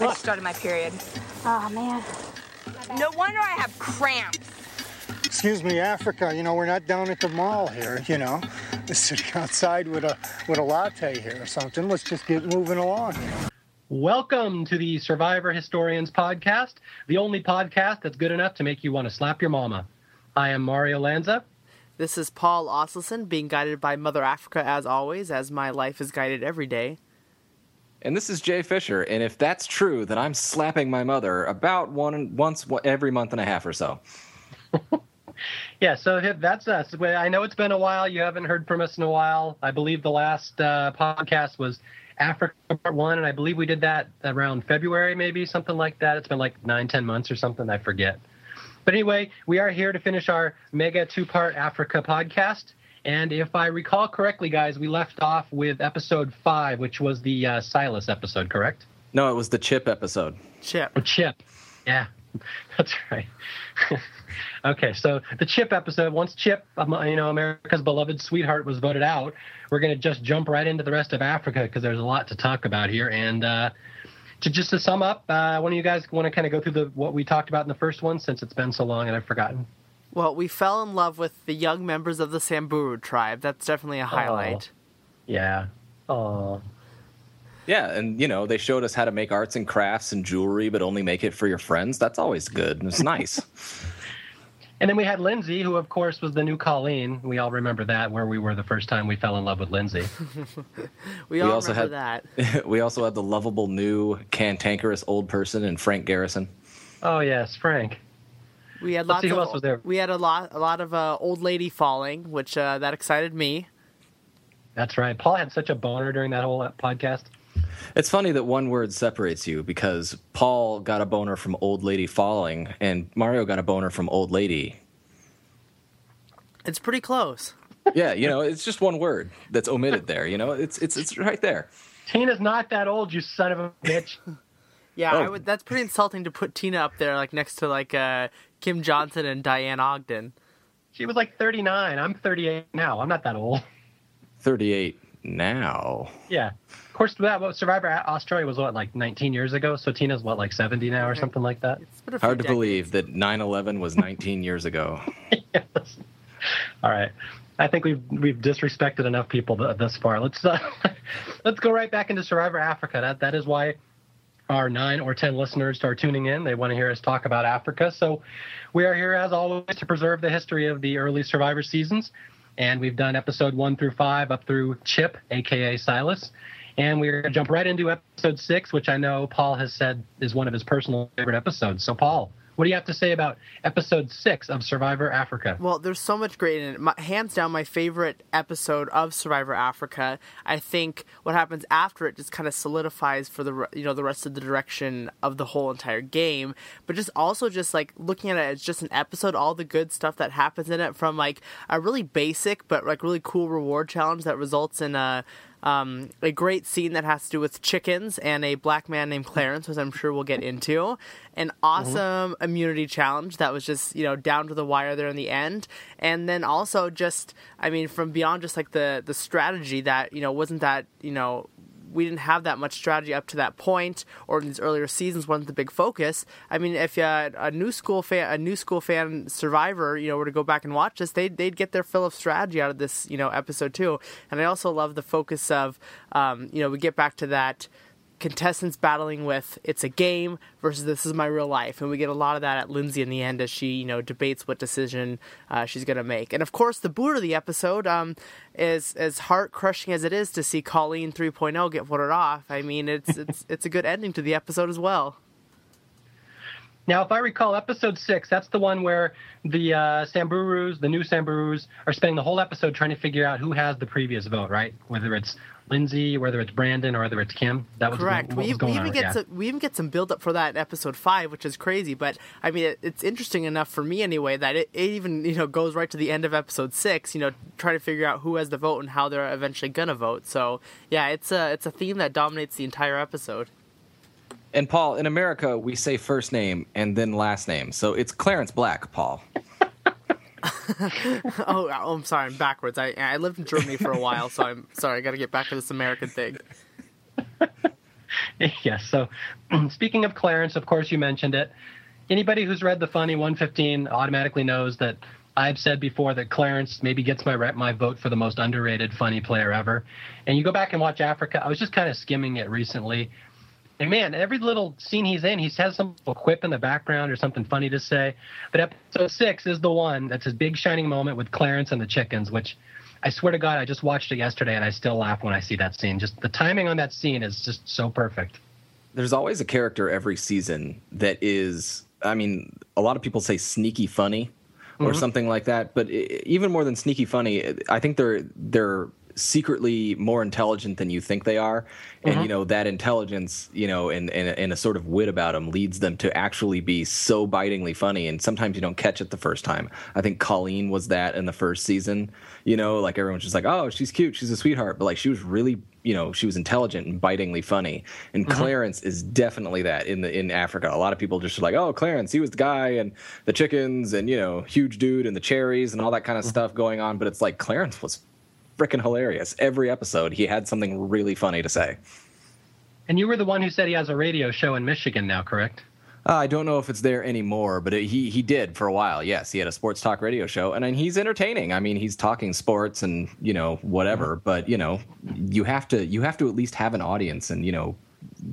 I just started my period. Oh, man. No wonder I have cramps. Excuse me, Africa. You know we're not down at the mall here. You know, we're sitting outside with a with a latte here or something. Let's just get moving along. Welcome to the Survivor Historians podcast, the only podcast that's good enough to make you want to slap your mama. I am Mario Lanza. This is Paul Asleson, being guided by Mother Africa as always, as my life is guided every day. And this is Jay Fischer, and if that's true, then I'm slapping my mother about one once every month and a half or so. Yeah, so that's us. I know it's been a while. You haven't heard from us in a while. I believe the last uh, podcast was Africa Part One, and I believe we did that around February, maybe something like that. It's been like nine, ten months or something. I forget. But anyway, we are here to finish our mega two-part Africa podcast. And if I recall correctly, guys, we left off with episode five, which was the uh, Silas episode, correct? No, it was the Chip episode. Chip. Oh, Chip. Yeah, that's right. okay, so the Chip episode. Once Chip, um, you know, America's beloved sweetheart, was voted out, we're going to just jump right into the rest of Africa because there's a lot to talk about here. And uh, to just to sum up, uh, one of you guys want to kind of go through the what we talked about in the first one, since it's been so long and I've forgotten. Well, we fell in love with the young members of the Samburu tribe. That's definitely a highlight. Yeah. Oh. Yeah, and you know they showed us how to make arts and crafts and jewelry, but only make it for your friends. That's always good. It's nice. And then we had Lindsay, who of course was the new Colleen. We all remember that, where we were the first time we fell in love with Lindsay. we all also remember had- that. we also had the lovable new cantankerous old person in Frank Garrison. oh yes, Frank. We had Let's lots see who of else was there. we had a lot a lot of uh, old lady falling, which uh, that excited me. That's right. Paul had such a boner during that whole podcast. It's funny that one word separates you because Paul got a boner from old lady falling, and Mario got a boner from old lady. It's pretty close. Yeah, you know, it's just one word that's omitted there. You know, it's it's it's right there. Tina's not that old, you son of a bitch. Yeah, Oh. I would, that's pretty insulting to put Tina up there, like next to like uh, Kim Johnson and Diane Ogden. she was like 39. I'm 38 now. I'm not that old. Thirty-eight now. Yeah. Of course, that what Survivor Australia was what like 19 years ago. So Tina's what like 70 now or something like that. It's been a few Hard to decades. believe that 9/11 was 19 years ago. yes. All right. I think we've we've disrespected enough people th- thus far. Let's uh, let's go right back into Survivor Africa. That that is why our nine or ten listeners are tuning in. They want to hear us talk about Africa. So we are here as always to preserve the history of the early Survivor seasons, and we've done episode one through five up through Chip, aka Silas. And we're going to jump right into episode six, which I know Paul has said is one of his personal favorite episodes. So, Paul, what do you have to say about episode six of Survivor Africa? Well, there's so much great in it. My, hands down, my favorite episode of Survivor Africa. I think what happens after it just kind of solidifies for the you know the rest of the direction of the whole entire game. But just also just like looking at it as just an episode, all the good stuff that happens in it, from like a really basic but like really cool reward challenge that results in a um, a great scene that has to do with chickens and a black man named Clarence, which I'm sure we'll get into. An awesome immunity challenge that was just you know down to the wire there in the end, and then also just I mean from beyond just like the the strategy that you know wasn't that you know we didn't have that much strategy up to that point, or in these earlier seasons wasn't the big focus. I mean, if uh, a new school fan, a new school fan survivor, you know, were to go back and watch this, they'd they'd get their fill of strategy out of this, you know, episode two. And I also love the focus of, um, you know, we get back to that contestants battling with it's a game versus this is my real life. And we get a lot of that at lindsay in the end as she you know debates what decision uh, she's going to make. And of course the boot of the episode um, is as heart crushing as it is to see colleen 3.0 get voted off i mean it's it's it's a good ending to the episode as well Now, if I recall, episode six, that's the one where the uh, Samburus, the new Samburus, are spending the whole episode trying to figure out who has the previous vote, right? Whether it's Lindsay, whether it's Brandon, or whether it's Kim. That was Correct. What we, was we even on. get yeah. some, we even get some build up for that in episode five, which is crazy. But I mean, it, it's interesting enough for me anyway that it, it even you know goes right to the end of episode six. You know, trying to figure out who has the vote and how they're eventually gonna vote. So yeah, it's a it's a theme that dominates the entire episode. And Paul, in America, we say first name and then last name. So it's Clarence Black, Paul. oh, oh, I'm sorry, I'm backwards. I I lived in Germany for a while, so I'm sorry. I got to get back to this American thing. yes. So, speaking of Clarence, of course, you mentioned it. Anybody who's read the Funny 115 automatically knows that I've said before that Clarence maybe gets my my vote for the most underrated funny player ever. And you go back and watch Africa. I was just kind of skimming it recently. And man, every little scene he's in, he has some quip in the background or something funny to say. But episode six is the one that's his big shining moment with Clarence and the chickens, which I swear to God, I just watched it yesterday and I still laugh when I see that scene. Just the timing on that scene is just so perfect. There's always a character every season that is, I mean, a lot of people say sneaky funny or mm-hmm. something like that, but even more than sneaky funny, I think they're they're secretly more intelligent than you think they are. And mm-hmm. you know that intelligence you know and, and, and a sort of wit about them leads them to actually be so bitingly funny. And sometimes you don't catch it the first time. I think colleen was that in the first season you know like everyone's just like oh she's cute. She's a sweetheart. But like she was really you know she was intelligent and bitingly funny. And mm-hmm. clarence is definitely that in the in africa. A lot of people just are like oh clarence he was the guy and the chickens and you know huge dude and the cherries and all that kind of mm-hmm. stuff going on. But it's like clarence was freaking hilarious. Every episode, he had something really funny to say. And you were the one who said he has a radio show in Michigan now, correct? Uh, I don't know if it's there anymore, but it, he he did for a while. Yes, he had a sports talk radio show, and, and he's entertaining. I mean, he's talking sports and you know whatever. Mm-hmm. But you know, you have to you have to at least have an audience and you know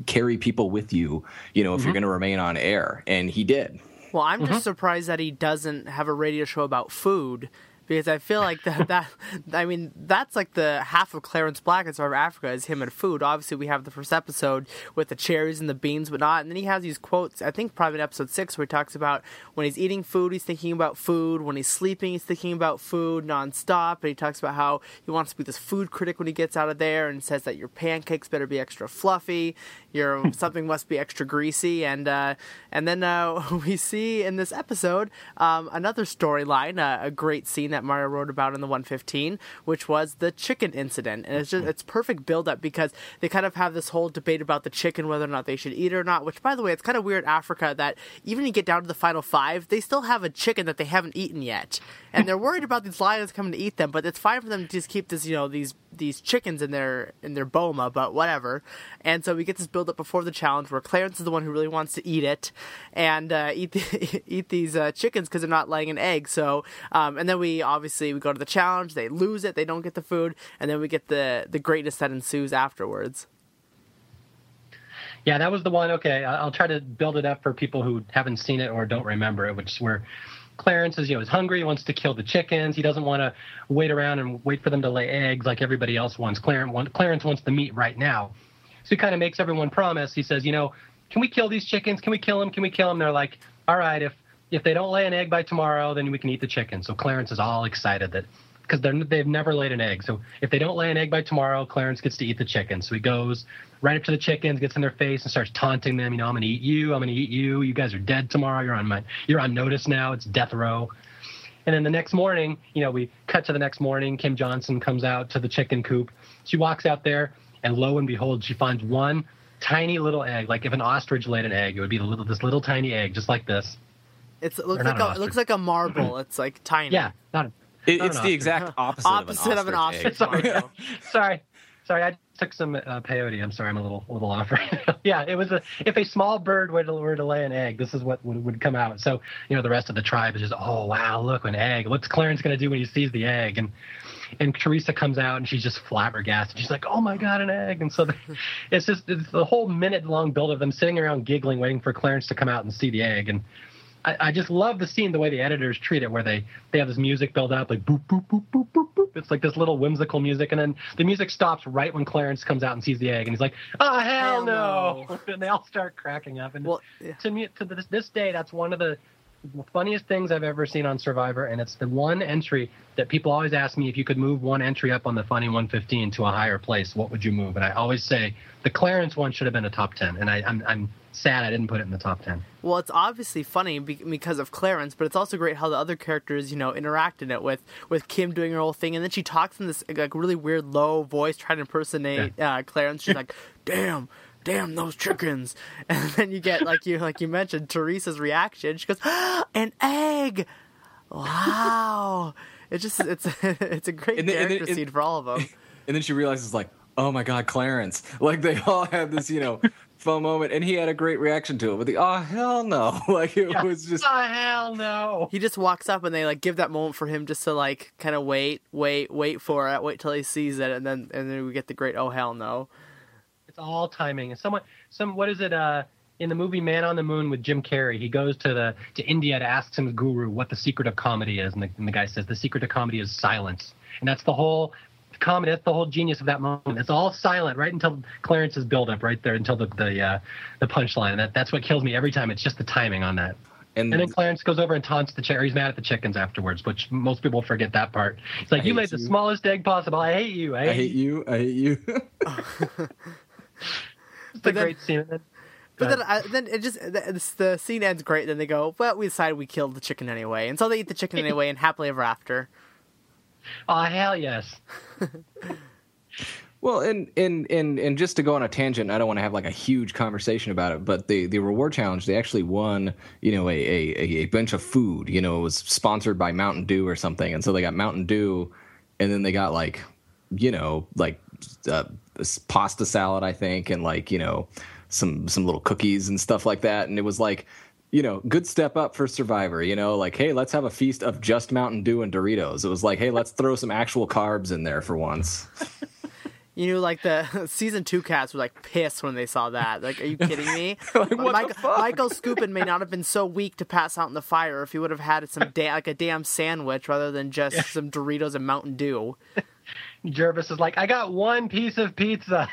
carry people with you. You know, if mm-hmm. you're going to remain on air, and he did. Well, I'm mm-hmm. just surprised that he doesn't have a radio show about food because I feel like that that I mean that's like the half of Clarence Black in Survivor Africa is him and food. Obviously, we have the first episode with the cherries and the beans, but not. And then he has these quotes. I think probably in episode six where he talks about when he's eating food, he's thinking about food. When he's sleeping, he's thinking about food nonstop. And he talks about how he wants to be this food critic when he gets out of there, and says that your pancakes better be extra fluffy, your something must be extra greasy, and uh, and then uh, we see in this episode um, another storyline, uh, a great scene that Mario wrote about in the 115, which was the chicken incident. And it's just it's perfect build up because they kind of have this whole debate about the chicken, whether or not they should eat it or not. Which, by the way, it's kind of weird Africa that even you get down to the final five, they still have a chicken that they haven't eaten yet, and they're worried about these lions coming to eat them. But it's fine for them to just keep this, you know, these these chickens in their in their boma, but whatever. And so we get this build up before the challenge where Clarence is the one who really wants to eat it and uh, eat the, eat these uh, chickens because they're not laying an egg. So um, and then we obviously we go to the challenge, they lose it, they don't get the food, and then we get the the greatness that ensues afterwards. Yeah, that was the one. Okay, I'll try to build it up for people who haven't seen it or don't remember it, which where Clarence is, you know, is hungry, wants to kill the chickens. He doesn't want to wait around and wait for them to lay eggs like everybody else wants. Clarence, want, Clarence wants the meat right now. So he kind of makes everyone promise. He says, you know, can we kill these chickens? Can we kill them? Can we kill them? They're like, all right, if if they don't lay an egg by tomorrow, then we can eat the chicken. So Clarence is all excited that because they've never laid an egg. So if they don't lay an egg by tomorrow, Clarence gets to eat the chicken. So he goes right up to the chickens, gets in their face, and starts taunting them. You know, I'm gonna eat you. I'm gonna eat you. You guys are dead tomorrow. You're on my. You're on notice now. It's death row. And then the next morning, you know, we cut to the next morning. Kim Johnson comes out to the chicken coop. She walks out there, and lo and behold, she finds one tiny little egg. Like if an ostrich laid an egg, it would be the little, this little tiny egg, just like this. It's, it looks like a, it looks like a marble. it's like tiny. Yeah, not. A, it, it's the exact opposite, opposite of an ostrich. Of an ostrich sorry, sorry, sorry. I took some uh, peyote. I'm sorry, I'm a little little off right now. yeah, it was a if a small bird were to, were to lay an egg, this is what would, would come out. So you know the rest of the tribe is just oh wow, look an egg. What's Clarence gonna do when he sees the egg? And and Teresa comes out and she's just flabbergasted. She's like, "Oh my god, an egg!" And so the, it's just it's the whole minute long build of them sitting around giggling, waiting for Clarence to come out and see the egg. And I, I, just love the scene, the way the editors treat it, where they they have this music build up, like boop boop boop boop boop boop. It's like this little whimsical music, and then the music stops right when Clarence comes out and sees the egg, and he's like, "Oh hell, hell no!" no. and they all start cracking up. And well, yeah. to me, to this, this day, that's one of the funniest things I've ever seen on Survivor, and it's the one entry that people always ask me if you could move one entry up on the Funny 115 to a higher place, what would you move? And I always say the Clarence one should have been a top 10, and I, I'm, I'm sad I didn't put it in the top 10. Well, it's obviously funny because of Clarence, but it's also great how the other characters, you know, interact in it with with Kim doing her whole thing, and then she talks in this like really weird low voice trying to impersonate yeah. uh, Clarence. She's like, "Damn, damn those chickens and then you get like you like you mentioned teresa's reaction she goes ah, an egg wow it's just it's it's a great and then, character and then, scene for all of them and then she realizes like oh my god clarence like they all have this you know fun moment, and he had a great reaction to it. But the oh hell no, like it Yeah. was just Oh hell no! He just walks up and they like give that moment for him just to like kind of wait, wait, wait for it, wait till he sees it, and then and then we get the great oh hell no. It's all timing. And someone, some what is it? Uh, in the movie Man on the Moon with Jim Carrey, he goes to the to India to ask some guru what the secret of comedy is, and the, and the guy says the secret of comedy is silence, and that's the whole comedy. That's the whole genius of that moment. It's all silent right until Clarence's build up, right there until the the uh, the punchline. That that's what kills me every time. It's just the timing on that. and, And then Clarence goes over and taunts the chick. He's mad at the chickens afterwards, which most people forget that part. It's like you hate made the smallest egg possible. I hate you. I hate, I hate you. I hate you. It's a then- great scene. And But then, I, then it just the, the scene ends great. Then they go, "Well, we decided we killed the chicken anyway," and so they eat the chicken anyway, and happily ever after. Oh hell yes. Well, and and and and just to go on a tangent, I don't want to have like a huge conversation about it, but the the reward challenge, they actually won, you know, a a, a bunch of food. You know, it was sponsored by Mountain Dew or something, and so they got Mountain Dew, and then they got like, you know, like uh, pasta salad, I think, and like you know, some some little cookies and stuff like that, and it was like. You know, good step up for Survivor. You know, like, hey, let's have a feast of just Mountain Dew and Doritos. It was like, hey, let's throw some actual carbs in there for once. You know, like the season two cats were like pissed when they saw that. Like, are you kidding me? Like, what the Michael, fuck? Michael Skupin may not have been so weak to pass out in the fire if he would have had some da- like a damn sandwich rather than just some Doritos and Mountain Dew. Gervase is like, I got one piece of pizza.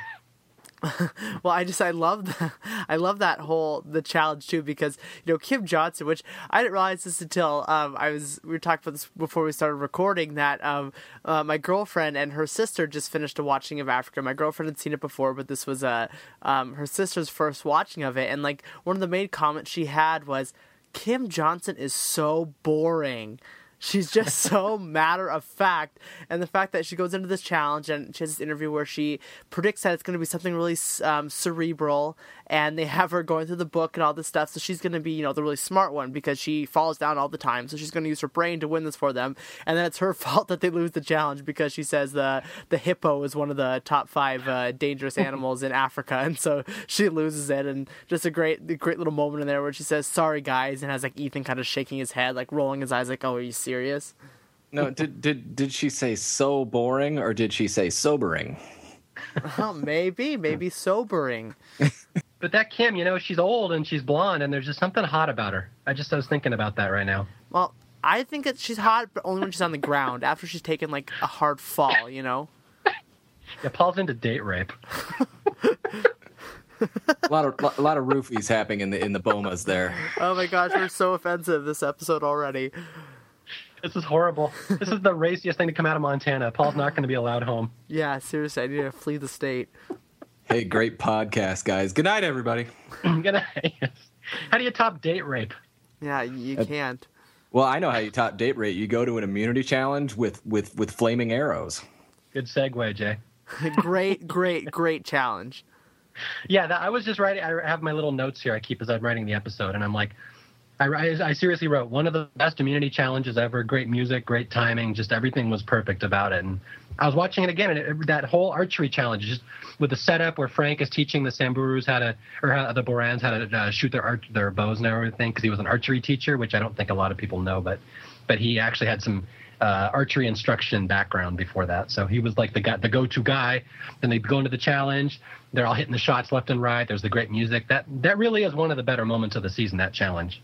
Well, I just I love the, I love that whole the challenge too because you know Kim Johnson, which I didn't realize this until um, I was we were talking about this before we started recording that um, uh, my girlfriend and her sister just finished a watching of Africa. My girlfriend had seen it before, but this was uh, um, her sister's first watching of it, and like one of the main comments she had was, "Kim Johnson is so boring." She's just so matter of fact, and the fact that she goes into this challenge and she has this interview where she predicts that it's going to be something really um, cerebral, and they have her going through the book and all this stuff. So she's going to be, you know, the really smart one because she falls down all the time. So she's going to use her brain to win this for them, and then it's her fault that they lose the challenge because she says the the hippo is one of the top five uh, dangerous animals in Africa, and so she loses it. And just a great, great little moment in there where she says, "Sorry, guys," and has like Ethan kind of shaking his head, like rolling his eyes, like, "Oh, are you serious?" No, did did did she say so boring or did she say sobering? Oh, maybe, maybe sobering. But that Kim, you know, she's old and she's blonde, and there's just something hot about her. I just I was thinking about that right now. Well, I think that she's hot, but only when she's on the ground. After she's taken like a hard fall, you know. Yeah, Paul's into date rape. A lot of a lot of roofies happening in the in the bomas there. Oh my gosh, we're so offensive this episode already. This is horrible. This is the raciest thing to come out of Montana. Paul's not going to be allowed home. Yeah, seriously, I need to flee the state. Hey, great podcast, guys. Good night, everybody. I'm gonna. How do you top date rape? Yeah, you Uh, can't. Well, I know how you top date rape. You go to an immunity challenge with with with flaming arrows. Good segue, Jay. great, great, great challenge. Yeah, that, I was just writing. I have my little notes here I keep as I'm writing the episode, and I'm like, I, I, I seriously wrote one of the best immunity challenges ever. Great music, great timing, just everything was perfect about it. And I was watching it again, and it, that whole archery challenge, just with the setup where Frank is teaching the Samburus how to, or how, the Borans how to uh, shoot their arch, their bows and everything, because he was an archery teacher, which I don't think a lot of people know, but but he actually had some uh, archery instruction background before that. So he was like the guy, the go-to guy. Then they go into the challenge. They're all hitting the shots left and right. There's the great music. That that really is one of the better moments of the season. That challenge.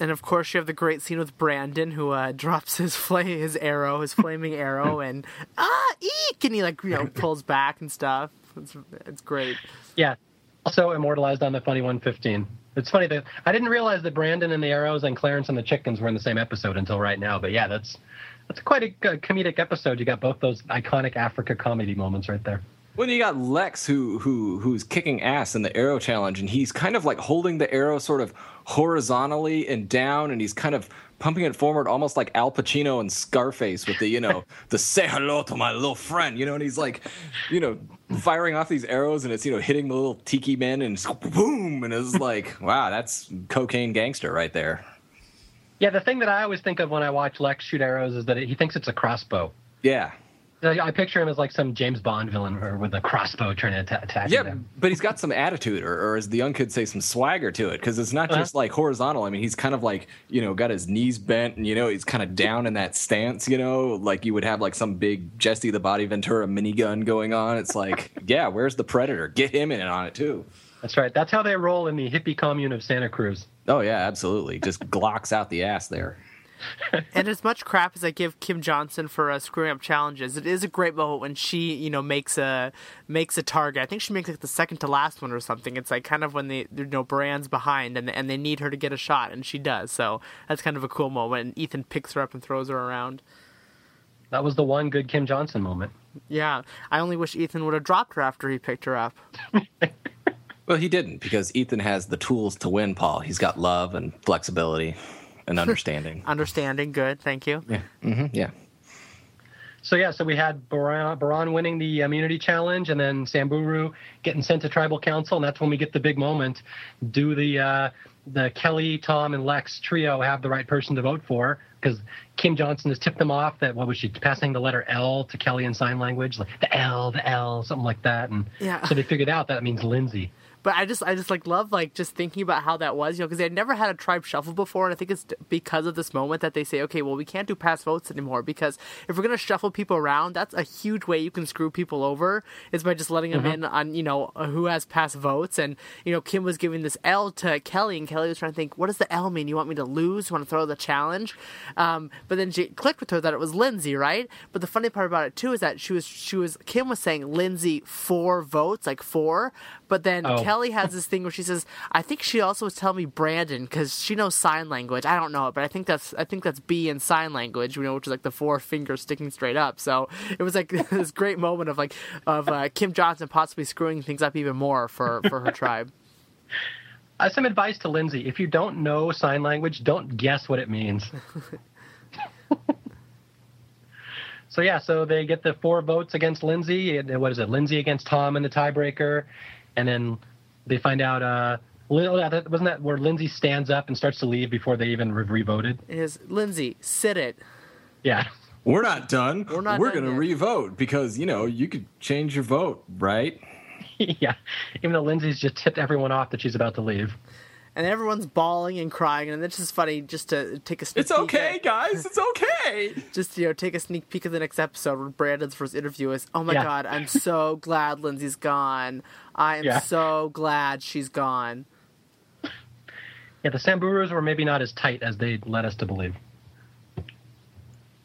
And of course, you have the great scene with Brandon, who uh, drops his flame, his arrow, his flaming arrow, and ah, eek, and he like you know pulls back and stuff. It's it's great. Yeah. Also immortalized on the funny 115. It's funny that I didn't realize that Brandon and the arrows and Clarence and the chickens were in the same episode until right now. But yeah, that's that's quite a uh, comedic episode. You got both those iconic Africa comedy moments right there. When you got Lex who who who's kicking ass in the arrow challenge, and he's kind of like holding the arrow sort of horizontally and down, and he's kind of pumping it forward, almost like Al Pacino and Scarface with the you know the say hello to my little friend, you know, and he's like, you know, firing off these arrows, and it's you know hitting the little tiki men, and it's boom, and it's like, wow, that's cocaine gangster right there. Yeah, the thing that I always think of when I watch Lex shoot arrows is that he thinks it's a crossbow. Yeah, I picture him as like some James Bond villain or with a crossbow trying to atta- attack Yeah, them. but he's got some attitude, or, or as the young kids say, some swagger to it. Because it's not Uh-huh. just like horizontal. I mean, he's kind of like you know got his knees bent, and you know he's kind of down in that stance. You know, like you would have like some big Jesse the Body Ventura minigun going on. It's like, yeah, where's the Predator? Get him in on it too. That's right. That's how they roll in the hippie commune of Santa Cruz. Oh yeah, absolutely. Just glocks out the ass there. and as much crap as I give Kim Johnson for uh, screwing up challenges, it is a great moment when she, you know, makes a makes a target. I think she makes like the second to last one or something. It's like kind of when they there's no brands behind and and they need her to get a shot, and she does. So that's kind of a cool moment. And Ethan picks her up and throws her around. That was the one good Kim Johnson moment. Yeah, I only wish Ethan would have dropped her after he picked her up. Well, he didn't because Ethan has the tools to win. Paul. He's got love and flexibility and understanding. Understanding, good, thank you. yeah. hmm Yeah. So yeah, so we had Boran, Boran winning the immunity challenge, and then Samburu getting sent to tribal council, and that's when we get the big moment. Do the uh, the Kelly, Tom, and Lex trio have the right person to vote for? Because Kim Johnson has tipped them off that what was she passing the letter L to Kelly in sign language, like the L, the L, something like that, and Yeah. so they figured out that means Lindsay. But I just, I just like love like just thinking about how that was, you know, because they had never had a tribe shuffle before, and I think it's because of this moment that they say, okay, well, we can't do pass votes anymore because if we're gonna shuffle people around, that's a huge way you can screw people over is by just letting them in on, you know, who has pass votes, and you know, Kim was giving this L to Kelly, and Kelly was trying to think, what does the L mean? You want me to lose? You want to throw the challenge? Um, but then she clicked with her that it was Lindsay, right? But the funny part about it too is that she was, she was, Kim was saying Lindsay four votes, like four, but then Oh. Kelly has this thing where she says, "I think she also was telling me Brandon because she knows sign language. I don't know it, but I think that's I think that's B in sign language, you know, which is like the four fingers sticking straight up. So it was like this great moment of like of uh, Kim Johnson possibly screwing things up even more for for her tribe. Uh, some advice to Lindsay: If you don't know sign language, don't guess what it means. so yeah, so they get the four votes against Lindsay. What is it? Lindsay against Tom in the tiebreaker, and then they find out. Uh, Lin- oh, yeah, that- wasn't that where Lindsay stands up and starts to leave before they even re- re-voted? It is Lindsay, sit it. Yeah. We're not done. We're not We're done gonna yet. re-vote because you know you could change your vote, right? yeah. Even though Lindsay's just tipped everyone off that she's about to leave. And everyone's bawling and crying, and it's just funny just to take a sneak peek. It's peek okay, at- guys. It's okay. just you know take a sneak peek of the next episode where Brandon's first interview is oh my Yeah. god I'm so glad Lindsay's gone I am Yeah. so glad she's gone Yeah, the Samburus were maybe not as tight as they led us to believe.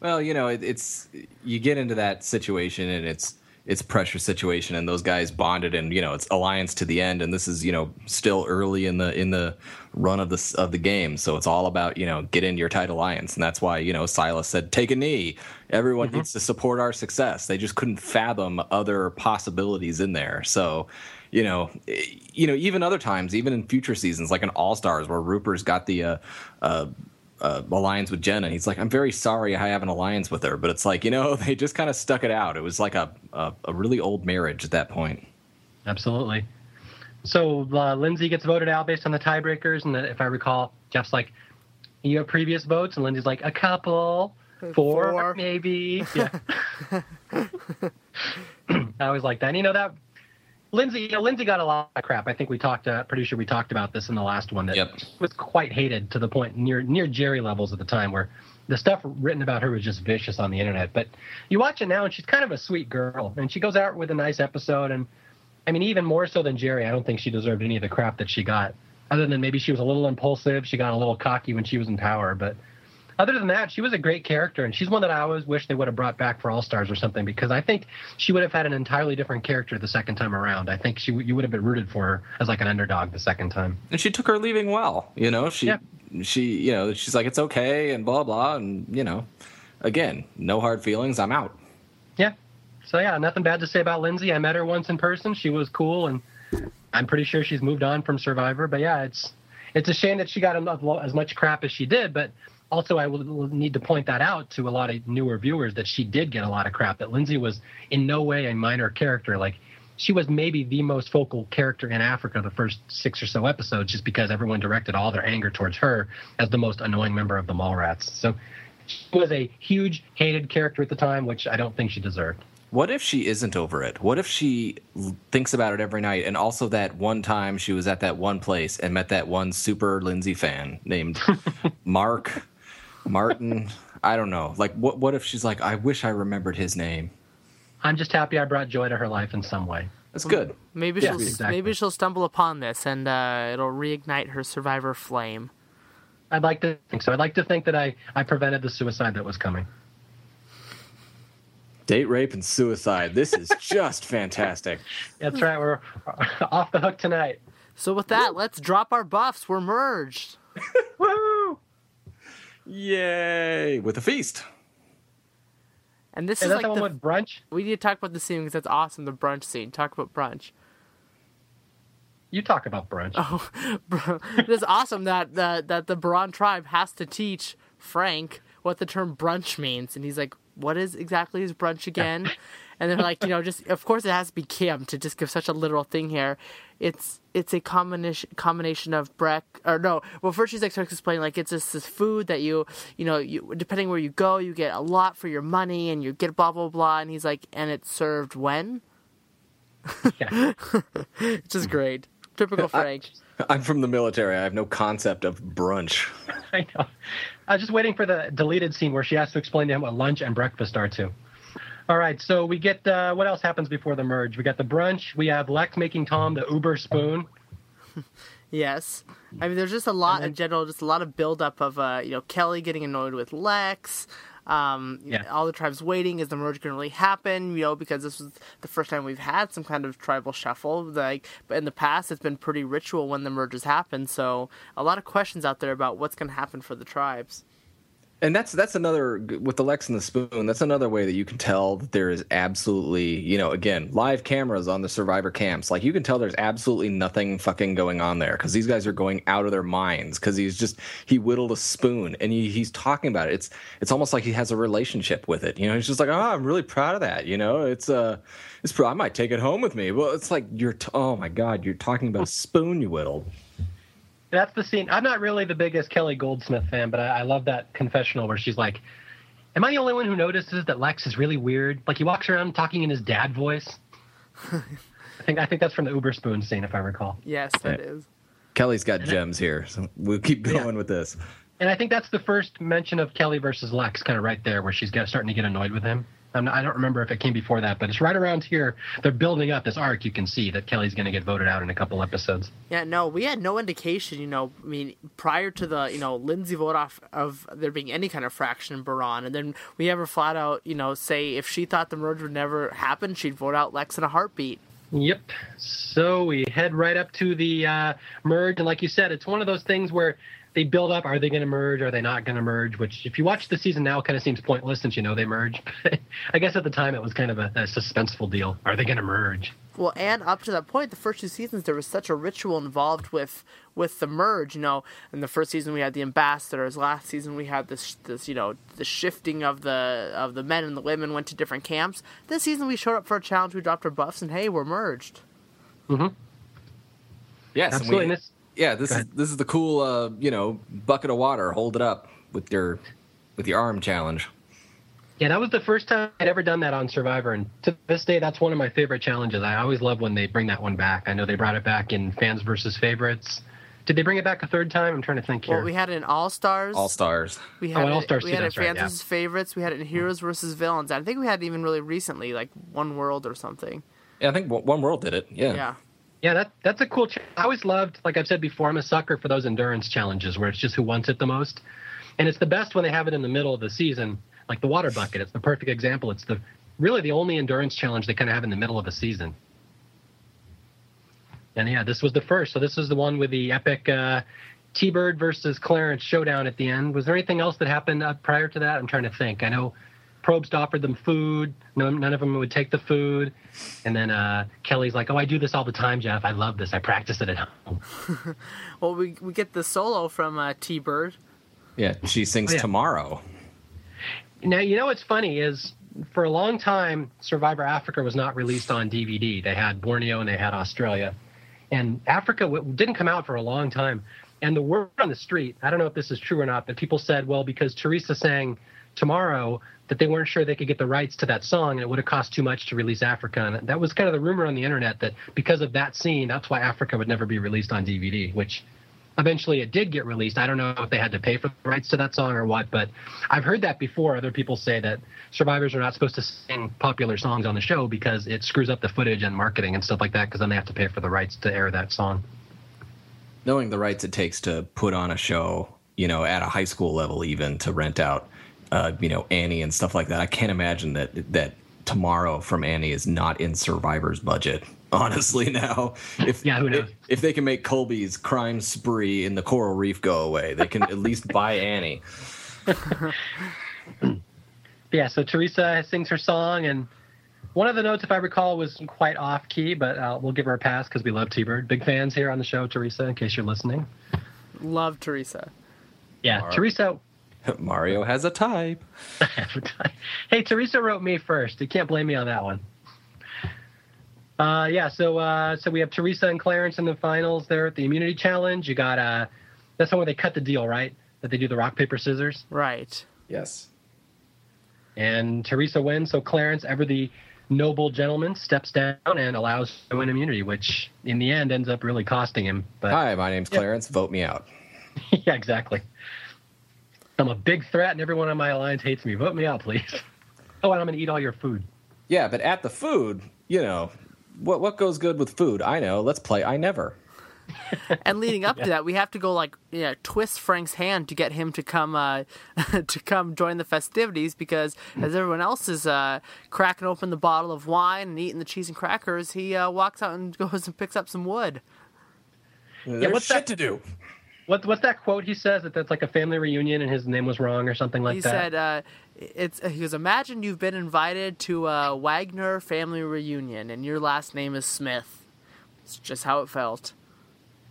Well, you know, it, it's you get into that situation and it's it's a pressure situation, and those guys bonded, and you know, it's alliance to the end, and this is you know still early in the in the run of the of the game, so it's all about you know get into your tight alliance, and that's why you know Silas said take a knee. Everyone needs to support our success. They just couldn't fathom other possibilities in there, so. You know, eh, you know, even other times, even in future seasons, like in All Stars, where Rupert's got the uh, uh, uh, alliance with Jenna. He's like, I'm very sorry I have an alliance with her, but it's like you know they just kind of stuck it out. It was like a, a a really old marriage at that point. Absolutely. So uh, Lindsay gets voted out based on the tiebreakers, and if I recall, Jeff's like, "You have previous votes," and Lindsay's like, "A couple, four, Four. maybe." Yeah. I was like that. And you know that Lindsay, you know, Lindsay got a lot of crap. I think we talked. Uh, pretty sure we talked about this in the last one. That Yep. was quite hated to the point near near Jerry levels at the time, where the stuff written about her was just vicious on the internet. But you watch it now, and she's kind of a sweet girl, and she goes out with a nice episode. And I mean, even more so than Jerry, I don't think she deserved any of the crap that she got. Other than maybe she was a little impulsive, she got a little cocky when she was in power. But other than that, she was a great character, and she's one that I always wish they would have brought back for All Stars or something because I think she would have had an entirely different character the second time around. I think she you would have been rooted for her as like an underdog the second time. And she took her leaving well. You know, she Yeah. she you know she's like it's okay and blah blah and you know, again, no hard feelings. I'm out. Yeah. So yeah, nothing bad to say about Lindsay. I met her once in person. She was cool, and I'm pretty sure she's moved on from Survivor. But yeah, it's it's a shame that she got enough, as much crap as she did. But also, I will need to point that out to a lot of newer viewers that she did get a lot of crap. That Lindsay was in no way a minor character. Like she was maybe the most focal character in Africa the first six or so episodes, just because everyone directed all their anger towards her as the most annoying member of the Mallrats. So She was a huge hated character at the time, which I don't think she deserved. What if she isn't over it? What if she thinks about it every night? And also that one time she was at that one place and met that one super Lindsay fan named Mark Martin. I don't know. Like, what? What if she's like, I wish I remembered his name. I'm just happy I brought joy to her life in some way. That's good. Maybe Yeah, she'll exactly. maybe she'll stumble upon this and uh, it'll reignite her survivor flame. I'd like to think so. I'd like to think that I, I prevented the suicide that was coming. Date rape and suicide. This is just fantastic. That's right. We're off the hook tonight. So with that, let's drop our buffs. We're merged. Woo! Yay! With a feast. And this Is is that like the one the with brunch? we need to talk about the scene because that's awesome. The brunch scene. Talk about brunch. You talk about brunch. Oh, bro, it is awesome that that that the Boran tribe has to teach Frank what the term brunch means, and he's like, "What is exactly is brunch again?" and they're like, you know, just of course it has to be Kim to just give such a literal thing here. It's it's a combination combination of breck or no. Well, first she's like starts explaining like it's just this food that you you know you depending where you go you get a lot for your money and you get blah blah blah, and he's like, and it's served when, Yeah. which is great. Typical Frank. I'm from the military. I have no concept of brunch. I know. I was just waiting for the deleted scene where she has to explain to him what lunch and breakfast are too. All right, so we get uh, what else happens before the merge? We got the brunch. We have Lex making Tom the Uber spoon. Yes, I mean there's just a lot in general, just a lot of buildup of uh, you know Kelly getting annoyed with Lex. Um, Yeah. all the tribes waiting is the merge going to really happen? You know, because this was the first time we've had some kind of tribal shuffle. Like, but in the past, it's been pretty ritual when the merges happen. So a lot of questions out there about what's going to happen for the tribes. And that's that's another with the Lex and the spoon. That's another way that you can tell that there is absolutely, you know, again, live cameras on the survivor camps. Like you can tell there's absolutely nothing fucking going on there because these guys are going out of their minds because he's just he whittled a spoon and he, he's talking about it. It's it's almost like he has a relationship with it. You know, he's just like, oh, I'm really proud of that. You know, it's uh, it's I might take it home with me. Well, it's like you're t- oh my god, you're talking about a spoon you whittled. That's the scene. I'm not really the biggest Kelly Goldsmith fan, but I, I love that confessional where she's like, "Am I the only one who notices that Lex is really weird? Like he walks around talking in his dad voice." I think I think that's from the Uber spoon scene, if I recall. Yes, that is. Kelly's got gems here, so we'll keep going with this. And I think that's the first mention of Kelly versus Lex, kind of right there, where she's starting to get annoyed with him. I'm I don't remember if it came before that, but it's right around here. They're building up this arc. You can see that Kelly's going to get voted out in a couple episodes. Yeah, no, we had no indication, you know, I mean, prior to the, you know, Lindsay vote off of there being any kind of fraction in Boran, and then we have her flat out, you know, say if she thought the merge would never happen, she'd vote out Lex in a heartbeat. Yep. So we head right up to the uh, merge, and like you said, it's one of those things where they build up. Are they going to merge? Are they not going to merge? Which, if you watch the season now, kind of seems pointless since you know they merge. I guess at the time it was kind of a, a suspenseful deal. Are they going to merge? Well, and up to that point, the first two seasons there was such a ritual involved with with the merge. You know, in the first season we had the ambassadors. Last season we had this this you know the shifting of the of the men and the women went to different camps. This season we showed up for a challenge. We dropped our buffs, and hey, we're merged. Mm-hmm. Yes, and Absolutely. we- And this, Yeah, this is this is the cool, uh, you know, bucket of water. Hold it up with your with your arm challenge. Yeah, that was the first time I'd ever done that on Survivor, and to this day, that's one of my favorite challenges. I always love when they bring that one back. I know they brought it back in Fans versus Favorites. Did they bring it back a third time? I'm trying to think here. Well, we had it in All Stars. All stars. We Oh, had and it, All-Stars we had it that's right, fans yeah. versus favorites. We had it in Heroes versus Villains. I think we had it even really recently, like One World or something. Yeah, I think One One World did it. Yeah. Yeah. Yeah, that that's a cool. I always loved, like I've said before, I'm a sucker for those endurance challenges where it's just who wants it the most, and it's the best when they have it in the middle of the season, like the water bucket. It's the perfect example. It's the really the only endurance challenge they kind of have in the middle of a season. And yeah, this was the first. So this is the one with the epic uh, T-Bird versus Clarence showdown at the end. Was there anything else that happened uh, prior to that? I'm trying to think. I know Probst offered them food. No, none of them would take the food. And then uh, Kelly's like, "Oh, I do this all the time, Jeff. I love this. I practice it at home." Well, we we get the solo from uh, T Bird. Yeah, she sings Oh, yeah. tomorrow. Now, you know what's funny is for a long time, Survivor Africa was not released on DVD. They had Borneo and they had Australia. And Africa w- didn't come out for a long time. And the word on the street, I don't know if this is true or not, but people said, well, because Teresa sang tomorrow, that they weren't sure they could get the rights to that song and it would have cost too much to release Africa. And that was kind of the rumor on the internet that because of that scene, that's why Africa would never be released on DVD, which eventually it did get released. I don't know if they had to pay for the rights to that song or what, but I've heard that before. Other people say that survivors are not supposed to sing popular songs on the show because it screws up the footage and marketing and stuff like that because then they have to pay for the rights to air that song. Knowing the rights it takes to put on a show, you know, at a high school level, even to rent out, uh, you know, Annie and stuff like that, I can't imagine that that tomorrow from Annie is not in Survivor's budget. Honestly, now if yeah, who knows? If, if they can make Colby's crime spree in the coral reef go away, they can at least buy Annie. yeah, so Teresa sings her song, and one of the notes, if I recall, was quite off key, but uh, we'll give her a pass because we love T Bird. Big fans here on the show, Teresa, in case you're listening. Love Teresa. Yeah, Mar- Teresa. Mario has a type. hey, Teresa wrote me first. You can't blame me on that one. Uh, yeah, so uh, so we have Teresa and Clarence in the finals there at the Immunity Challenge. You got uh, that's the one where they cut the deal, right? That they do the rock paper scissors. Right. Yes. And Teresa wins, so Clarence, ever the noble gentleman, steps down and allows to win immunity, which in the end ends up really costing him. But hi, my name's Clarence. Yeah. Vote me out. yeah, exactly. I'm a big threat, and everyone on my alliance hates me. Vote me out, please. Oh, and I'm going to eat all your food. Yeah, but at the food, you know, what what goes good with food? I know. Let's play I never. and leading up yeah. to that, we have to go like yeah, twist Frank's hand to get him to come uh, to come join the festivities because as everyone else is uh, cracking open the bottle of wine and eating the cheese and crackers, he uh, walks out and goes and picks up some wood. There's yeah, what's shit that? to do. What, what's that quote he says that that's like a family reunion and his name was wrong or something like he that? He said, uh, "It's." He goes, "Imagine you've been invited to a Wagner family reunion and your last name is Smith." It's just how it felt.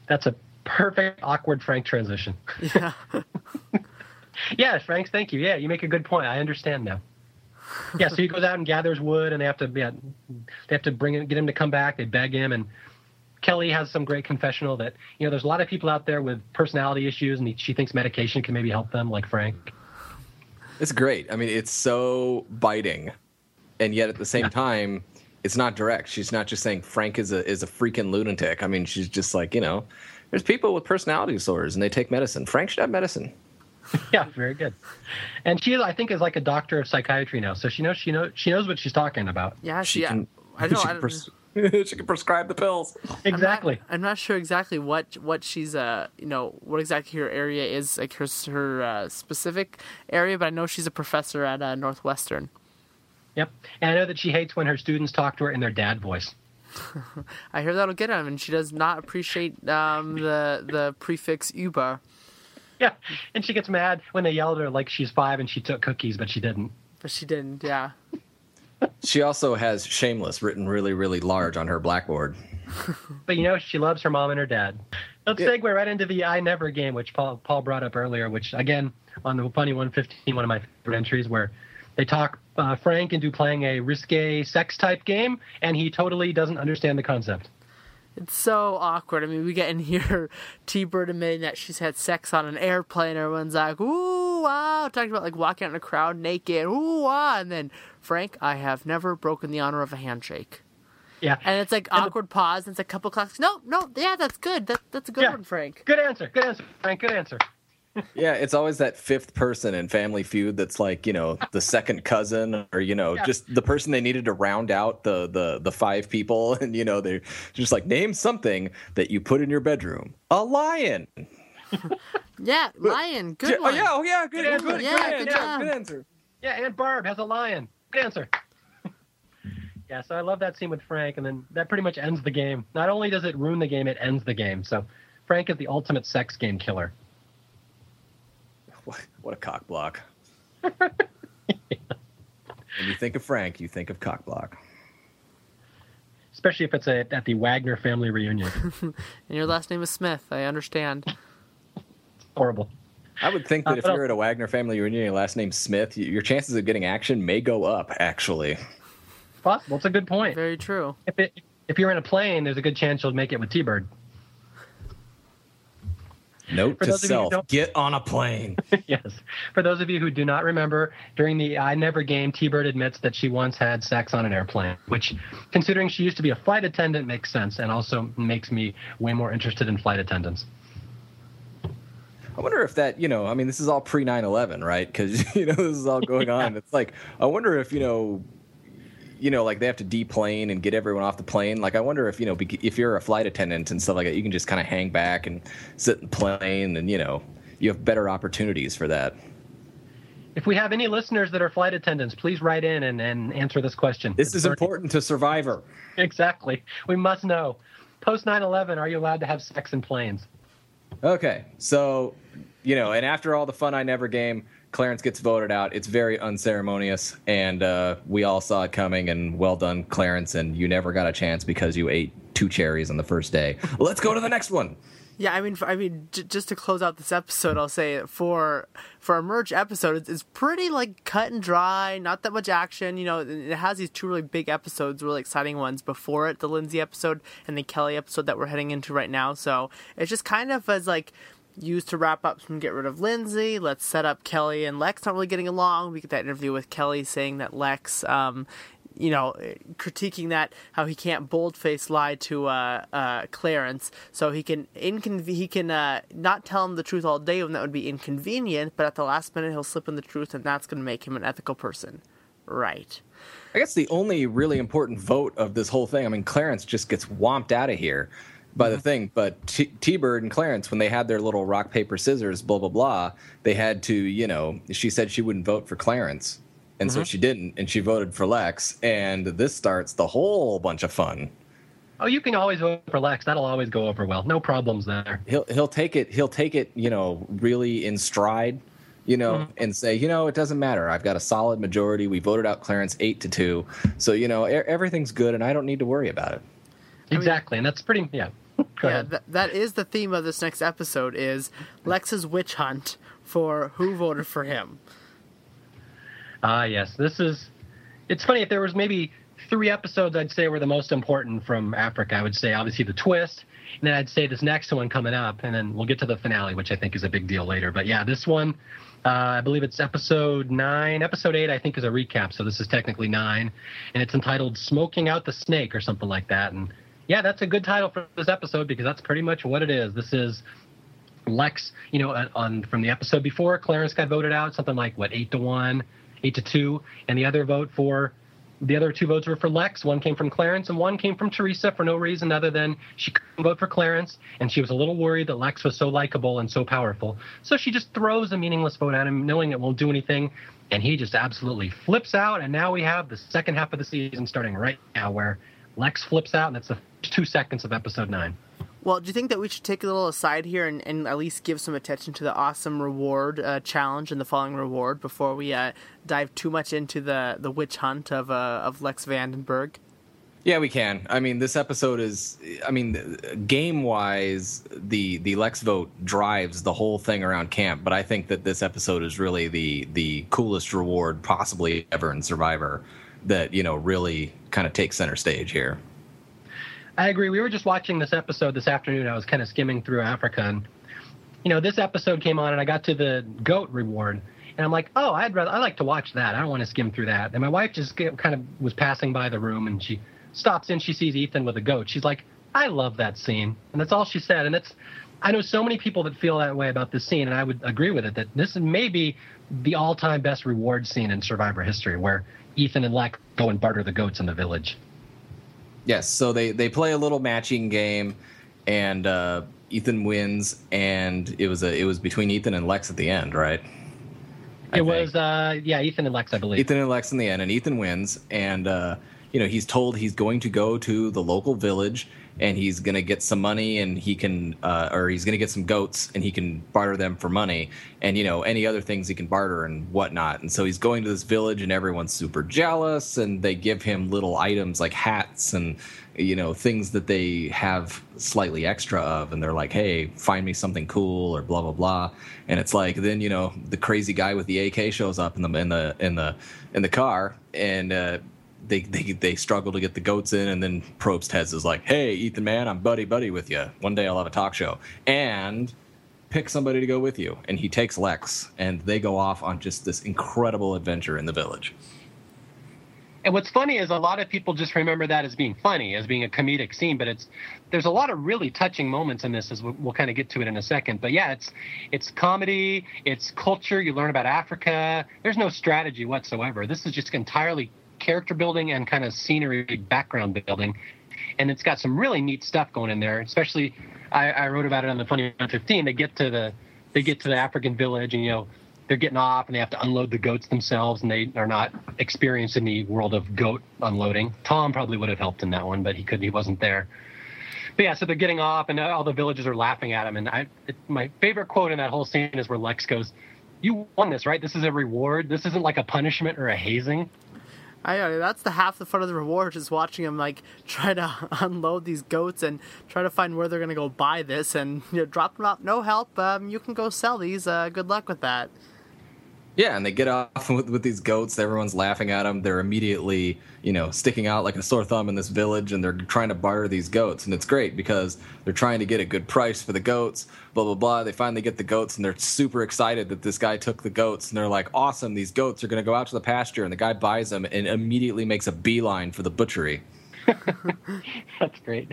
That's a perfect awkward Frank transition. Yeah. yeah, Frank. Thank you. Yeah, you make a good point. I understand now. Yeah, so he goes out and gathers wood, and they have to yeah, they have to bring him, get him to come back. They beg him, and Kelly has some great confessional that you know there's a lot of people out there with personality issues, and she thinks medication can maybe help them, like Frank. It's great. I mean, it's so biting, and yet at the same yeah. time, it's not direct. She's not just saying Frank is a is a freaking lunatic. I mean, she's just like you know, there's people with personality disorders and they take medicine. Frank should have medicine. yeah, very good. And she, I think, is like a doctor of psychiatry now, so she knows she knows she knows what she's talking about. Yeah, she, she can. I know. She can, pres- she can prescribe the pills. Exactly. I'm not, I'm not, sure exactly what what she's uh you know what exactly her area is like her her uh, specific area, but I know she's a professor at uh, Northwestern. Yep. And I know that she hates when her students talk to her in their dad voice. I hear that'll get him, and she does not appreciate um, the the prefix Uber. Yeah, and she gets mad when they yell at her like she's five and she took cookies, but she didn't. But she didn't, yeah. She also has "shameless" written really, really large on her blackboard. but you know, she loves her mom and her dad. Let's yeah. segue right into the "I Never" game, which Paul Paul brought up earlier. Which again, on the Funny 115, one of my favorite entries, where they talk uh, Frank into playing a risque sex type game, and he totally doesn't understand the concept. It's so awkward. I mean, we get in here, T Bird admitting that she's had sex on an airplane. Everyone's like, ooh, wow. Talking about like walking out in a crowd naked, ooh, wow. And then, Frank, I have never broken the honor of a handshake. Yeah. And it's like and awkward the, pause, and it's a couple clocks. No, no, yeah, that's good. That, that's a good yeah. one, Frank. Good answer. Good answer, Frank. Good answer yeah, it's always that fifth person in Family Feud that's like, you know, the second cousin or, you know, yeah. just the person they needed to round out the the the five people and you know, they're just like name something that you put in your bedroom. A lion. yeah, lion. Good yeah, oh, one. Oh, yeah, oh, yeah, good, good, answer. Good, yeah, good, good, yeah, good answer. Yeah, and Barb has a lion. Good answer. yeah, so I love that scene with Frank, and then that pretty much ends the game. Not only does it ruin the game, it ends the game. So Frank is the ultimate sex game killer. What, what a cock block. yeah. When you think of Frank, you think of cock block. Especially if it's a, at the Wagner family reunion. and your last name is Smith. I understand. Horrible. I would think that uh, if you're at a Wagner family reunion, your last name's Smith, your chances of getting action may go up. Actually, possible. It's a good point. Very true. If it, if you're in a plane, there's a good chance you'll make it with T-Bird. Note For to those of you who self: don't- get on a plane. yes. For those of you who do not remember, during the I Never game, T Bird admits that she once had sex on an airplane, which, considering she used to be a flight attendant, makes sense and also makes me way more interested in flight attendants. I wonder if that, you know, I mean, this is all pre 9 11, right? Because, you know, this is all going on. It's like, I wonder if, you know, you know, like they have to deplane and get everyone off the plane. Like, I wonder if, you know, if you're a flight attendant and stuff like that, you can just kind of hang back and sit in the plane and, you know, you have better opportunities for that. If we have any listeners that are flight attendants, please write in and, and answer this question. This It's is burning- important to Survivor. Exactly. We must know. Post 9 11, are you allowed to have sex in planes? Okay, so you know, and after all the fun I never game, Clarence gets voted out. It's very unceremonious, and uh, we all saw it coming. And well done, Clarence. And you never got a chance because you ate two cherries on the first day. Let's go to the next one. Yeah, I mean, I mean, j- just to close out this episode, I'll say for for a merge episode, it's, it's pretty like cut and dry, not that much action. You know, it has these two really big episodes, really exciting ones before it, the Lindsey episode and the Kelly episode that we're heading into right now. So it's just kind of as like used to wrap up and get rid of Lindsey. Let's set up Kelly and Lex not really getting along. We get that interview with Kelly saying that Lex, um, you know, critiquing that how he can't boldface lie to uh, uh, Clarence, so he can inconve- he can uh, not tell him the truth all day when that would be inconvenient, but at the last minute he'll slip in the truth, and that's going to make him an ethical person, right? I guess the only really important vote of this whole thing. I mean, Clarence just gets whomped out of here by the thing, but T- T-Bird and Clarence, when they had their little rock paper scissors, blah blah blah, they had to, you know, she said she wouldn't vote for Clarence, and so mm-hmm. she didn't, and she voted for Lex, and this starts the whole bunch of fun. Oh, you can always vote for Lex. That'll always go over well. No problems there. He'll he'll take it he'll take it, you know, really in stride. You know, mm-hmm. and say, you know, it doesn't matter. I've got a solid majority. We voted out Clarence eight to two, so you know everything's good, and I don't need to worry about it. Exactly. And that's pretty, yeah. Go yeah, ahead. that, that is the theme of this next episode is Lex's witch hunt for who voted for him. Ah, yes. This is. It's funny if there was maybe three episodes I'd say were the most important from Africa. I would say obviously the twist, and then I'd say this next one coming up, and then we'll get to the finale, which I think is a big deal later. But yeah, this one, uh, I believe it's episode nine. Episode eight, I think, is a recap, so this is technically nine, and it's entitled "Smoking Out the Snake" or something like that. And yeah, that's a good title for this episode because that's pretty much what it is. This is Lex, you know, on- from the episode before, Clarence got voted out, something like what eight to one, eight to two, and the other vote for the other two votes were for Lex. One came from Clarence, and one came from Teresa for no reason other than she couldn't vote for Clarence, and she was a little worried that Lex was so likable and so powerful. So she just throws a meaningless vote at him, knowing it won't do anything, and he just absolutely flips out. And now we have the second half of the season starting right now, where Lex flips out, and that's the two seconds of episode nine. Well, do you think that we should take a little aside here and, and at least give some attention to the awesome reward uh, challenge and the following reward before we uh, dive too much into the, the witch hunt of uh, of Lex van den Berghe? Yeah, we can. I mean, this episode is. I mean, game wise, the the Lex vote drives the whole thing around camp. But I think that this episode is really the the coolest reward possibly ever in Survivor. That you know really kind of takes center stage here. I agree. We were just watching this episode this afternoon. I was kind of skimming through Africa, and you know, this episode came on, and I got to the goat reward, and I'm like, oh, I'd rather I like to watch that. I don't want to skim through that. And my wife just kind of was passing by the room, and she stops in. She sees Ethan with a goat. She's like, I love that scene, and that's all she said. And it's, I know so many people that feel that way about this scene, and I would agree with it that this is maybe the all-time best reward scene in Survivor history, where Ethan and Lex go and barter the goats in the village. Yes, so they they play a little matching game, and uh, Ethan wins, and it was a it was between Ethan and Lex at the end, right? I It think. was, uh, yeah, Ethan and Lex, I believe. Ethan and Lex in the end, and Ethan wins, and uh, you know he's told he's going to go to the local village and he's going to get some money and he can, uh, or he's going to get some goats and he can barter them for money, and you know any other things he can barter and whatnot. And so he's going to this village and everyone's super jealous, and they give him little items like hats and you know things that they have slightly extra of and they're like hey find me something cool or blah blah blah and it's like then you know the crazy guy with the AK shows up in the in the in the in the car and uh they, they they struggle to get the goats in and then Probst heads is like hey Ethan man I'm buddy buddy with you one day I'll have a talk show and pick somebody to go with you. And he takes Lex, and they go off on just this incredible adventure in the village. And what's funny is a lot of people just remember that as being funny, as being a comedic scene, but it's there's a lot of really touching moments in this as we'll, we'll kind of get to it in a second. But yeah, it's it's comedy, it's culture, you learn about Africa. There's no strategy whatsoever. This is just entirely character building and kind of scenery background building. And it's got some really neat stuff going in there, especially I, I wrote about it on the Funny 15. They get to the they get to the African village and you know they're getting off and they have to unload the goats themselves and they are not experienced in the world of goat unloading. Tom probably would have helped in that one, but he couldn't. He wasn't there. But yeah, so they're getting off and all the villagers are laughing at him. And I, it, my favorite quote in that whole scene is where Lex goes, "You won this, right? This is a reward. This isn't like a punishment or a hazing." I know that's the half the fun of the reward is watching them like try to unload these goats and try to find where they're gonna go buy this and you know drop them off. No help. Um, you can go sell these. Uh, good luck with that. Yeah, and they get off with, with these goats. Everyone's laughing at them. They're immediately, you know, sticking out like a sore thumb in this village, and they're trying to barter these goats. And it's great because they're trying to get a good price for the goats. Blah blah blah. They finally get the goats, and they're super excited that this guy took the goats. And they're like, "Awesome! These goats are going to go out to the pasture." And the guy buys them and immediately makes a beeline for the butchery. That's great.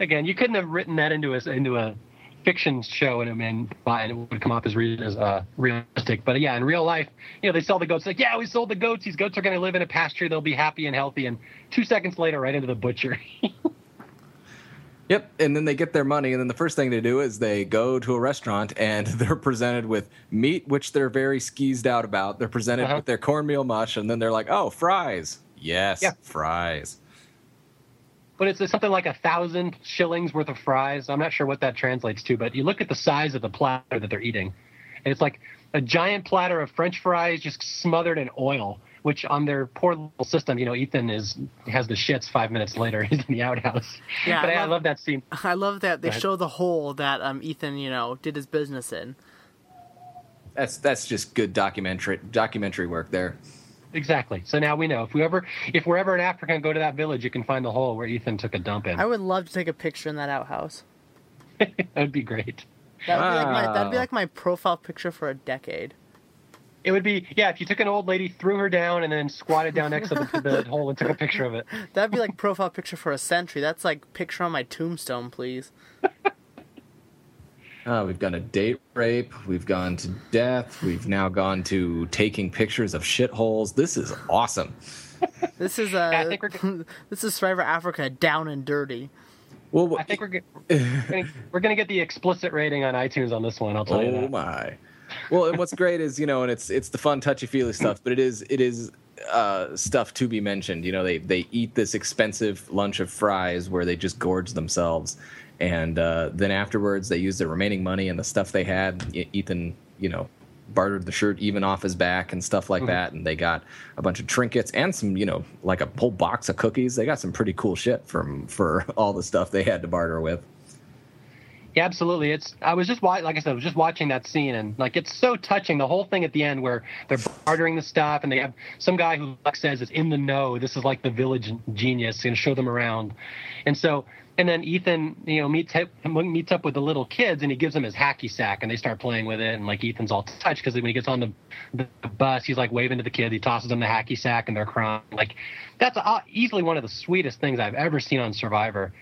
Again, you couldn't have written that into a into a fiction show and, and, and it would come off as, re- as uh, realistic. But yeah, in real life, you know, they sell the goats. Like, yeah, we sold the goats. These goats are going to live in a pasture. They'll be happy and healthy. And two seconds later, right into the butcher. Yep, and then they get their money, and then the first thing they do is they go to a restaurant and they're presented with meat, which they're very skeezed out about. They're presented uh-huh. with their cornmeal mush, and then they're like, "Oh, fries! Yes, yeah. fries." But it's something like a thousand shillings worth of fries. I'm not sure what that translates to, but you look at the size of the platter that they're eating, and it's like a giant platter of French fries just smothered in oil. Which on their poor little system, you know, Ethan is has the shits five minutes later. He's in the outhouse. Yeah, but I, love, I love that scene. I love that they show the hole that um, Ethan, you know, did his business in. That's that's just good documentary documentary work there. Exactly. So now we know if we ever if we're ever in Africa and go to that village, you can find the hole where Ethan took a dump in. I would love to take a picture in that outhouse. that would be great. That would, be like my, that'd be ah. like my profile picture for a decade. It would be yeah. If you took an old lady, threw her down, and then squatted down next to the, the hole and took a picture of it. That'd be like profile picture for a century. That's like picture on my tombstone, please. Uh, we've gone to date rape. We've gone to death. We've now gone to taking pictures of shitholes. This is awesome. This is uh, yeah, this is Survivor Africa down and dirty. Well, I think we're we're gonna get the explicit rating on iTunes on this one. I'll tell oh you. Oh my! Well, and what's great is you know, and it's it's the fun touchy feely stuff, but it is it is uh, stuff to be mentioned. You know, they they eat this expensive lunch of fries where they just gorge themselves, and uh, then afterwards they used the remaining money and the stuff they had. Ethan, you know, bartered the shirt even off his back and stuff like mm-hmm. that, and they got a bunch of trinkets and some, you know, like a whole box of cookies. They got some pretty cool shit from for all the stuff they had to barter with. Yeah, absolutely. It's I was just like I said, I was just watching that scene and like it's so touching. The whole thing at the end where they're bartering the stuff and they have some guy who like says is in the know. This is like the village genius, going to show them around, and so and then Ethan, you know, meets meets up with the little kids, and he gives them his hacky sack, and they start playing with it. And like Ethan's all touched because when he gets on the, the bus, he's like waving to the kids. He tosses them the hacky sack, and they're crying. Like that's easily one of the sweetest things I've ever seen on Survivor.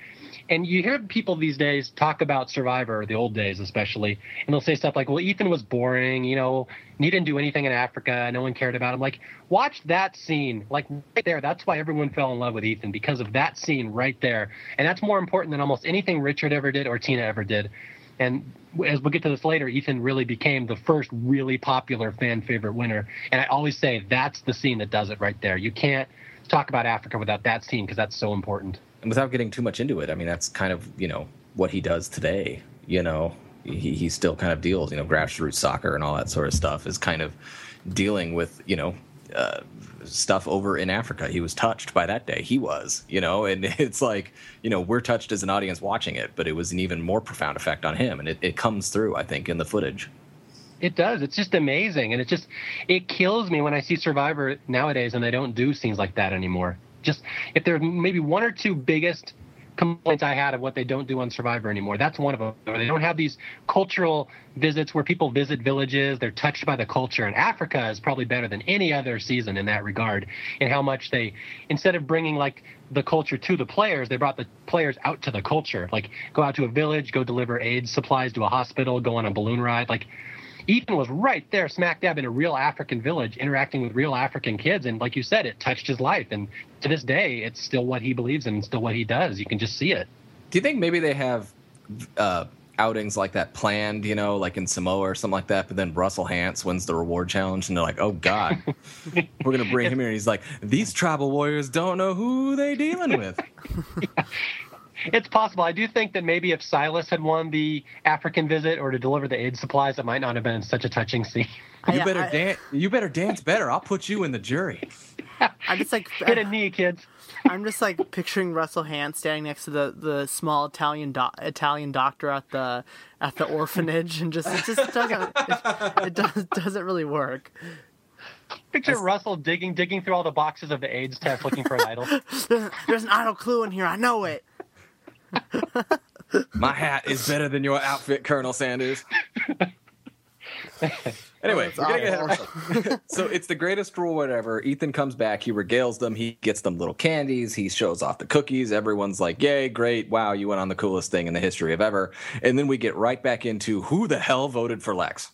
And you hear people these days talk about Survivor, the old days especially, and they'll say stuff like, "Well, Ethan was boring. You know, he didn't do anything in Africa. No one cared about him." Like, watch that scene, like right there. That's why everyone fell in love with Ethan because of that scene right there, and that's more important than almost anything Richard ever did or Tina ever did. And as we'll get to this later, Ethan really became the first really popular fan favorite winner. And I always say that's the scene that does it right there. You can't talk about Africa without that scene because that's so important and without getting too much into it, I mean, that's kind of you know what he does today. You know, he he still kind of deals, you know, grassroots soccer and all that sort of stuff is kind of dealing with you know. Uh, stuff over in Africa. He was touched by that day. He was, you know, and it's like, you know, we're touched as an audience watching it, but it was an even more profound effect on him. And it, it comes through, I think, in the footage. It does. It's just amazing. And it just, it kills me when I see Survivor nowadays and they don't do scenes like that anymore just if there's maybe one or two biggest complaints I had of what they don't do on Survivor anymore. That's one of them. They don't have these cultural visits where people visit villages. They're touched by the culture. And Africa is probably better than any other season in that regard. In how much they, instead of bringing like the culture to the players, they brought the players out to the culture. Like go out to a village, go deliver aid supplies to a hospital, go on a balloon ride. Like Ethan was right there, smack dab in a real African village, interacting with real African kids, and like you said, it touched his life. And to this day, it's still what he believes in, and still what he does. You can just see it. Do you think maybe they have uh, outings like that planned? You know, like in Samoa or something like that. But then Russell Hantz wins the reward challenge, and they're like, "Oh God, we're gonna bring him here." And he's like, "These tribal warriors don't know who they're dealing with." yeah it's possible. I do think that maybe if Silas had won the African visit or to deliver the aid supplies, it might not have been such a touching scene. You better dance. You better dance better. I'll put you in the jury. I'm just like hit a knee, kids. I'm just like picturing Russell Hantz standing next to the, the small Italian do- Italian doctor at the at the orphanage, and just it just doesn't it, it does, doesn't really work. Picture That's... Russell digging digging through all the boxes of the AIDS test looking for an idol. there's, there's an idol clue in here. I know it. My hat is better than your outfit, Colonel Sanders. anyway, oh, we're getting so it's the greatest rule, whatever. Ethan comes back, he regales them, he gets them little candies, he shows off the cookies. Everyone's like, "Yay, great! Wow, you went on the coolest thing in the history of ever." And then we get right back into who the hell voted for Lex.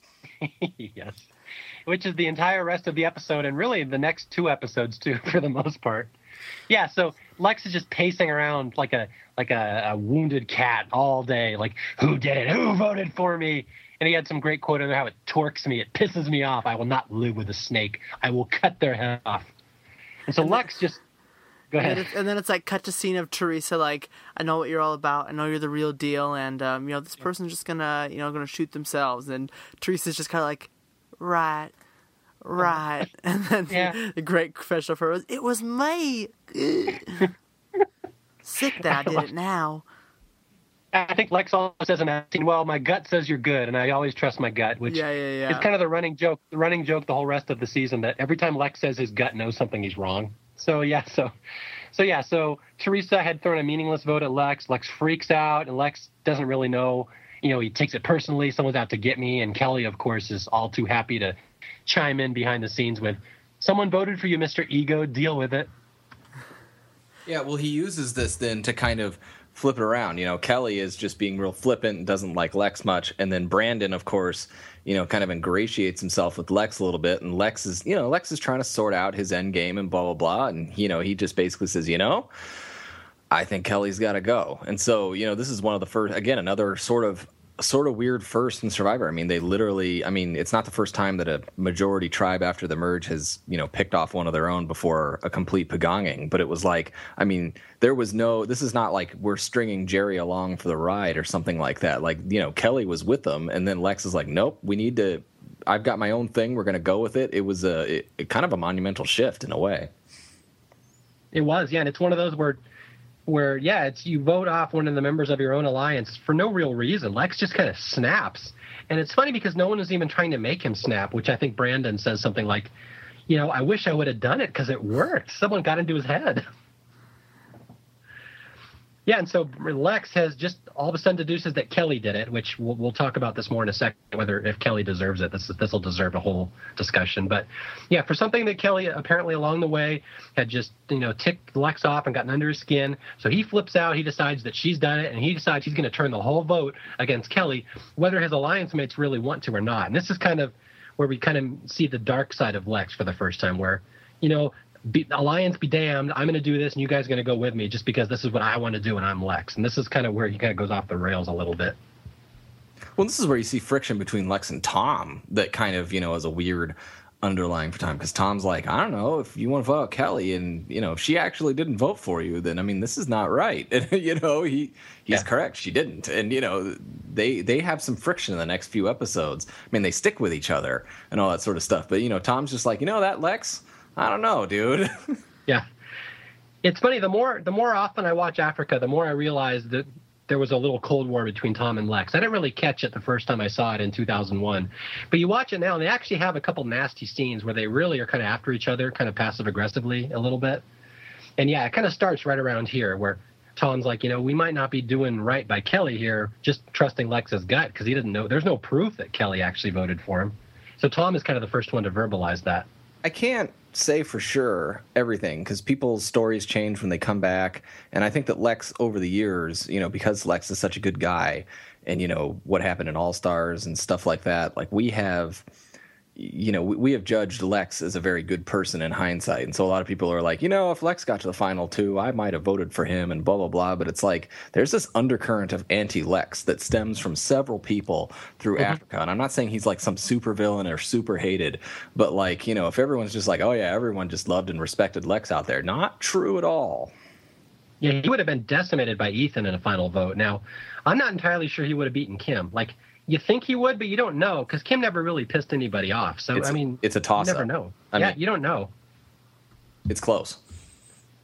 yes, which is the entire rest of the episode, and really the next two episodes too, for the most part. Yeah, so Lex is just pacing around like a like a, a, wounded cat all day. Like, who did it? Who voted for me? And he had some great quote on how it torques me, it pisses me off. I will not live with a snake. I will cut their head off. And so and Lex then, just go ahead. And then, and then, it's like cut to scene of Teresa like, I know what you're all about. I know you're the real deal. And um, you know this person's just gonna you know gonna shoot themselves. And Teresa's just kind of like, right. Right, and then yeah. the great professional for was, it was me. Sick that I did it now. I think Lex always says in acting, "Well, my gut says you're good, and I always trust my gut," which yeah, yeah, yeah. is kind of the running joke. The running joke the whole rest of the season that every time Lex says his gut knows something, he's wrong. So yeah, so so yeah, so Teresa had thrown a meaningless vote at Lex. Lex freaks out, and Lex doesn't really know. You know, he takes it personally. Someone's out to get me, and Kelly, of course, is all too happy to chime in behind the scenes with, "Someone voted for you, Mister Ego. Deal with it." Yeah, well, he uses this then to kind of flip it around. You know, Kelly is just being real flippant and doesn't like Lex much. And then Brandon, of course, you know, kind of ingratiates himself with Lex a little bit. And Lex is, you know, Lex is trying to sort out his end game and blah, blah, blah. And, you know, he just basically says, you know, I think Kelly's got to go. And so, you know, this is one of the first, again, another sort of sort of weird first in Survivor. I mean, they literally. I mean, it's not the first time that a majority tribe after the merge has you know picked off one of their own before a complete pagonging. But it was like, I mean, there was no. This is not like we're stringing Jerry along for the ride or something like that. Like you know, Kelly was with them, and then Lex is like, nope, we need to. I've got my own thing. We're going to go with it. It was a it, kind of a monumental shift in a way. It was, yeah, and it's one of those where where yeah, it's you vote off one of the members of your own alliance for no real reason. Lex just kind of snaps, and it's funny because no one is even trying to make him snap. Which I think Brandon says something like, "You know, I wish I would have done it because it worked. Someone got into his head." Yeah, and so Lex has just all of a sudden deduces that Kelly did it, which we'll, we'll talk about this more in a second, whether if Kelly deserves it. This this will deserve a whole discussion. But yeah, for something that Kelly apparently along the way had just you know ticked Lex off and gotten under his skin, so he flips out. He decides that she's done it, and he decides he's going to turn the whole vote against Kelly, whether his alliance mates really want to or not. And this is kind of where we kind of see the dark side of Lex for the first time, where you know be, alliance be damned. I'm going to do this, and you guys are going to go with me just because this is what I want to do, and I'm Lex. And this is kind of where he kind of goes off the rails a little bit. Well, this is where you see friction between Lex and Tom that kind of, you know, is a weird underlying for Tom because Tom's like, I don't know if you want to vote Kelly, and you know, if she actually didn't vote for you, then I mean, this is not right. And you know, he he's yeah. correct, she didn't, and you know, they they have some friction in the next few episodes. I mean, they stick with each other and all that sort of stuff. But you know, Tom's just like, you know, that Lex I don't know, dude. yeah, it's funny. The more the more often I watch Africa, the more I realize that there was a little cold war between Tom and Lex. I didn't really catch it the first time I saw it in 2001, but you watch it now, and they actually have a couple nasty scenes where they really are kind of after each other, kind of passive aggressively a little bit. And yeah, it kind of starts right around here where Tom's like, you know, we might not be doing right by Kelly here, just trusting Lex's gut because he didn't know. There's no proof that Kelly actually voted for him. So Tom is kind of the first one to verbalize that. I can't say for sure everything because people's stories change when they come back, and I think that Lex over the years, you know, because Lex is such a good guy, and you know what happened in All Stars and stuff like that, like we have you know, we, we have judged Lex as a very good person in hindsight. And so a lot of people are like, you know, if Lex got to the final two, I might have voted for him and blah, blah, blah. But it's like there's this undercurrent of anti Lex that stems from several people through mm-hmm. Africa. And I'm not saying he's like some super villain or super hated, but like, you know, if everyone's just like, oh, yeah, everyone just loved and respected Lex out there, not true at all. Yeah, he would have been decimated by Ethan in a final vote. Now, I'm not entirely sure he would have beaten Kim. Like, you think he would, but you don't know because Kim never really pissed anybody off. So it's, I mean, it's a toss. You never know. I yeah, mean, you don't know. It's close.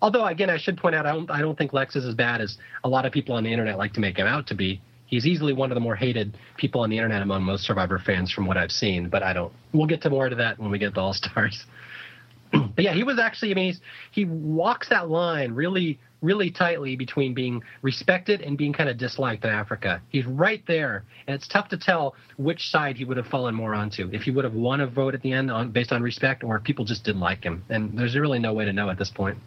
Although again, I should point out, I don't, I don't think Lex is as bad as a lot of people on the internet like to make him out to be. He's easily one of the more hated people on the internet among most Survivor fans, from what I've seen. But I don't. We'll get to more to that when we get to All Stars. but yeah, he was actually. I mean, he's, he walks that line really really tightly between being respected and being kind of disliked in Africa. He's right there, and it's tough to tell which side he would have fallen more onto. If he would have won a vote at the end on, based on respect, or if people just didn't like him. And there's really no way to know at this point.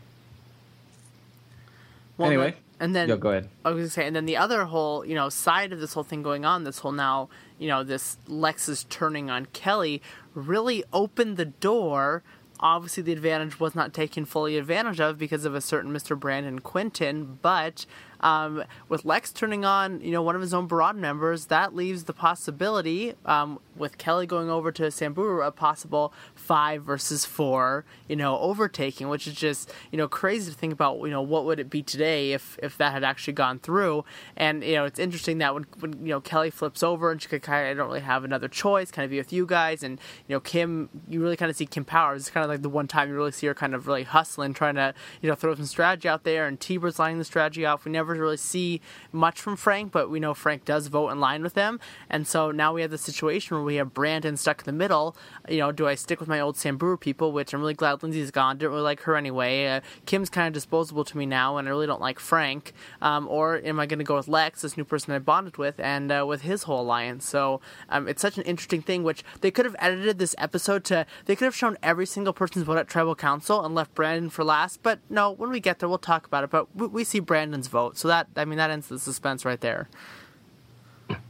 Well, anyway, and then Yo, go ahead. I was gonna say, and then the other whole, you know, side of this whole thing going on, this whole now, you know, this Lex's turning on Kelly really opened the door obviously the advantage was not taken fully advantage of because of a certain Mr. Brandon Quinton, but um, with Lex turning on, you know, one of his own Boran members, that leaves the possibility, um, with Kelly going over to Samburu, a possible five versus four, you know, overtaking, which is just, you know, crazy to think about, you know, what would it be today if, if that had actually gone through. And, you know, it's interesting that when, when you know, Kelly flips over and she could kind of, I don't really have another choice, kind of be with you guys. And, you know, Kim, you really kind of see Kim Powers. It's kind of like the one time you really see her kind of really hustling, trying to, you know, throw some strategy out there. And Tiber's lining the strategy off. We never never really see much from Frank, but we know Frank does vote in line with them. And so now we have the situation where we have Brandon stuck in the middle. You know, do I stick with my old Samburu people, which I'm really glad Lindsey's gone. Didn't really like her anyway. Uh, Kim's kind of disposable to me now, and I really don't like Frank. Um, or am I going to go with Lex, this new person I bonded with, and uh, with his whole alliance? So um, it's such an interesting thing, which they could have edited this episode to, they could have shown every single person's vote at Tribal Council and left Brandon for last. But no, when we get there, we'll talk about it. But we, we see Brandon's vote. So that I mean that ends the suspense right there.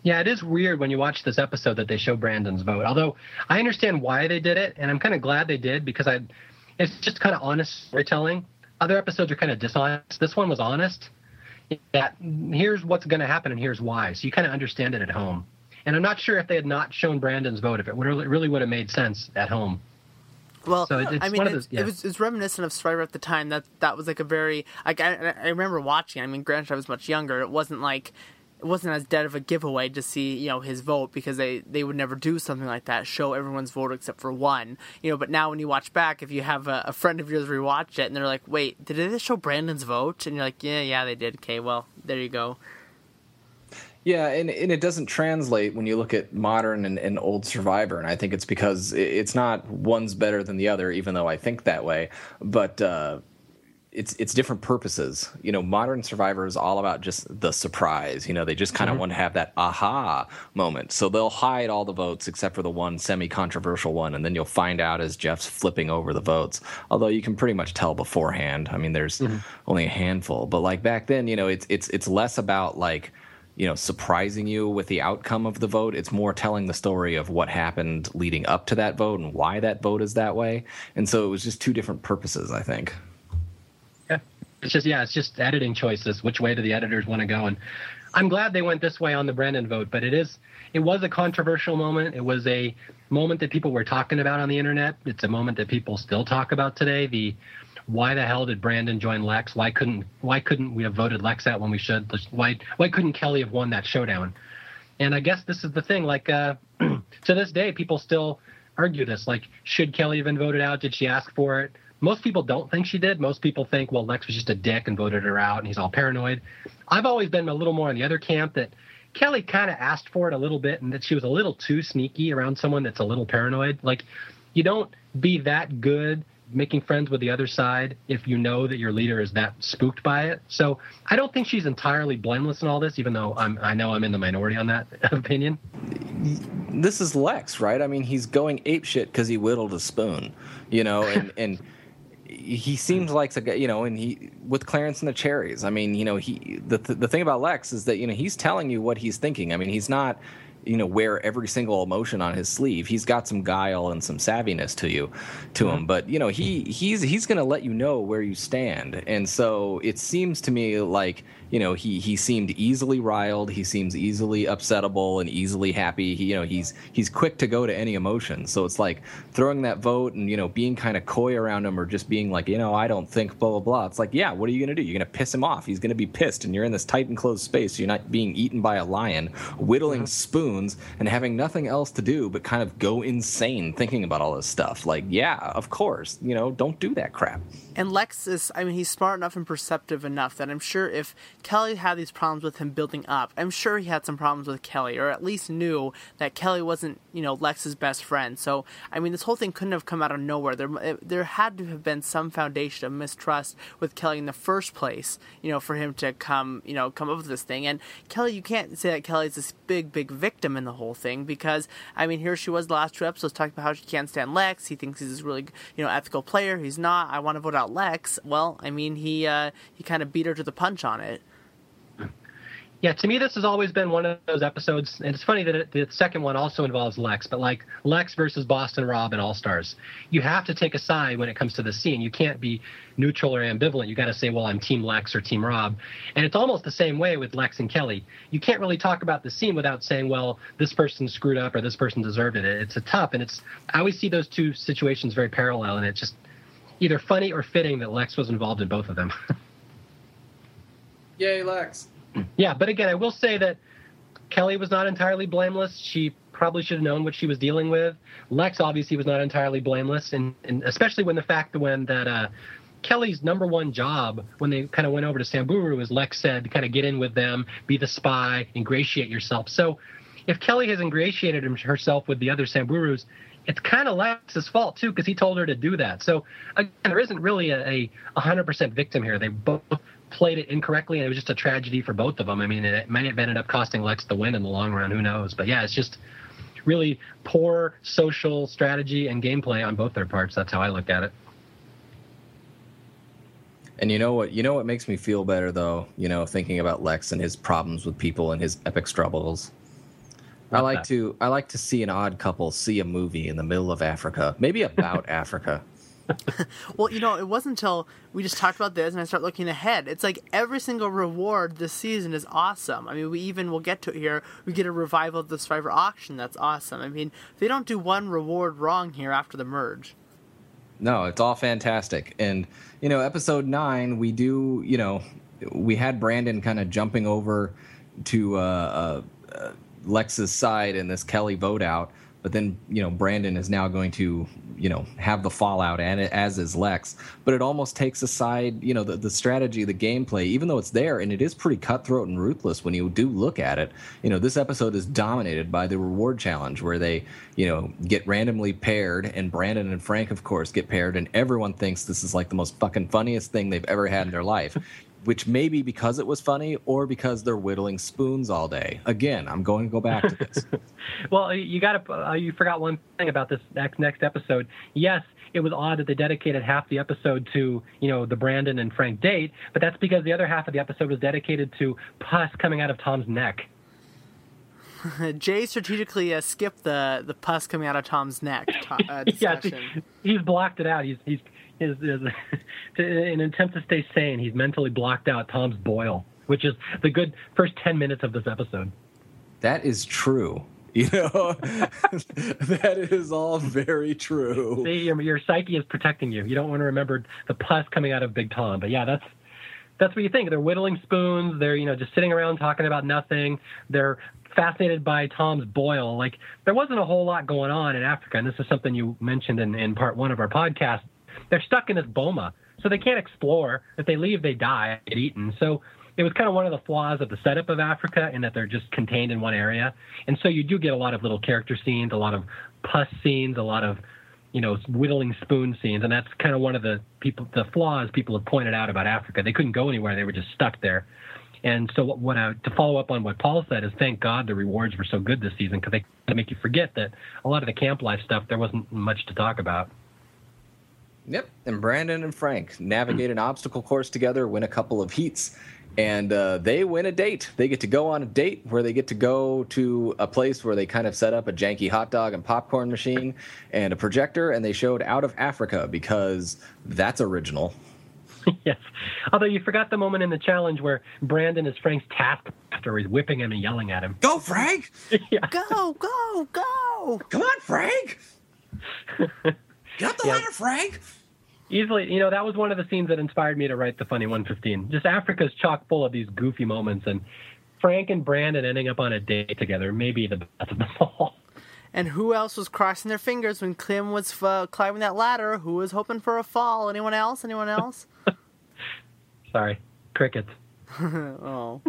Yeah, it is weird when you watch this episode that they show Brandon's vote. Although I understand why they did it, and I'm kind of glad they did because I, it's just kind of honest storytelling. Other episodes are kind of dishonest. This one was honest. That here's what's going to happen and here's why, so you kind of understand it at home. And I'm not sure if they had not shown Brandon's vote, if it would really, really would have made sense at home. Well, so I mean, those, yeah. it was it's reminiscent of Survivor at the time. That that was like a very like I, I remember watching. I mean, granted, I was much younger. It wasn't like it wasn't as dead of a giveaway to see you know his vote because they they would never do something like that show everyone's vote except for one you know but now when you watch back if you have a, a friend of yours rewatch it and they're like wait did they show brandon's vote and you're like yeah yeah they did okay well there you go yeah, and, and it doesn't translate when you look at modern and, and old Survivor, and I think it's because it's not one's better than the other, even though I think that way. But uh, it's it's different purposes. You know, modern Survivor is all about just the surprise. You know, they just kind of mm-hmm. want to have that aha moment. So they'll hide all the votes except for the one semi-controversial one, and then you'll find out as Jeff's flipping over the votes. Although you can pretty much tell beforehand. I mean, there's mm-hmm. only a handful. But like back then, you know, it's it's it's less about like you know surprising you with the outcome of the vote. It's more telling the story of what happened leading up to that vote and why that vote is that way. And so it was just two different purposes i think. Yeah. It's just yeah it's just editing choices which way do the editors want to go? And i'm glad they went this way on the brandon vote but it is it was a controversial moment. It was a moment that people were talking about on the internet. It's a moment that people still talk about today. The why the hell did Brandon join Lex? Why couldn't why couldn't we have voted Lex out when we should? Why why couldn't Kelly have won that showdown? And I guess this is the thing. Like uh, to this day, people still argue this. Like, should Kelly have been voted out? Did she ask for it? Most people don't think she did. Most people think, well, Lex was just a dick and voted her out, and he's all paranoid. I've always been a little more on the other camp that Kelly kind of asked for it a little bit, and that she was a little too sneaky around someone that's a little paranoid. Like, you don't be that good making friends with the other side if you know that your leader is that spooked by it. So I don't think she's entirely blameless in all this, even though I'm, I know I'm in the minority on that opinion. This is Lex, right? I mean, he's going ape shit because he whittled a spoon, you know, and and he seems like a guy, you know, and he with Clarence and the cherries. I mean, you know, he the the thing about Lex is that you know he's telling you what he's thinking. I mean, he's not you know wear every single emotion on his sleeve. He's got some guile and some savviness to you, to mm-hmm. him. But you know he he's he's going to let you know where you stand. And so it seems to me like you know he he seemed easily riled. He seems easily upsettable and easily happy. He, you know he's he's quick to go to any emotion. So it's like throwing that vote and you know being kind of coy around him or just being like you know I don't think blah blah blah. It's like yeah, what are you going to do? You're going to piss him off. He's going to be pissed, and you're in this tight enclosed space. you're not being eaten by a lion, whittling mm-hmm. spoons and having nothing else to do but kind of go insane thinking about all this stuff. Like yeah, of course, you know don't do that crap. And Lex is, I mean, he's smart enough and perceptive enough that I'm sure if Kelly had these problems with him building up, I'm sure he had some problems with Kelly, or at least knew that Kelly wasn't, you know, Lex's best friend. So, I mean, this whole thing couldn't have come out of nowhere. There, there had to have been some foundation of mistrust with Kelly in the first place, you know, for him to come, you know, come up with this thing. And Kelly, you can't say that Kelly's this big, big victim in the whole thing because, I mean, here she was the last two episodes talking about how she can't stand Lex. He thinks he's this really, you know, ethical player. He's not. I want to vote out Lex, well, I mean, he uh, he kind of beat her to the punch on it. Yeah, to me, this has always been one of those episodes, and it's funny that it, the second one also involves Lex, but like Lex versus Boston Rob and All Stars, you have to take a side when it comes to the scene. You can't be neutral or ambivalent. You got to say, well, I'm Team Lex or Team Rob, and it's almost the same way with Lex and Kelly. You can't really talk about the scene without saying, well, this person screwed up or this person deserved it. It's a tough, and it's I always see those two situations very parallel, and it's just either funny or fitting that Lex was involved in both of them. Yay, Lex. Yeah, but again, I will say that Kelly was not entirely blameless. She probably should have known what she was dealing with. Lex obviously was not entirely blameless, and, and especially when the fact when that uh, Kelly's number one job when they kind of went over to Samburu, as Lex said, kind of get in with them, be the spy, ingratiate yourself. So if Kelly has ingratiated herself with the other Samburus, it's kind of Lex's fault too because he told her to do that. So again, there isn't really a, a 100% victim here. They both played it incorrectly, and it was just a tragedy for both of them. I mean, it might have ended up costing Lex the win in the long run. Who knows? But yeah, it's just really poor social strategy and gameplay on both their parts. That's how I look at it. And you know what? You know what makes me feel better though. You know, thinking about Lex and his problems with people and his epic struggles I like that. to I like to see an odd couple see a movie in the middle of Africa, maybe about Africa. well, you know, it wasn't until we just talked about this and I start looking ahead. It's like every single reward this season is awesome. I mean, we even will get to it here. We get a revival of the Survivor auction. That's awesome. I mean, they don't do one reward wrong here after the merge. No, it's all fantastic. And you know, episode nine, we do. You know, we had Brandon kind of jumping over to. Uh, uh, uh Lex's side in this Kelly vote out. But then, you know, Brandon is now going to, you know, have the fallout, and as is Lex. But it almost takes aside, you know, the, the strategy, the gameplay, even though it's there, and it is pretty cutthroat and ruthless when you do look at it. You know, this episode is dominated by the reward challenge, where they, you know, get randomly paired, and Brandon and Frank, of course, get paired, and everyone thinks this is like the most fucking funniest thing they've ever had in their life which may be because it was funny or because they're whittling spoons all day. Again, I'm going to go back to this. well, you got to uh, you forgot one thing about this next next episode. Yes, it was odd that they dedicated half the episode to you know the Brandon and Frank date, but that's because the other half of the episode was dedicated to pus coming out of Tom's neck. Jay strategically uh, skipped the the pus coming out of Tom's neck. Uh, yeah, he's blocked it out. He's he's is, is to, in an attempt to stay sane, he's mentally blocked out Tom's boil, which is the good first ten minutes of this episode. That is true. You know, that is all very true. See, your, your psyche is protecting you. You don't want to remember the pus coming out of Big Tom. But yeah, that's that's what you think. They're whittling spoons. They're you know just sitting around talking about nothing. They're fascinated by Tom's boil. Like there wasn't a whole lot going on in Africa, and this is something you mentioned in, in part one of our podcast they're stuck in this boma, so they can't explore. If they leave, they die, get eaten. So it was kind of one of the flaws of the setup of Africa in that they're just contained in one area. And so you do get a lot of little character scenes, a lot of pus scenes, a lot of you know, whittling spoon scenes, and that's kind of one of the people, the flaws people have pointed out about Africa. They couldn't go anywhere; they were just stuck there. And so, what, what I, to follow up on what Paul said is, thank God the rewards were so good this season because they make you forget that a lot of the camp life stuff there wasn't much to talk about. Yep, and Brandon and Frank navigate an obstacle course together, win a couple of heats, and uh, they win a date. They get to go on a date where they get to go to a place where they kind of set up a janky hot dog and popcorn machine and a projector, and they showed Out of Africa because that's original. yes. Although you forgot the moment in the challenge where Brandon is Frank's taskmaster. He's whipping him and yelling at him. Go, Frank! yeah. Go, go, go! Come on, Frank! Get up the Yeah. ladder, Frank! Easily, you know, that was one of the scenes that inspired me to write the funny 115. Just Africa's chock full of these goofy moments, and Frank and Brandon ending up on a date together may be the best of them all. And who else was crossing their fingers when Kim was uh, climbing that ladder? Who was hoping for a fall? Anyone else? Anyone else? Sorry, crickets. oh,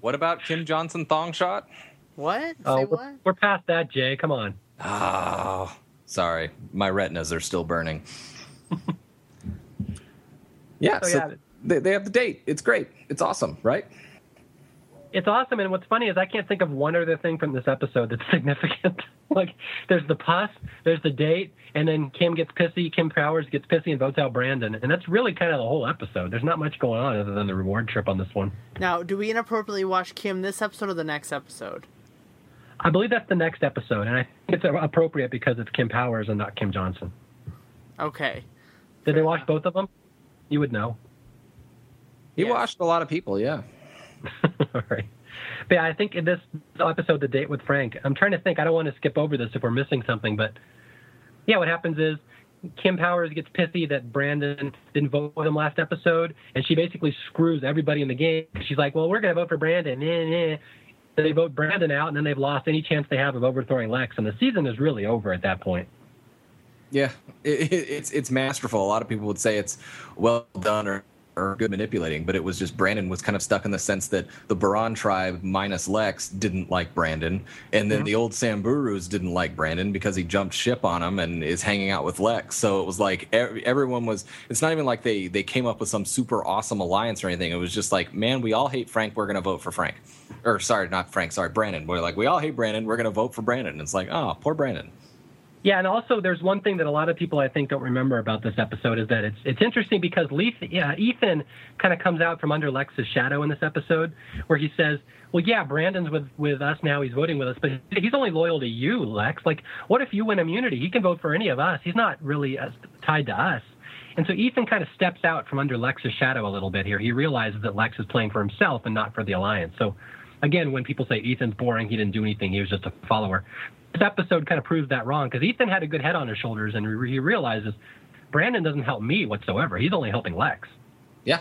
What about Kim Johnson thong shot? what? Oh, Say we're, what? we're past that, Jay. Come on. Oh, sorry. My retinas are still burning. yeah, So, so yeah. They, they have the date. It's great. It's awesome, right? It's awesome, and what's funny is I can't think of one other thing from this episode that's significant. like, there's the pus, there's the date, and then Kim gets pissy. Kim Powers gets pissy and votes out Brandon, and that's really kind of the whole episode. There's not much going on other than the reward trip on this one. Now, do we inappropriately watch Kim this episode or the next episode? I believe that's the next episode, and I think it's appropriate because it's Kim Powers and not Kim Johnson. Okay. Did they Fair watch enough. both of them? You would know. He Yes. washed a lot of people, yeah. All right. But yeah, I think in this episode, the date with Frank, I'm trying to think. I don't want to skip over this if we're missing something, but yeah, what happens is Kim Powers gets pissy that Brandon didn't vote with him last episode, and she basically screws everybody in the game. She's like, "Well, we're going to vote for Brandon." Nah, nah. They vote Brandon out, and then they've lost any chance they have of overthrowing Lex, and the season is really over at that point. Yeah, it, it, it's it's masterful. A lot of people would say it's well done or, or good manipulating, but it was just Brandon was kind of stuck in the sense that the Boran tribe minus Lex didn't like Brandon, and then mm-hmm. the old Samburus didn't like Brandon because he jumped ship on him and is hanging out with Lex. So it was like ev- everyone was. It's not even like they they came up with some super awesome alliance or anything. It was just like, man, we all hate Frank. We're gonna vote for Frank. Or sorry, not Frank. Sorry, Brandon. We're like, we all hate Brandon. We're gonna vote for Brandon. And it's like, oh, poor Brandon. Yeah, and also there's one thing that a lot of people I think don't remember about this episode is that it's it's interesting because Leaf, yeah, Ethan kind of comes out from under Lex's shadow in this episode where he says, "Well, yeah, Brandon's with with us now. He's voting with us, but he's only loyal to you, Lex. Like, what if you win immunity? He can vote for any of us. He's not really uh, tied to us." And so Ethan kind of steps out from under Lex's shadow a little bit here. He realizes that Lex is playing for himself and not for the alliance. So again, when people say Ethan's boring, he didn't do anything. He was just a follower this episode kind of proves that wrong because Ethan had a good head on his shoulders and he realizes Brandon doesn't help me whatsoever. He's only helping Lex. Yeah,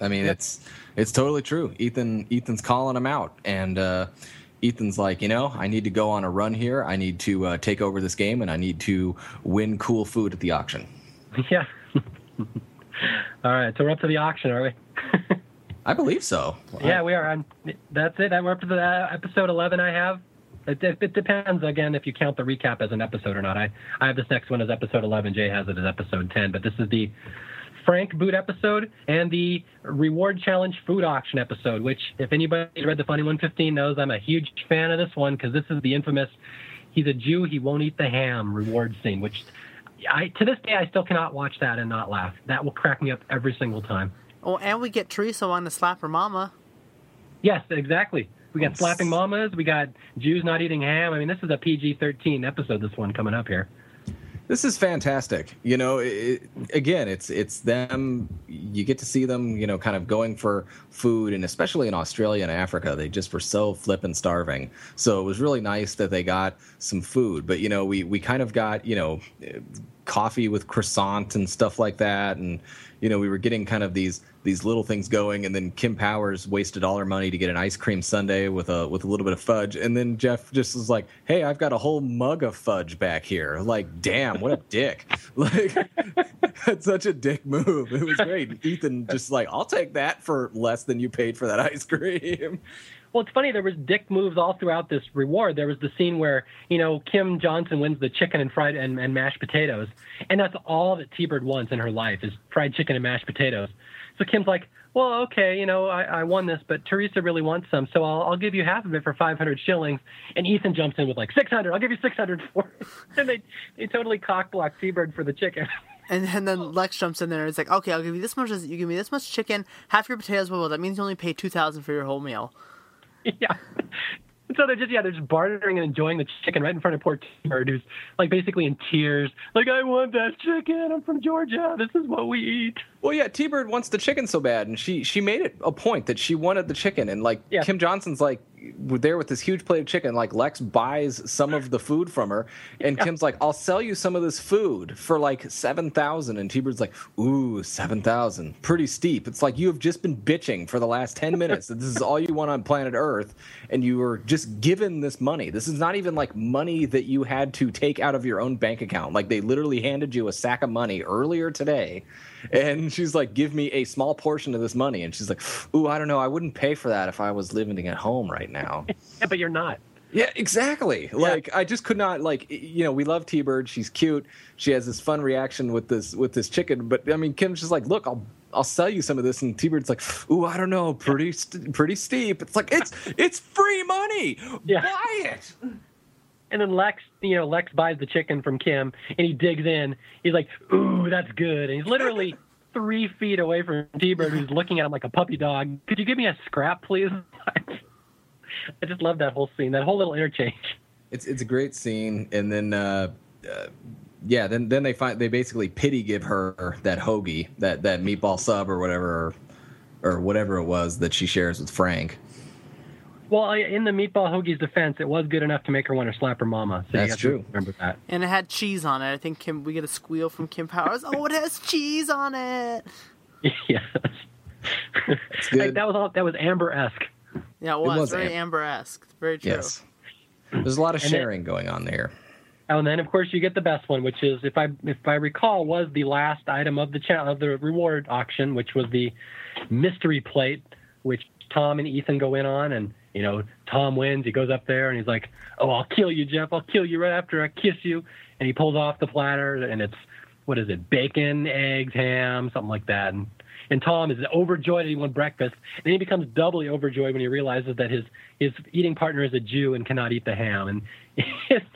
I mean it's it's totally true. Ethan Ethan's calling him out, and uh, Ethan's like, you know, I need to go on a run here. I need to uh, take over this game, and I need to win cool food at the auction. yeah. All right, so we're up to the auction, are we? I believe so. yeah, we are. I'm, that's it. We're up to the uh, episode 11. I have. It, it, it depends again if you count the recap as an episode or not. I I have this next one as episode 11. Jay has it as episode 10. But this is the Frank boot episode and the reward challenge food auction episode. Which, if anybody read the Funny 115 knows, I'm a huge fan of this one because this is the infamous "He's a Jew, he won't eat the ham" reward scene. Which I to this day I still cannot watch that and not laugh. That will crack me up every single time. Oh, and we get Teresa wanting to slap her mama. Yes, exactly. We got slapping mamas. We got Jews not eating ham. I mean, this is a PG-13 episode. This one coming up here. This is fantastic. You know, it, again, it's it's them. You get to see them. You know, kind of going for food, and especially in Australia and Africa, they just were so flippin' starving. So it was really nice that they got some food. But you know, we we kind of got you know coffee with croissant and stuff like that, and you know, we were getting kind of these these little things going, and then Kim Powers wasted all her money to get an ice cream sundae with a with a little bit of fudge, and then Jeff just was like, "Hey, I've got a whole mug of fudge back here." Like, damn, what a dick! Like, that's such a dick move. It was great. Ethan just like, "I'll take that for less than you paid for that ice cream." Well, it's funny. There was dick moves all throughout this reward. There was the scene where you know Kim Johnson wins the chicken and fried and, and mashed potatoes, and that's all that T-Bird wants in her life is fried chicken and mashed potatoes. So Kim's like, well, okay, you know, I, I won this, but Teresa really wants some, so I'll, I'll give you half of it for 500 shillings. And Ethan jumps in with like 600. I'll give you 600 for it. and they they totally cockblock T-Bird for the chicken. And, and then Lex jumps in there and it's like, okay, I'll give you this much. You give me this much chicken, half your potatoes. Well, that means you only pay two thousand for your whole meal. yeah. So they're just yeah they're just bartering and enjoying the chicken right in front of poor T-Bird who's like basically in tears like I want that chicken I'm from Georgia this is what we eat Well, yeah, T Bird wants the chicken so bad, and she she made it a point that she wanted the chicken, and like Yeah. Kim Johnson's like there with this huge plate of chicken. Like Lex buys some of the food from her, and Kim's like, "I'll sell you some of this food for like seven thousand. And T Bird's like, "Ooh, seven thousand, pretty steep." It's like you have just been bitching for the last ten minutes that this is all you want on planet Earth, and you were just given this money. This is not even like money that you had to take out of your own bank account. Like they literally handed you a sack of money earlier today. And she's like, "Give me a small portion of this money." And she's like, "Ooh, I don't know. I wouldn't pay for that if I was living at home right now." yeah but you're not yeah, exactly. Like I just could not like you know we love T Bird. She's cute. She has this fun reaction with this with this chicken. But I mean, Kim's just like, "Look, I'll." I'll sell you some of this, and T Bird's like, "Ooh, I don't know, pretty, st- pretty steep." It's like it's it's free money. Yeah. Buy it. And then Lex you know Lex buys the chicken from Kim and he digs in. He's like ooh that's good. And he's literally three feet away from T-Bird who's looking at him like a puppy dog. Could you give me a scrap please? I just love that whole scene that whole little interchange. It's it's a great scene, and then uh, uh, yeah, then then they find they basically pity give her that hoagie, that that meatball sub or whatever, or, or whatever it was that she shares with Frank. Well, I- in the meatball hoagie's defense, it was good enough to make her want to slap her mama. So you That's have to true. Remember that. And it had cheese on it. I think Kim, we get a squeal from Kim Powers. Oh, it has cheese on it. yes. good. Like, that was all. That was Amber esque. Yeah, it was, was very Am- Amber-esque. Very true. Yes, there's a lot of And then- sharing going on there. Oh, and then of course you get the best one, which is if I if I recall was the last item of the cha- of the reward auction, which was the mystery plate, which Tom and Ethan go in on, and you know Tom wins. He goes up there and he's like, "Oh, I'll kill you, Jeff. I'll kill you right after I kiss you." And he pulls off the platter, and it's what is it? Bacon, eggs, ham, something like that. And and Tom is overjoyed that he won breakfast, and he becomes doubly overjoyed when he realizes that his his eating partner is a Jew and cannot eat the ham. And it's,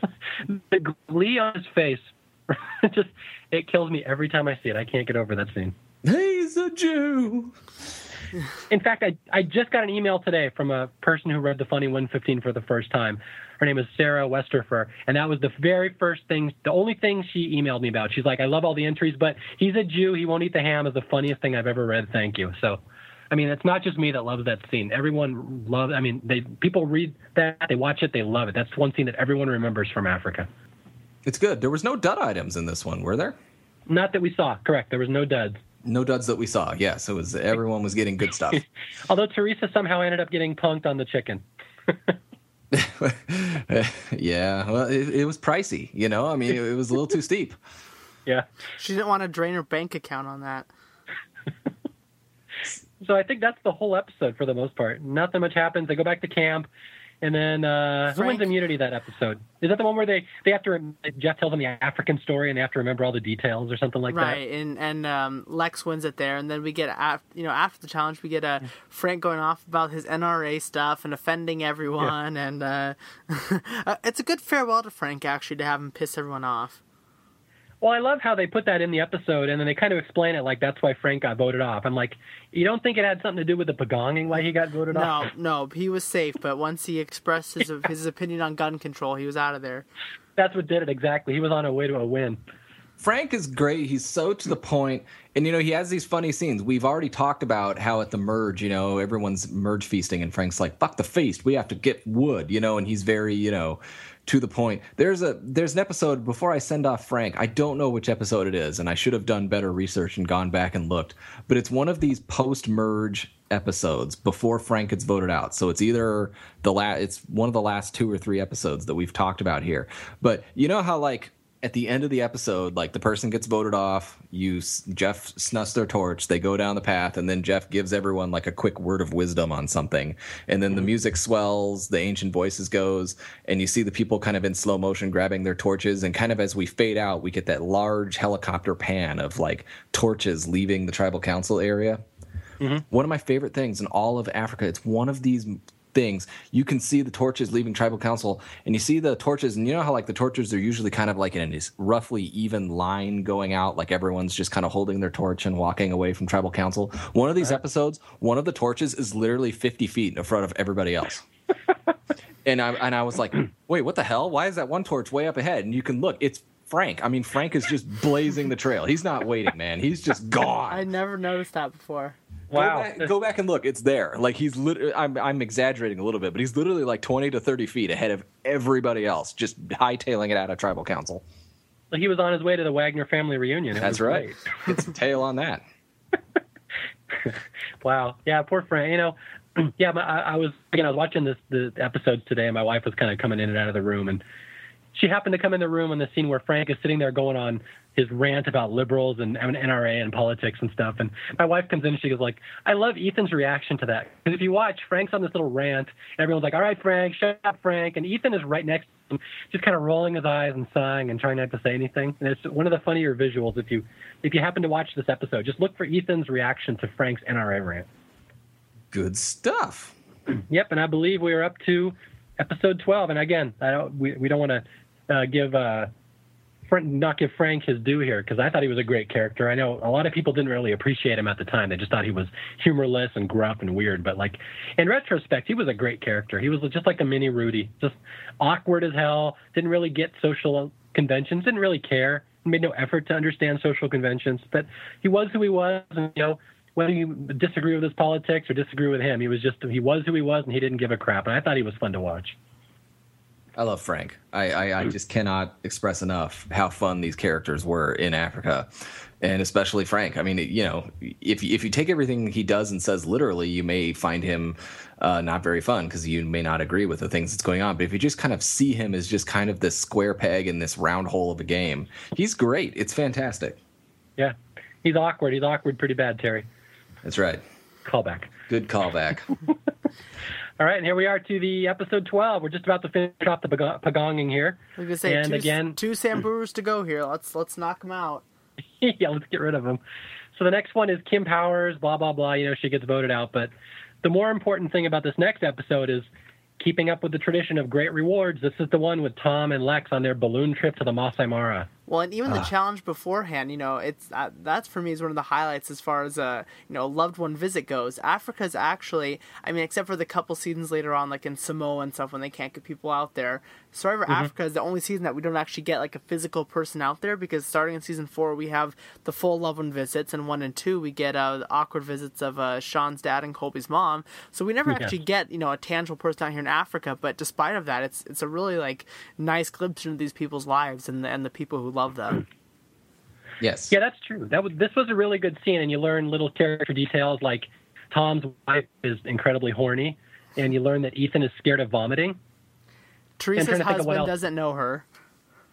the glee on his face just it kills me every time I see it. I can't get over that scene. He's a Jew. In fact, I I just got an email today from a person who read the Funny 115 for the first time. Her name is Sarah Westerfer, and that was the very first thing, the only thing she emailed me about. She's like, "I love all the entries, but he's a Jew. He won't eat the ham." Is the funniest thing I've ever read. Thank you. So, I mean, it's not just me that loves that scene. Everyone loves. I mean, they people read that, they watch it, they love it. That's one scene that everyone remembers from Africa. It's good. There was no dud items in this one, were there? Not that we saw. Correct. There was no duds. No duds that we saw. Yes, it was. Everyone was getting good stuff. Although Teresa somehow ended up getting punked on the chicken. yeah, well, it, it was pricey. You know, I mean, it, it was a little too steep. Yeah. She didn't want to drain her bank account on that. So I think that's the whole episode for the most part. Nothing much happens. They go back to camp, and then uh, who wins immunity that episode? Is that the one where they they have to Jeff tells them the African story and they have to remember all the details or something like that? right, and and um, Lex wins it there, and then we get af- you know after the challenge we get uh, Frank going off about his NRA stuff and offending everyone, and uh, uh, it's a good farewell to Frank actually to have him piss everyone off. That? Well, I love how they put that in the episode, and then they kind of explain it like that's why Frank got voted off. I'm like, you don't think it had something to do with the pagonging why he got voted No, off? no, no, he was safe, but once he expressed his his opinion on gun control, he was out of there. That's what did it exactly. He was on a way to a win. Frank is great. He's so to the point, and you know he has these funny scenes. We've already talked about how at the merge, you know, everyone's merge feasting, and Frank's like, "Fuck the feast, we have to get wood," you know, and he's very, you know, to the point. There's a there's an episode before I send off Frank. I don't know which episode it is, and I should have done better research and gone back and looked. But it's one of these post merge episodes before Frank gets voted out. So it's either the last, it's one of the last two or three episodes that we've talked about here. But you know how like at the end of the episode, like the person gets voted off, you Jeff snuffs their torch, they go down the path, and then Jeff gives everyone like a quick word of wisdom on something, and then the music swells, the ancient voices goes, and you see the people kind of in slow motion grabbing their torches, and kind of as we fade out, we get that large helicopter pan of like torches leaving the tribal council area. Mm-hmm. One of my favorite things in all of Africa. It's one of these things, you can see the torches leaving tribal council, and you see the torches, and you know how like the torches are usually kind of like in a roughly even line going out, like everyone's just kind of holding their torch and walking away from tribal council. One of these uh-huh. episodes, one of the torches is literally 50 feet in front of everybody else. and I and I was like, wait, what the hell? Why is that one torch way up ahead? And you can look, it's Frank. I mean, Frank is just blazing the trail. He's not waiting, man. He's just gone. I never noticed that before. Wow. Go back, go back, and look. It's there. Like he's literally, I'm, I'm exaggerating a little bit, but he's literally like 20 to 30 feet ahead of everybody else, just hightailing it out of tribal council. Well, he was on his way to the Wagner family reunion. It That's right. It's a tail on that. wow. Yeah, poor Frank. You know, yeah, my, I, I was again. I was watching this the episodes today, and my wife was kind of coming in and out of the room, and she happened to come in the room in the scene where Frank is sitting there going on his rant about liberals and, and NRA and politics and stuff. And my wife comes in and she goes like, "I love Ethan's reaction to that because if you watch, Frank's on this little rant, and everyone's like, "All right, Frank, shut up, Frank," and Ethan is right next to him, just kind of rolling his eyes and sighing and trying not to say anything. And it's one of the funnier visuals if you if you happen to watch this episode. Just look for Ethan's reaction to Frank's NRA rant. Good stuff. yep, and I believe we are up to episode 12. And again, I don't, we, we don't want to uh, give uh, not give Frank his due here because I thought he was a great character. I know a lot of people didn't really appreciate him at the time; they just thought he was humorless and gruff and weird. But like in retrospect, he was a great character. He was just like a mini Rudy, just awkward as hell. Didn't really get social conventions. Didn't really care. Made no effort to understand social conventions. But he was who he was, and you know whether you disagree with his politics or disagree with him, he was just he was who he was, and he didn't give a crap. And I thought he was fun to watch. I love Frank. I, I, I, just cannot express enough how fun these characters were in Africa, and especially Frank. I mean, you know, if if you take everything he does and says literally, you may find him uh, not very fun because you may not agree with the things that's going on. But if you just kind of see him as just kind of this square peg in this round hole of a game, he's great. It's fantastic. Yeah, he's awkward. He's awkward pretty bad, Terry. That's right. Callback. Good callback. All right, and here we are to the episode 12. We're just about to finish off the pagonging here. Say, and two, again, two Samburus to go here. Let's let's knock them out. yeah, let's get rid of them. So the next one is Kim Powers. Blah blah blah. You know, she gets voted out. But the more important thing about this next episode is keeping up with the tradition of great rewards. This is the one with Tom and Lex on their balloon trip to the Masai Mara. Well, and even the ah. challenge beforehand, you know, it's uh, that's for me is one of the highlights as far as a you know loved one visit goes. Africa's actually, I mean, except for the couple seasons later on, like in Samoa and stuff, when they can't get people out there. Survivor mm-hmm. Africa is the only season that we don't actually get like a physical person out there because starting in season four we have the full loved one visits, and one and two we get uh, the awkward visits of uh, Sean's dad and Colby's mom. So we never actually get you know a tangible person out here in Africa. But despite of that, it's it's a really like nice glimpse into these people's lives and the, and the people who love them. Yes. Yeah, that's true. That was this was a really good scene, and you learn little character details like Tom's wife is incredibly horny, and you learn that Ethan is scared of vomiting. Teresa's husband doesn't know her.